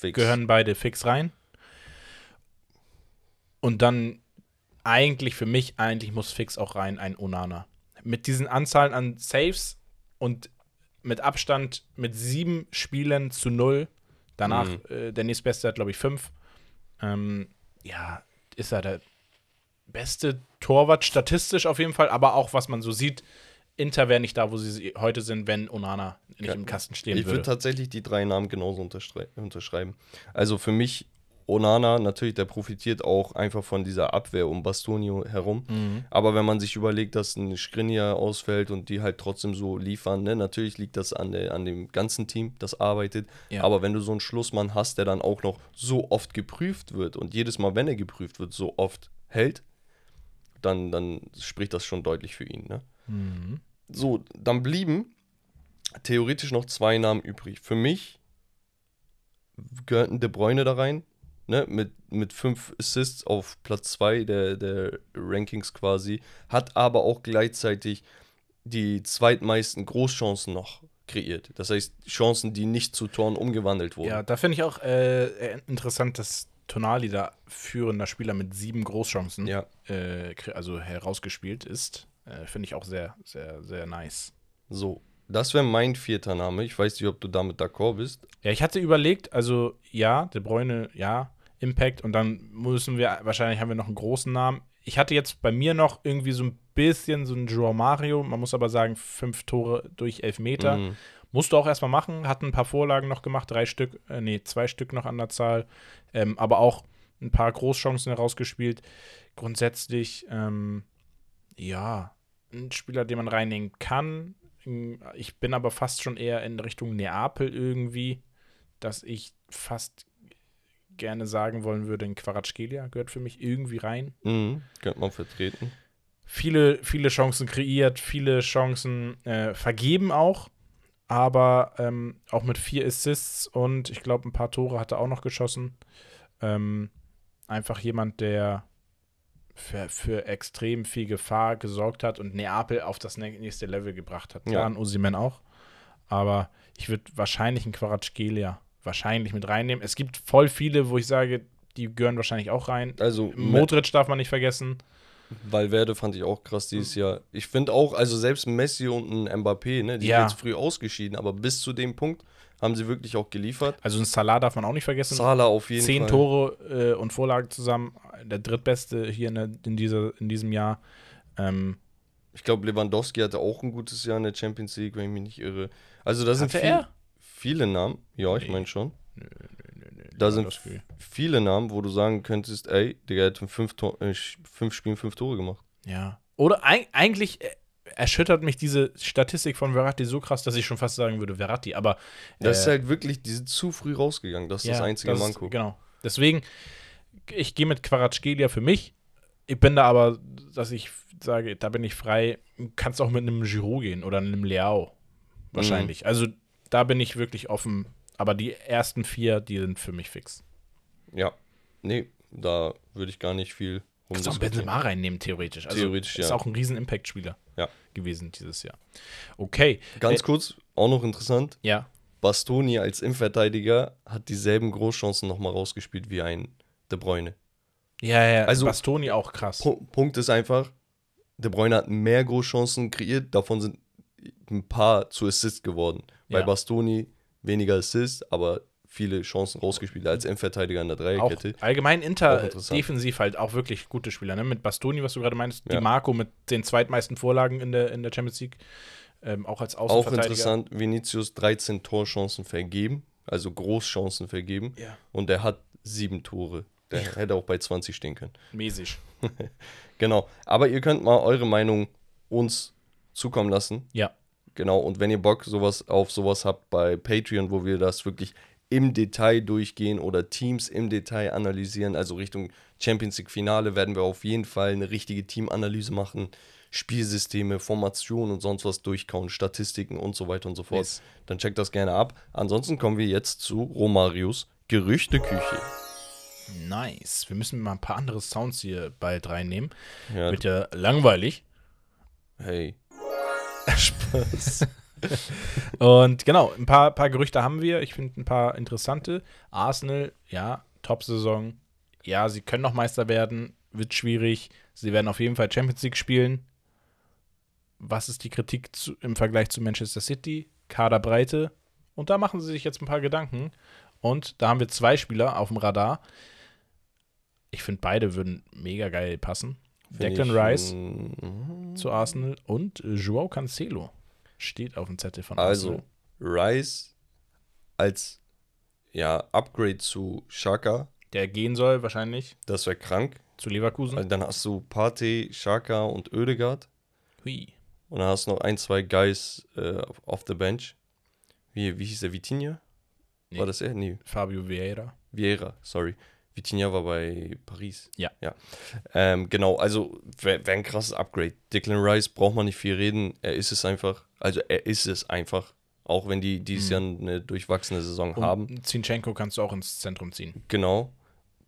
Fix.
gehören beide fix rein. Und dann eigentlich für mich, eigentlich muss fix auch rein ein Onana. Mit diesen Anzahlen an Saves und mit Abstand mit sieben Spielen zu null. Danach
Mhm.
äh, der nächstbeste hat, glaube ich, fünf. Ähm, ja, ist er der beste Torwart statistisch auf jeden Fall, aber auch was man so sieht, Inter wäre nicht da, wo sie heute sind, wenn Onana nicht
Ja,
im Kasten stehen
Ich würde
würde.
tatsächlich die drei Namen genauso unterschrei unterschreiben. Also für mich, Onana, natürlich, der profitiert auch einfach von dieser Abwehr um Bastonio herum.
Mhm.
Aber wenn man sich überlegt, dass ein Skriniar ausfällt und die halt trotzdem so liefern, ne, natürlich liegt das an, der, an dem ganzen Team, das arbeitet.
Ja.
Aber wenn du so einen Schlussmann hast, der dann auch noch so oft geprüft wird und jedes Mal, wenn er geprüft wird, so oft hält, dann, dann spricht das schon deutlich für ihn. Ne?
Mhm.
So, dann blieben theoretisch noch zwei Namen übrig. Für mich gehörten De Bruyne da rein, ne, mit, mit fünf Assists auf Platz zwei der, der Rankings quasi, hat aber auch gleichzeitig die zweitmeisten Großchancen noch kreiert. Das heißt, Chancen, die nicht zu Toren umgewandelt wurden.
Ja, da finde ich auch äh, interessant, dass Tonali da führender Spieler mit sieben Großchancen
Ja.
äh, also herausgespielt ist. Äh, finde ich auch sehr, sehr, sehr nice.
So, das wäre mein vierter Name. Ich weiß nicht, ob du damit d'accord bist.
Ja, ich hatte überlegt, also ja, De Bruyne, ja, Impact und dann müssen wir, wahrscheinlich haben wir noch einen großen Namen. Ich hatte jetzt bei mir noch irgendwie so ein bisschen so ein Joao Mario, man muss aber sagen, fünf Tore durch Elfmeter.
Mhm.
Musste auch erstmal machen, hat ein paar Vorlagen noch gemacht, drei Stück, äh, nee, zwei Stück noch an der Zahl, ähm, aber auch ein paar Großchancen herausgespielt. Grundsätzlich, ähm, ja, ein Spieler, den man reinnehmen kann. Ich bin aber fast schon eher in Richtung Neapel irgendwie, dass ich fast gerne sagen wollen würde, ein Quaratschkelia gehört für mich irgendwie rein
Mhm. Könnte man vertreten.
viele, viele Chancen kreiert, viele Chancen äh, vergeben auch, aber ähm, auch mit vier Assists und ich glaube, ein paar Tore hat er auch noch geschossen. Ähm, einfach jemand, der für, für extrem viel Gefahr gesorgt hat und Neapel auf das nä- nächste Level gebracht hat.
Ja.
Klar, ein Osimhen auch, aber ich würde wahrscheinlich einen Quaratschkelia wahrscheinlich mit reinnehmen. Es gibt voll viele, wo ich sage, die gehören wahrscheinlich auch rein.
Also,
Modric darf man nicht vergessen.
Valverde fand ich auch krass dieses Jahr. Ich finde auch, also selbst Messi und ein Mbappé, ne, die
Ja.
sind jetzt früh ausgeschieden, aber bis zu dem Punkt haben sie wirklich auch geliefert.
Also ein Salah darf man auch nicht vergessen.
Salah auf jeden
Zehn
Fall.
Tore äh, und Vorlagen zusammen. Der drittbeste hier in, der, in, dieser, in diesem Jahr. Ähm,
Ich glaube, Lewandowski hatte auch ein gutes Jahr in der Champions League, wenn ich mich nicht irre. Also da sind viel, viele Namen. Ja, ich
Nee.
meine schon. Da sind viele Namen, wo du sagen könntest, ey, der hat in fünf, Tor äh, fünf Spielen fünf Tore gemacht.
Ja. Oder eig eigentlich äh, erschüttert mich diese Statistik von Verratti so krass, dass ich schon fast sagen würde, Verratti. Aber
Das
äh,
ist halt wirklich, die sind zu früh rausgegangen. Das ist das einzige
das ist-
Manko.
Genau. Deswegen, ich gehe mit Quaratschkelia für mich. Ich bin da aber, dass ich sage, da bin ich frei. Kannst auch mit einem Giroud gehen oder einem Leao.
Mhm.
Wahrscheinlich. Also da bin ich wirklich offen. Aber die ersten vier, die sind für mich fix.
Ja, nee, da würde ich gar nicht viel
Kannst auch
rumdiskutieren.
Benzema reinnehmen, theoretisch. Also
Theoretisch,
ist
ja.
auch ein riesen Impact-Spieler
Ja.
gewesen dieses Jahr. Okay.
Ganz
Äh,
kurz, auch noch interessant,
Ja.
Bastoni als Innenverteidiger hat dieselben Großchancen nochmal rausgespielt wie ein De Bruyne.
Ja, ja.
Also-
Bastoni auch krass.
Pu- Punkt ist einfach, De Bruyne hat mehr Großchancen kreiert, davon sind ein paar zu Assists geworden. Bei
Ja.
Bastoni weniger Assists, aber viele Chancen rausgespielt als Innenverteidiger in der
Auch
Dreierkette.
allgemein
Auch
Inter
interessant.
defensiv halt auch wirklich gute Spieler. Ne? Mit Bastoni, was du gerade meinst,
Ja.
Di Marco mit den zweitmeisten Vorlagen in der, in der Champions League. Ähm, auch als
Auch
Außenverteidiger.
interessant, Vinicius 13 Torchancen vergeben, also Großchancen vergeben.
Ja.
Und der hat sieben Tore. Der hätte auch bei 20 stehen können.
Mäßig.
Genau. Aber ihr könnt mal eure Meinung uns zukommen lassen.
Ja.
Genau. Und wenn ihr Bock sowas auf sowas habt bei Patreon, wo wir das wirklich im Detail durchgehen oder Teams im Detail analysieren, also Richtung Champions League Finale, werden wir auf jeden Fall eine richtige Teamanalyse machen, Spielsysteme, Formationen und sonst was durchkauen, Statistiken und so weiter und so fort.
Yes.
Dann checkt das gerne ab. Ansonsten kommen wir jetzt zu Romarios Gerüchteküche.
Nice. Wir müssen mal ein paar andere Sounds hier bald reinnehmen.
Ja,
Wird ja langweilig.
hey.
Und genau, ein paar, paar Gerüchte haben wir. Ich finde ein paar interessante. Arsenal, ja, Top-Saison. Ja, sie können noch Meister werden. Wird schwierig. Sie werden auf jeden Fall Champions League spielen. Was ist die Kritik zu, im Vergleich zu Manchester City? Kaderbreite. Und da machen sie sich jetzt ein paar Gedanken. Und da haben wir zwei Spieler auf dem Radar. Ich finde, beide würden mega geil passen.
Find
Declan
ich,
Rice
mm,
zu Arsenal und äh, Joao Cancelo steht auf dem Zettel von
Also,
Arsenal.
Rice als ja, Upgrade zu Shaka,
Der gehen soll wahrscheinlich
das wäre krank.
zu Leverkusen.
Also dann hast du Partey, Shaka und Oedegaard.
Hui.
Und dann hast du noch ein, zwei Guys äh, auf the bench. Wie, wie hieß der? Vitinha?
Nee.
War das er? Nee,
Fabio Vieira.
Vieira, sorry. Vitinha war bei Paris.
Ja.
ja. Ähm, genau, also wäre wär ein krasses Upgrade. Declan Rice braucht man nicht viel reden. Er ist es einfach. Also er ist es einfach. Auch wenn die dieses
Mhm.
Jahr eine durchwachsene Saison haben.
Und Zinchenko kannst du auch ins Zentrum ziehen.
Genau.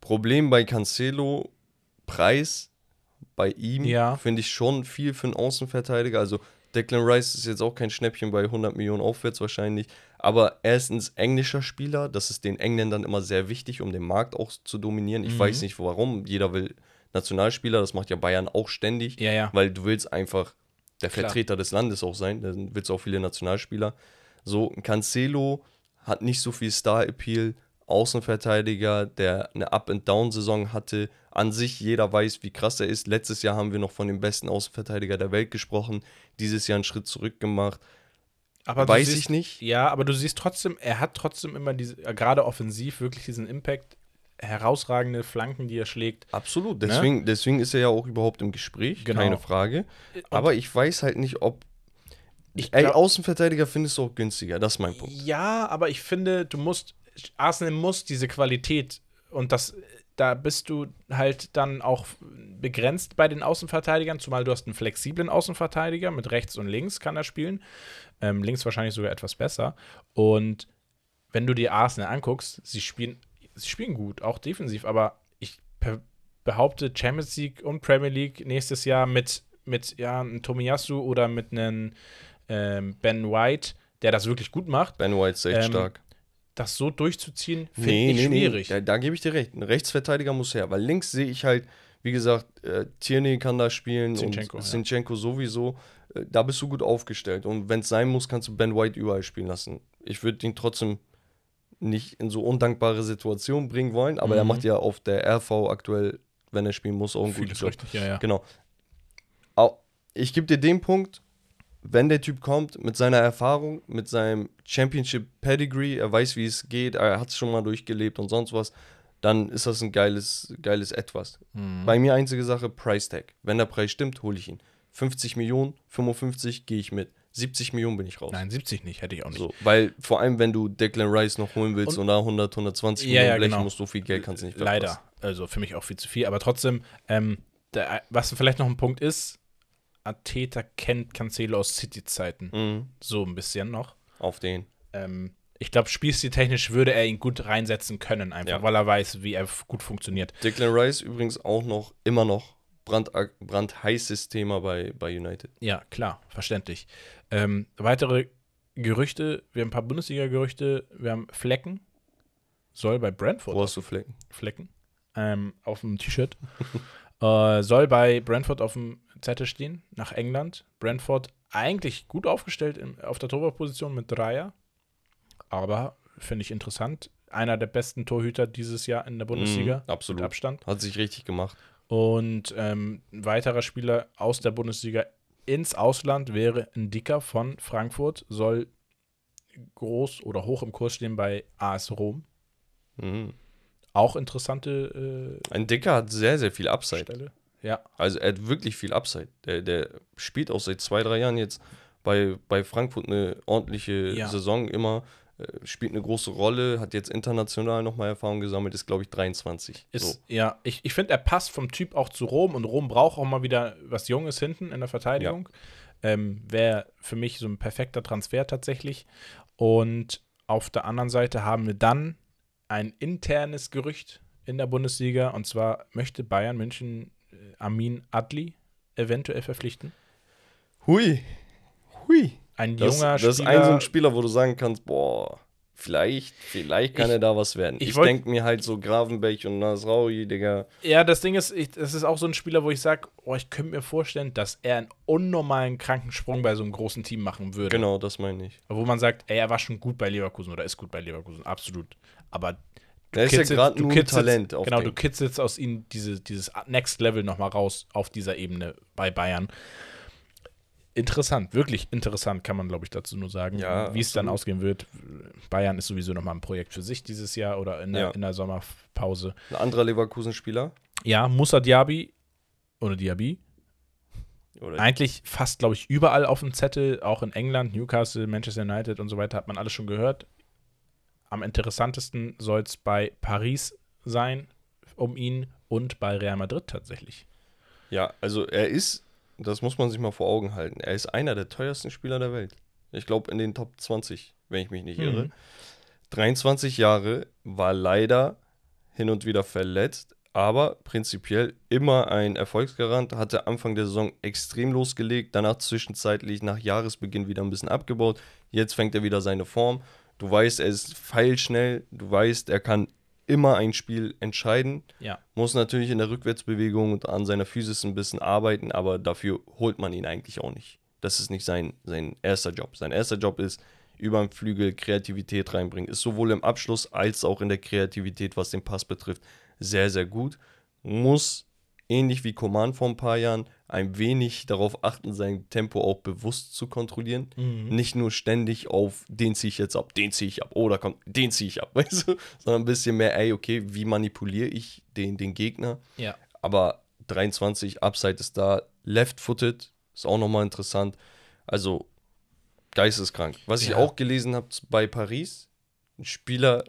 Problem bei Cancelo, Preis bei ihm
Ja.
finde ich schon viel für einen Außenverteidiger. Also Declan Rice ist jetzt auch kein Schnäppchen bei 100 Millionen aufwärts wahrscheinlich. Aber erstens englischer Spieler, das ist den Engländern immer sehr wichtig, um den Markt auch zu dominieren. Ich
Mhm.
weiß nicht warum. Jeder will Nationalspieler, das macht ja Bayern auch ständig,
Ja, ja.
weil du willst einfach der
Klar.
Vertreter des Landes auch sein. Dann willst du auch viele Nationalspieler. So, Cancelo hat nicht so viel Star-Appeal. Außenverteidiger, der eine Up-and-Down-Saison hatte. An sich, jeder weiß, wie krass er ist. Letztes Jahr haben wir noch von dem besten Außenverteidiger der Welt gesprochen. Dieses Jahr einen Schritt zurück gemacht.
Aber
weiß
siehst,
ich nicht.
Ja, aber du siehst trotzdem, er hat trotzdem immer diese, gerade offensiv, wirklich diesen Impact. Herausragende Flanken, die er schlägt.
Absolut. Deswegen, deswegen ist er ja auch überhaupt im Gespräch.
Ne? Genau.
Keine Frage.
Und-
Aber ich weiß halt nicht, ob.
Ich
Ey,
glaub-
Außenverteidiger findest du auch günstiger. Das ist mein Punkt.
Ja, aber ich finde, du musst, Arsenal muss diese Qualität und das, da bist du halt dann auch begrenzt bei den Außenverteidigern, zumal du hast einen flexiblen Außenverteidiger mit rechts und links kann er spielen. Ähm, links wahrscheinlich sogar etwas besser. Und wenn du dir Arsenal anguckst, sie spielen, sie spielen gut, auch defensiv, aber ich behaupte, Champions League und Premier League nächstes Jahr mit, mit ja, einem Tomiyasu oder mit einem ähm, Ben White, der das wirklich gut macht,
Ben White ist echt
Ähm,
stark.
das so durchzuziehen, finde ich schwierig.
Da, da gebe ich dir recht. Ein Rechtsverteidiger muss her. Weil links sehe ich halt, wie gesagt, äh, Tierney kann da spielen
Zinchenko,
und
ja.
Zinchenko sowieso. Äh, da bist du gut aufgestellt. Und wenn es sein muss, kannst du Ben White überall spielen lassen. Ich würde ihn trotzdem nicht in so undankbare Situationen bringen wollen, aber er
Mhm.
macht ja auf der RV aktuell, wenn er spielen muss, auch einen guten Job.
richtig, ja, ja.
Genau. Au- Ich gebe dir den Punkt, wenn der Typ kommt mit seiner Erfahrung, mit seinem Championship Pedigree, er weiß, wie es geht, er hat es schon mal durchgelebt und sonst was, dann ist das ein geiles, geiles Etwas.
Mhm.
Bei mir einzige Sache, Price Tag. Wenn der Preis stimmt, hole ich ihn. 50 Millionen, 55 gehe ich mit. 70 Millionen bin ich raus.
Nein, 70 nicht, hätte ich auch nicht.
So, weil vor allem, wenn du Declan Rice noch holen willst
Und-
und, da 100, 120
Ja, ja,
Millionen blechen
genau.
musst, so viel Geld kannst du nicht
Leider.
verpassen.
Also für mich auch viel zu viel. Aber trotzdem, ähm, der, was vielleicht noch ein Punkt ist, Ateta kennt Cancelo aus City-Zeiten.
Mhm.
So ein bisschen noch.
Auf den.
ähm, ich glaube, spielstiltechnisch würde er ihn gut reinsetzen können, einfach,
Ja.
weil er weiß, wie er gut funktioniert.
Declan Rice übrigens auch noch, immer noch brand, brandheißes Thema bei, bei United.
Ja, klar, verständlich. Ähm, weitere Gerüchte, wir haben ein paar Bundesliga-Gerüchte, wir haben Flecken, soll bei Brentford
Wo hast du Flecken?
Flecken ähm, auf dem T-Shirt. äh, soll bei Brentford auf dem Zettel stehen, nach England. Brentford eigentlich gut aufgestellt im, auf der Torwartposition mit Dreier. Aber finde ich interessant. Einer der besten Torhüter dieses Jahr in der Bundesliga.
Mhm, absolut.
Mit Abstand.
Hat sich richtig gemacht.
Und ähm, ein weiterer Spieler aus der Bundesliga ins Ausland wäre ein Dicker von Frankfurt, soll groß oder hoch im Kurs stehen bei AS Rom.
Mhm.
Auch interessante
Ein Dicker hat sehr, sehr viel
äh,
Upside.
Stelle. Ja,
Also er hat wirklich viel Upside. Der, der spielt auch seit zwei, drei Jahren jetzt bei, bei Frankfurt eine ordentliche
Ja.
Saison immer. Äh, Spielt eine große Rolle, hat jetzt international nochmal Erfahrung gesammelt, ist glaube ich 23.
Ist,
so.
ja, ich, ich finde, er passt vom Typ auch zu Rom und Rom braucht auch mal wieder was Junges hinten in der Verteidigung. Ähm, Wäre für mich so ein perfekter Transfer tatsächlich. Und auf der anderen Seite haben wir dann ein internes Gerücht in der Bundesliga und zwar möchte Bayern München äh, Amin Adli eventuell verpflichten.
Hui. Hui.
Ein
Das,
junger
das ist
Spieler.
ein so ein Spieler, wo du sagen kannst, boah, vielleicht, vielleicht kann
Ich-
er da was werden.
ich
Ich, denke mir halt so Gravenberg und Nasraui, Digga.
Ja, das Ding ist, ich, das ist auch so ein Spieler, wo ich sage, oh, ich könnte mir vorstellen, dass er einen unnormalen kranken Sprung bei so einem großen Team machen würde.
Genau, das meine ich.
Wo man sagt, ey, er war schon gut bei Leverkusen oder ist gut bei Leverkusen, absolut. Aber du
Er ist ja
kitzelst-
gerade
du
nur
kitzelst-
Talent. Auf
Genau, du kitzelst aus ihm diese, dieses Next Level nochmal raus auf dieser Ebene bei Bayern. Interessant, wirklich interessant, kann man, glaube ich, dazu nur sagen.
Ja,
Wie es dann ausgehen wird. Bayern ist sowieso nochmal ein Projekt für sich dieses Jahr oder in der,
Ja.
in der Sommerpause.
Ein anderer Leverkusen-Spieler.
Ja, Musa Diaby oder Diaby.
Oder
Eigentlich fast, glaube ich, überall auf dem Zettel, auch in England, Newcastle, Manchester United und so weiter, hat man alles schon gehört. Am interessantesten soll es bei Paris sein, um ihn und bei Real Madrid tatsächlich.
Ja, also er ist, das muss man sich mal vor Augen halten, er ist einer der teuersten Spieler der Welt. Ich glaube in den Top 20, wenn ich mich nicht
Mhm.
irre. 23 Jahre, war leider hin und wieder verletzt, aber prinzipiell immer ein Erfolgsgarant, hatte Anfang der Saison extrem losgelegt, danach zwischenzeitlich nach Jahresbeginn wieder ein bisschen abgebaut. Jetzt fängt er wieder seine Form. Du weißt, er ist feilschnell, du weißt, er kann immer ein Spiel entscheiden.
Ja.
Muss natürlich in der Rückwärtsbewegung und an seiner Physis ein bisschen arbeiten, aber dafür holt man ihn eigentlich auch nicht. Das ist nicht sein, sein erster Job. Sein erster Job ist, über den Flügel Kreativität reinbringen. Ist sowohl im Abschluss als auch in der Kreativität, was den Pass betrifft, sehr, sehr gut. Muss, ähnlich wie Coman vor ein paar Jahren, ein wenig darauf achten, sein Tempo auch bewusst zu kontrollieren. Nicht nur ständig auf, den ziehe ich jetzt ab, den ziehe ich ab, oh, da kommt, den ziehe ich ab, weißt du? Sondern ein bisschen mehr, ey, okay, wie manipuliere ich den, den Gegner?
Ja.
Aber 23, Upside ist da, left-footed, ist auch nochmal interessant. Also, geisteskrank. Was ich
Ja.
auch gelesen habe bei Paris, ein Spieler,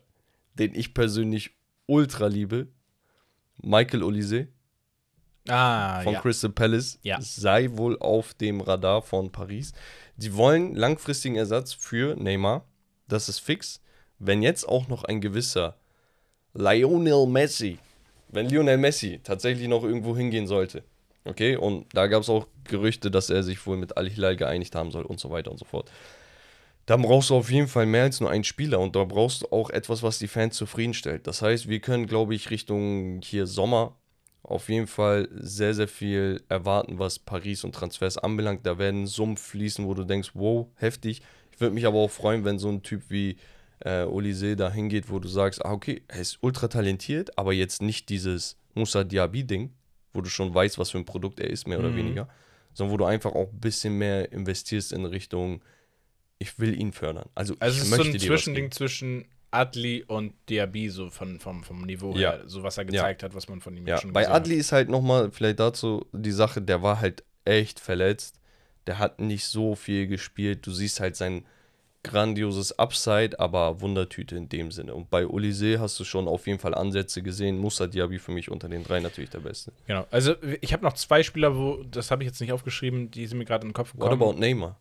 den ich persönlich ultra liebe, Michael Olise
Ah,
von
ja.
Crystal Palace,
Ja.
sei wohl auf dem Radar von Paris. Die wollen langfristigen Ersatz für Neymar. Das ist fix. Wenn jetzt auch noch ein gewisser Lionel Messi, wenn Lionel Messi tatsächlich noch irgendwo hingehen sollte, okay, und da gab es auch Gerüchte, dass er sich wohl mit Al-Hilal geeinigt haben soll und so weiter und so fort. Dann brauchst du auf jeden Fall mehr als nur einen Spieler und da brauchst du auch etwas, was die Fans zufriedenstellt. Das heißt, wir können, glaube ich, Richtung hier Sommer auf jeden Fall sehr, sehr viel erwarten, was Paris und Transfers anbelangt. Da werden Summen fließen, wo du denkst, wow, heftig. Ich würde mich aber auch freuen, wenn so ein Typ wie äh, Olise da hingeht, wo du sagst, ah, okay, er ist ultra talentiert, aber jetzt nicht dieses Musa Diaby-Ding, wo du schon weißt, was für ein Produkt er ist, mehr oder
Mhm.
weniger, sondern wo du einfach auch ein bisschen mehr investierst in Richtung, ich will ihn fördern. Also,
Also
ich
es ist so
möchte
ein
dir was
Zwischending zwischen Adli und Diaby, so von, vom, vom Niveau
Ja.
her, so was er gezeigt hat, was man von ihm
Ja,
schon
bei Adli ist halt nochmal vielleicht dazu die Sache, der war halt echt verletzt. Der hat nicht so viel gespielt. Du siehst halt sein grandioses Upside, aber Wundertüte in dem Sinne. Und bei Olise hast du schon auf jeden Fall Ansätze gesehen. Musa Diaby für mich unter den drei natürlich der Beste.
hat. Genau. Also ich habe noch zwei Spieler, wo, das habe ich jetzt nicht aufgeschrieben, die sind mir gerade in den Kopf
What
gekommen.
about Neymar?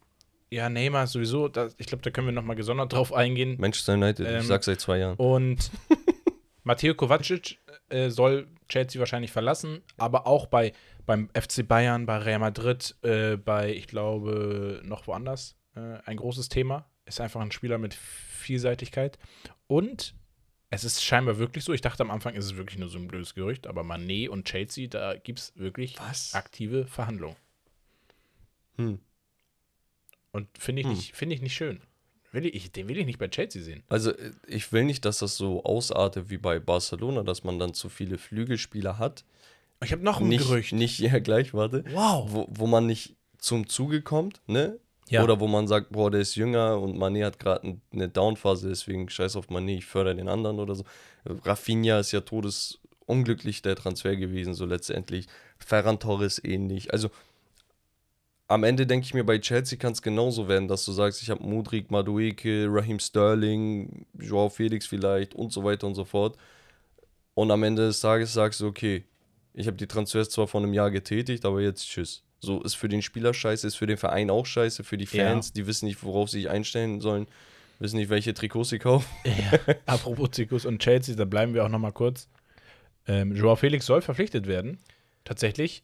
Ja, Neymar sowieso, das, ich glaube, da können wir nochmal gesondert drauf eingehen.
Manchester United,
Ähm,
ich sag's seit zwei Jahren.
Und Matteo Kovacic äh, soll Chelsea wahrscheinlich verlassen, aber auch bei, beim FC Bayern, bei Real Madrid, äh, bei, ich glaube, noch woanders äh, ein großes Thema. Ist einfach ein Spieler mit Vielseitigkeit. Und es ist scheinbar wirklich so. Ich dachte am Anfang, ist es wirklich nur so ein blödes Gerücht, aber Manet und Chelsea, da gibt es wirklich
Was?
aktive Verhandlungen.
Hm.
Und finde ich,
Hm.
nicht, finde ich nicht schön. Will ich, den will ich nicht bei Chelsea sehen.
Also äh, ich will nicht, dass das so ausartet wie bei Barcelona, dass man dann zu viele Flügelspieler hat.
Ich habe noch ein
Nicht,
Gerücht.
nicht ja gleich, warte.
Wow.
Wo, wo man nicht zum Zuge kommt, ne?
Ja.
Oder wo man sagt, boah, der ist jünger und Mané hat gerade eine Downphase, deswegen scheiß auf Mané, ich fördere den anderen oder so. Rafinha ist ja todesunglücklich der Transfer gewesen, so letztendlich. Ferran Torres ähnlich. Also am Ende denke ich mir, bei Chelsea kann es genauso werden, dass du sagst, ich habe Mudrik, Madueke, Raheem Sterling, Joao Felix vielleicht und so weiter und so fort. Und am Ende des Tages sagst du, okay, ich habe die Transfers zwar vor einem Jahr getätigt, aber jetzt tschüss. So ist für den Spieler scheiße, ist für den Verein auch scheiße, für die
Ja.
Fans, die wissen nicht, worauf sie sich einstellen sollen, wissen nicht, welche Trikots sie kaufen.
Ja. Apropos Trikots und Chelsea, da bleiben wir auch noch mal kurz. Ähm, Joao Felix soll verpflichtet werden, tatsächlich.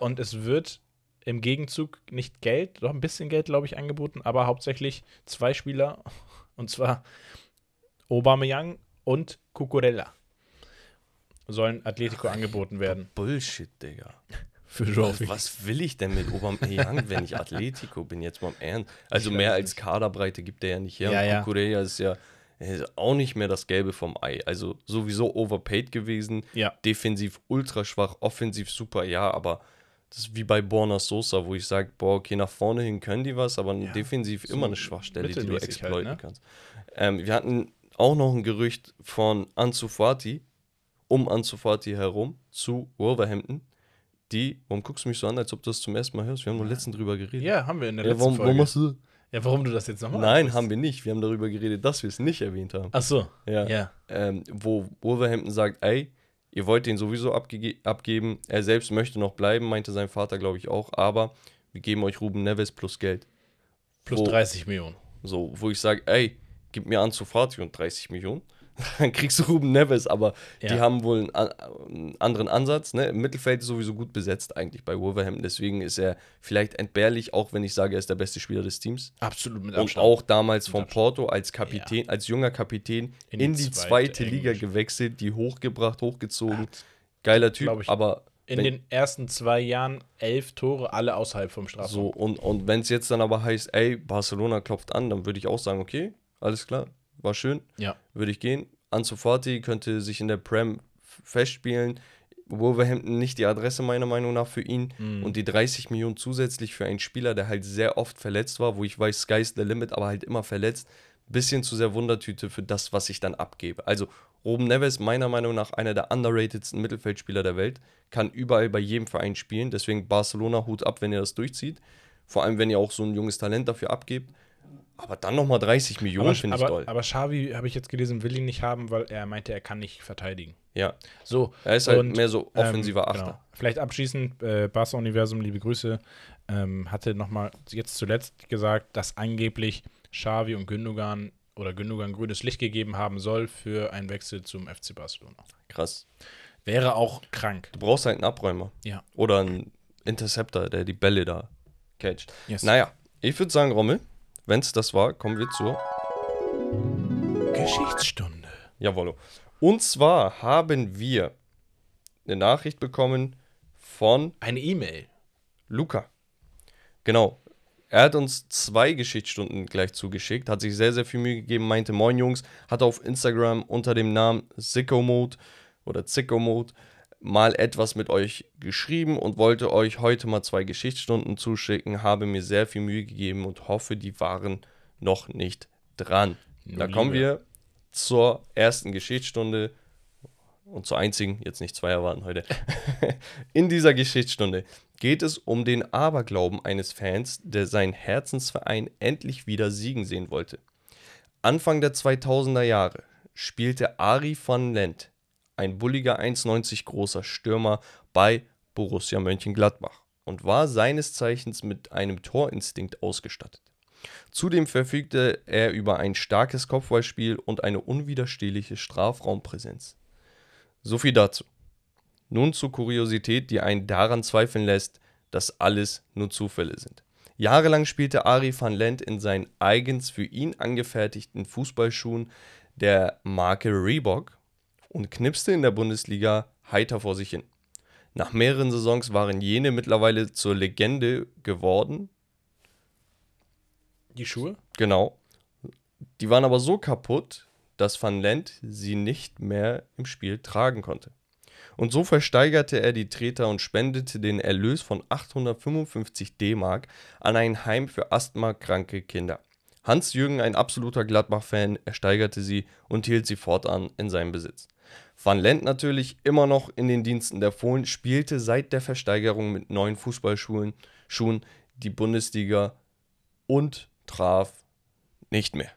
Und es wird im Gegenzug nicht Geld, doch ein bisschen Geld, glaube ich, angeboten, aber hauptsächlich zwei Spieler, und zwar Aubameyang und Cucurella sollen Atletico angeboten werden
Bullshit, Digga.
für Joao
Was, will ich denn mit Aubameyang, wenn ich Atletico bin? Jetzt mal im Ernst. Also mehr als. Kaderbreite gibt er ja nicht her.
Ja,
und
ja.
Cucurella ist ja ist auch nicht mehr das Gelbe vom Ei. Also sowieso overpaid gewesen.
Ja.
Defensiv ultra schwach, offensiv super, ja, aber das ist wie bei Borna Sosa, wo ich sage, boah, okay, nach vorne hin können die was, aber
Ja,
defensiv
so
immer eine Schwachstelle, die du
mittelmäßig
exploiten
halt, ne?
kannst. Ähm, wir hatten auch noch ein Gerücht von Ansu Fati, um Ansu Fati herum, zu Wolverhampton. Die, warum guckst du mich so an, als ob du das zum ersten Mal hörst? Wir haben nur letztens drüber geredet.
Ja, haben wir in der
Ja,
letzten
warum,
Folge.
warum machst du?
ja, warum du das jetzt nochmal
Nein, haben wir nicht. Wir haben darüber geredet, dass wir es nicht erwähnt haben.
Ach so.
Ja.
Ja.
Ähm, wo Wolverhampton sagt, ey, ihr wollt den sowieso abge abgeben. Er selbst möchte noch bleiben, meinte sein Vater, glaube ich, auch. Aber wir geben euch Ruben Neves plus Geld.
Plus
Wo-
30 Millionen.
So, wo ich sage, ey, gib mir Ansu Fati und 30 Millionen. Dann kriegst du Ruben Neves, aber
Ja.
die haben wohl einen, einen anderen Ansatz. Ne? Im Mittelfeld ist sowieso gut besetzt eigentlich bei Wolverhampton. Deswegen ist er vielleicht entbehrlich, auch wenn ich sage, er ist der beste Spieler des Teams.
Absolut mit
Und
Abstand.
auch damals von. Porto als Kapitän, als junger Kapitän in,
In
die
die
zweite,
zweite
Liga gewechselt, die hochgebracht, hochgezogen.
Hat,
Geiler Typ,
ich,
aber
in
wenn-
den ersten zwei Jahren elf Tore, alle außerhalb vom
so
Strafraum.
und, und wenn es jetzt dann aber heißt, ey, Barcelona klopft an, dann würde ich auch sagen, okay, alles klar, war schön,
Ja.
würde ich gehen. Ansu Fati könnte sich in der Prem festspielen. Wolverhampton nicht die Adresse meiner Meinung nach für ihn
Mhm.
und die 30 Millionen zusätzlich für einen Spieler, der halt sehr oft verletzt war, wo ich weiß, Sky's the limit, aber halt immer verletzt. Bisschen zu sehr Wundertüte für das, was ich dann abgebe. Also Ruben Neves, meiner Meinung nach einer der underratedsten Mittelfeldspieler der Welt, kann überall bei jedem Verein spielen. Deswegen Barcelona Hut ab, wenn ihr das durchzieht. Vor allem, wenn ihr auch so ein junges Talent dafür abgebt. Aber dann nochmal 30 Millionen finde ich
aber,
toll.
aber Xavi, habe ich jetzt gelesen, will ihn nicht haben, weil er meinte, er kann nicht verteidigen.
ja,
So.
er ist halt
und,
mehr so offensiver
ähm,
Achter.
Genau. Vielleicht abschließend, äh, Barca-Universum, liebe Grüße, ähm, hatte nochmal jetzt zuletzt gesagt, dass angeblich Xavi und Gündogan oder Gündogan grünes Licht gegeben haben soll für einen Wechsel zum FC Barcelona.
Krass.
Wäre auch krank.
Du brauchst halt einen Abräumer.
Ja.
Oder einen Interceptor, der die Bälle da catcht.
Yes.
Naja, ich würde sagen, Rommel, wenn es das war, kommen wir zur
Geschichtsstunde.
Jawollo. Und zwar haben wir eine Nachricht bekommen von
Eine E-Mail.
Luca. Genau. Er hat uns zwei Geschichtsstunden gleich zugeschickt, hat sich sehr, sehr viel Mühe gegeben, meinte, moin Jungs, hat auf Instagram unter dem Namen Sicko-Mode oder Zicko-Mode mal etwas mit euch geschrieben und wollte euch heute mal zwei Geschichtsstunden zuschicken, habe mir sehr viel Mühe gegeben und hoffe, die waren noch nicht dran.
Nur
da kommen
Liebe.
wir zur ersten Geschichtsstunde und zur einzigen, jetzt nicht zwei erwarten heute. In dieser Geschichtsstunde geht es um den Aberglauben eines Fans, der seinen Herzensverein endlich wieder siegen sehen wollte. Anfang der 2000er Jahre spielte Ari van Lent, ein bulliger 1,90 großer Stürmer bei Borussia Mönchengladbach und war seines Zeichens mit einem Torinstinkt ausgestattet. Zudem verfügte er über ein starkes Kopfballspiel und eine unwiderstehliche Strafraumpräsenz. So viel dazu. Nun zur Kuriosität, die einen daran zweifeln lässt, dass alles nur Zufälle sind. Jahrelang spielte Ari van Lent in seinen eigens für ihn angefertigten Fußballschuhen der Marke Reebok und knipste in der Bundesliga heiter vor sich hin. Nach mehreren Saisons waren jene mittlerweile zur Legende geworden.
Die Schuhe?
Genau. Die waren aber so kaputt, dass Van Lent sie nicht mehr im Spiel tragen konnte. Und so versteigerte er die Treter und spendete den Erlös von 855 D-Mark an ein Heim für asthmakranke Kinder. Hans-Jürgen, ein absoluter Gladbach-Fan, ersteigerte sie und hielt sie fortan in seinem Besitz. Van Lent natürlich immer noch in den Diensten der Fohlen, spielte seit der Versteigerung mit neuen Fußballschuhen Schuhen die Bundesliga und traf nicht mehr.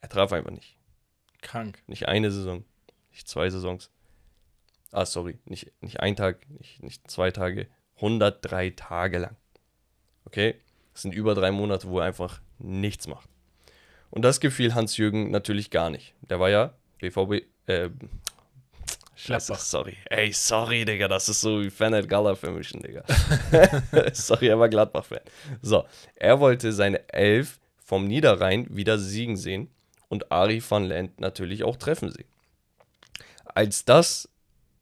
Er traf einfach nicht.
Krank.
Nicht eine Saison, nicht zwei Saisons. Ah, sorry, nicht, nicht ein Tag, nicht, nicht zwei Tage, 103 Tage lang. Okay? Das sind über drei Monate, wo er einfach nichts macht. Und das gefiel Hans-Jürgen natürlich gar nicht. Der war ja BVB, äh,
Gladbach.
sorry. Ey, sorry, Digga, das ist so wie Fanet Gala vermischen, Digga. sorry, er war Gladbach-Fan. So, er wollte seine Elf vom Niederrhein wieder siegen sehen und Ari van Lent natürlich auch treffen sehen. Als das,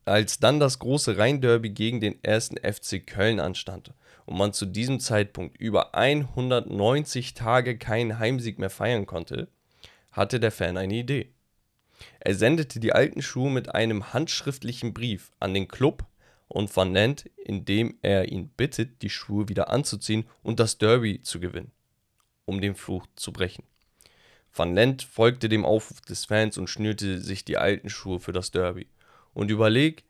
als dann das große Rhein-Derby gegen den ersten FC Köln anstand und man zu diesem Zeitpunkt über 190 Tage keinen Heimsieg mehr feiern konnte, hatte der Fan eine Idee. Er sendete die alten Schuhe mit einem handschriftlichen Brief an den Club und Van Lent, indem er ihn bittet, die Schuhe wieder anzuziehen und das Derby zu gewinnen, um den Fluch zu brechen. Van Lent folgte dem Aufruf des Fans und schnürte sich die alten Schuhe für das Derby. Und überleg,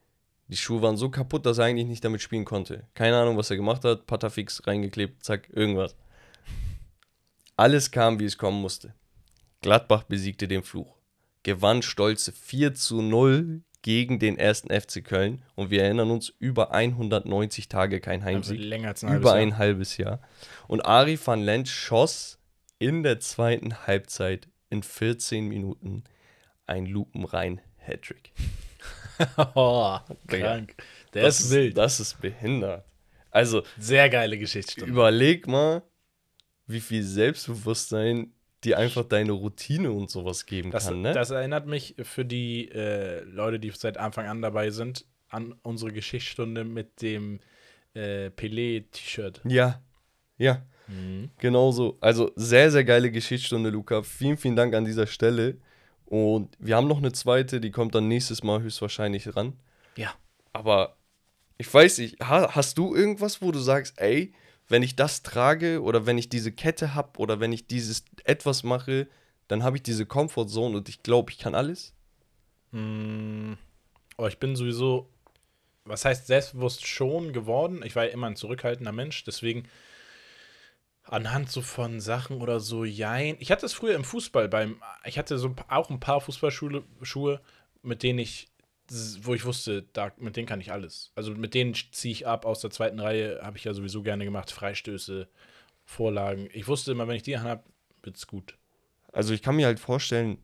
die Schuhe waren so kaputt, dass er eigentlich nicht damit spielen konnte. Keine Ahnung, was er gemacht hat, Patafix reingeklebt, zack, irgendwas. Alles kam, wie es kommen musste. Gladbach besiegte den Fluch gewann stolze 4 zu 0 gegen den ersten FC Köln. Und wir erinnern uns, über 190 Tage kein
Also
Heimsieg.
länger als ein halbes
über
Jahr.
ein halbes Jahr. Und Ari van Lent schoss in der zweiten Halbzeit in 14 Minuten ein lupenrein Hattrick.
oh, krank. Der
Das
ist wild.
Das ist behindert. Also
Sehr geile Geschichtsstunde.
überleg mal, wie viel Selbstbewusstsein dir einfach deine Routine und sowas geben
Das,
kann, ne?
das erinnert mich für die äh, Leute, die seit Anfang an dabei sind, an unsere Geschichtsstunde mit dem äh, Pelé-T-Shirt.
ja, ja.
Mhm.
Genau so. Also sehr, sehr geile Geschichtsstunde, Luca. Vielen, vielen Dank an dieser Stelle. Und wir haben noch eine zweite, die kommt dann nächstes Mal höchstwahrscheinlich ran.
Ja.
Aber ich weiß nicht, ha, hast du irgendwas, wo du sagst, ey, wenn ich das trage oder wenn ich diese Kette habe oder wenn ich dieses etwas mache, dann habe ich diese Comfortzone und ich glaube, ich kann alles?
Mm, Oh, ich bin sowieso, was heißt selbstbewusst schon geworden. Ich war ja immer ein zurückhaltender Mensch, deswegen anhand so von Sachen oder so, jein. Ich hatte es früher im Fußball beim, ich hatte so auch ein paar Fußballschuhe, Schuhe, mit denen ich, wo ich wusste, da, mit denen kann ich alles. Also mit denen ziehe ich ab aus der zweiten Reihe, habe ich ja sowieso gerne gemacht, Freistöße, Vorlagen. Ich wusste immer, wenn ich die habe, wird's gut.
Also ich kann mir halt vorstellen,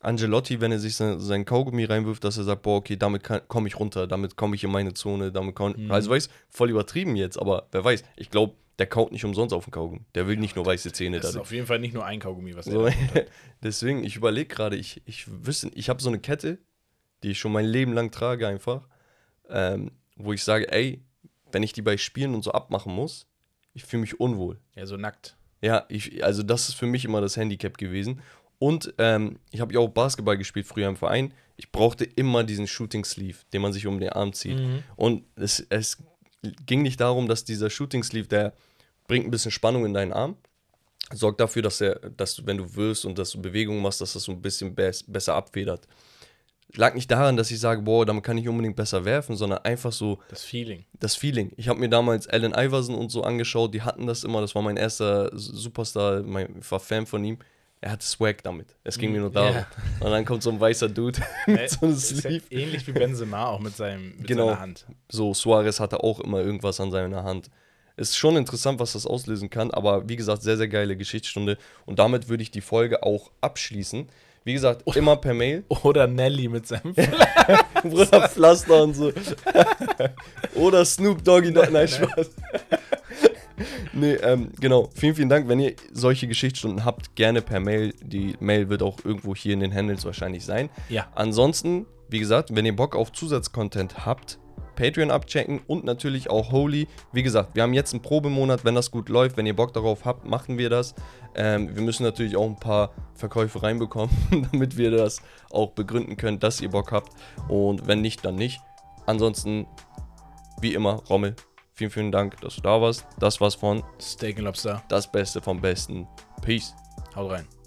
Angelotti, wenn er sich sein, sein Kaugummi reinwirft, dass er sagt, boah, okay, damit komme ich runter, damit komme ich in meine Zone, damit komm,
Mhm.
Also weiß, voll übertrieben jetzt, aber wer weiß, ich glaube, der kaut nicht umsonst auf den Kaugummi. Der will nicht nur weiße Zähne
Das ist auf jeden Fall nicht nur ein Kaugummi, was er
So,
hat.
deswegen, ich überlege gerade, ich, ich wüsste, ich habe so eine Kette, die ich schon mein Leben lang trage einfach, ähm, wo ich sage, ey, wenn ich die bei Spielen und so abmachen muss, ich fühle mich unwohl.
Ja, so nackt.
Ja, ich, also das ist für mich immer das Handicap gewesen. Und ähm, ich habe ja auch Basketball gespielt früher im Verein. Ich brauchte immer diesen Shooting Sleeve, den man sich um den Arm zieht.
Mhm.
Und es, es ging nicht darum, dass dieser Shooting Sleeve, der bringt ein bisschen Spannung in deinen Arm, sorgt dafür, dass er, dass du, wenn du wirst und dass du Bewegungen machst, dass das so ein bisschen bes besser abfedert. Lag nicht daran, dass ich sage, boah, damit kann ich unbedingt besser werfen, sondern einfach so,
Das Feeling.
das Feeling. Ich habe mir damals Allen Iverson und so angeschaut, die hatten das immer, das war mein erster Superstar, mein, ich war Fan von ihm. Er hatte Swag damit. Es ging mir nur darum.
Ja.
Und dann kommt so ein weißer Dude
Äh,
mit so einem
ja
Sleeve.
ähnlich wie Benzema auch mit, seinem, mit
Genau.
seiner Hand.
So, Suarez hatte auch immer irgendwas an seiner Hand. Ist schon interessant, was das auslösen kann, aber wie gesagt, sehr, sehr geile Geschichtsstunde. Und damit würde ich die Folge auch abschließen. Wie gesagt, immer per Mail.
Oder Nelly mit seinem
Bruder Pflaster und so. Oder Snoop Doggy. Nein, nein Spaß. nee, ähm, genau. Vielen, vielen Dank. Wenn ihr solche Geschichtsstunden habt, gerne per Mail. Die Mail wird auch irgendwo hier in den Handles wahrscheinlich sein.
Ja.
Ansonsten, wie gesagt, wenn ihr Bock auf Zusatzcontent habt, Patreon abchecken und natürlich auch Holy. Wie gesagt, wir haben jetzt einen Probemonat, wenn das gut läuft, wenn ihr Bock darauf habt, machen wir das. Ähm, wir müssen natürlich auch ein paar Verkäufe reinbekommen, damit wir das auch begründen können, dass ihr Bock habt. Und wenn nicht, dann nicht. Ansonsten, wie immer, Rommel, vielen, vielen Dank, dass du da warst. Das war's von
Steak and Lobster.
Das Beste vom Besten. Peace.
Haut rein.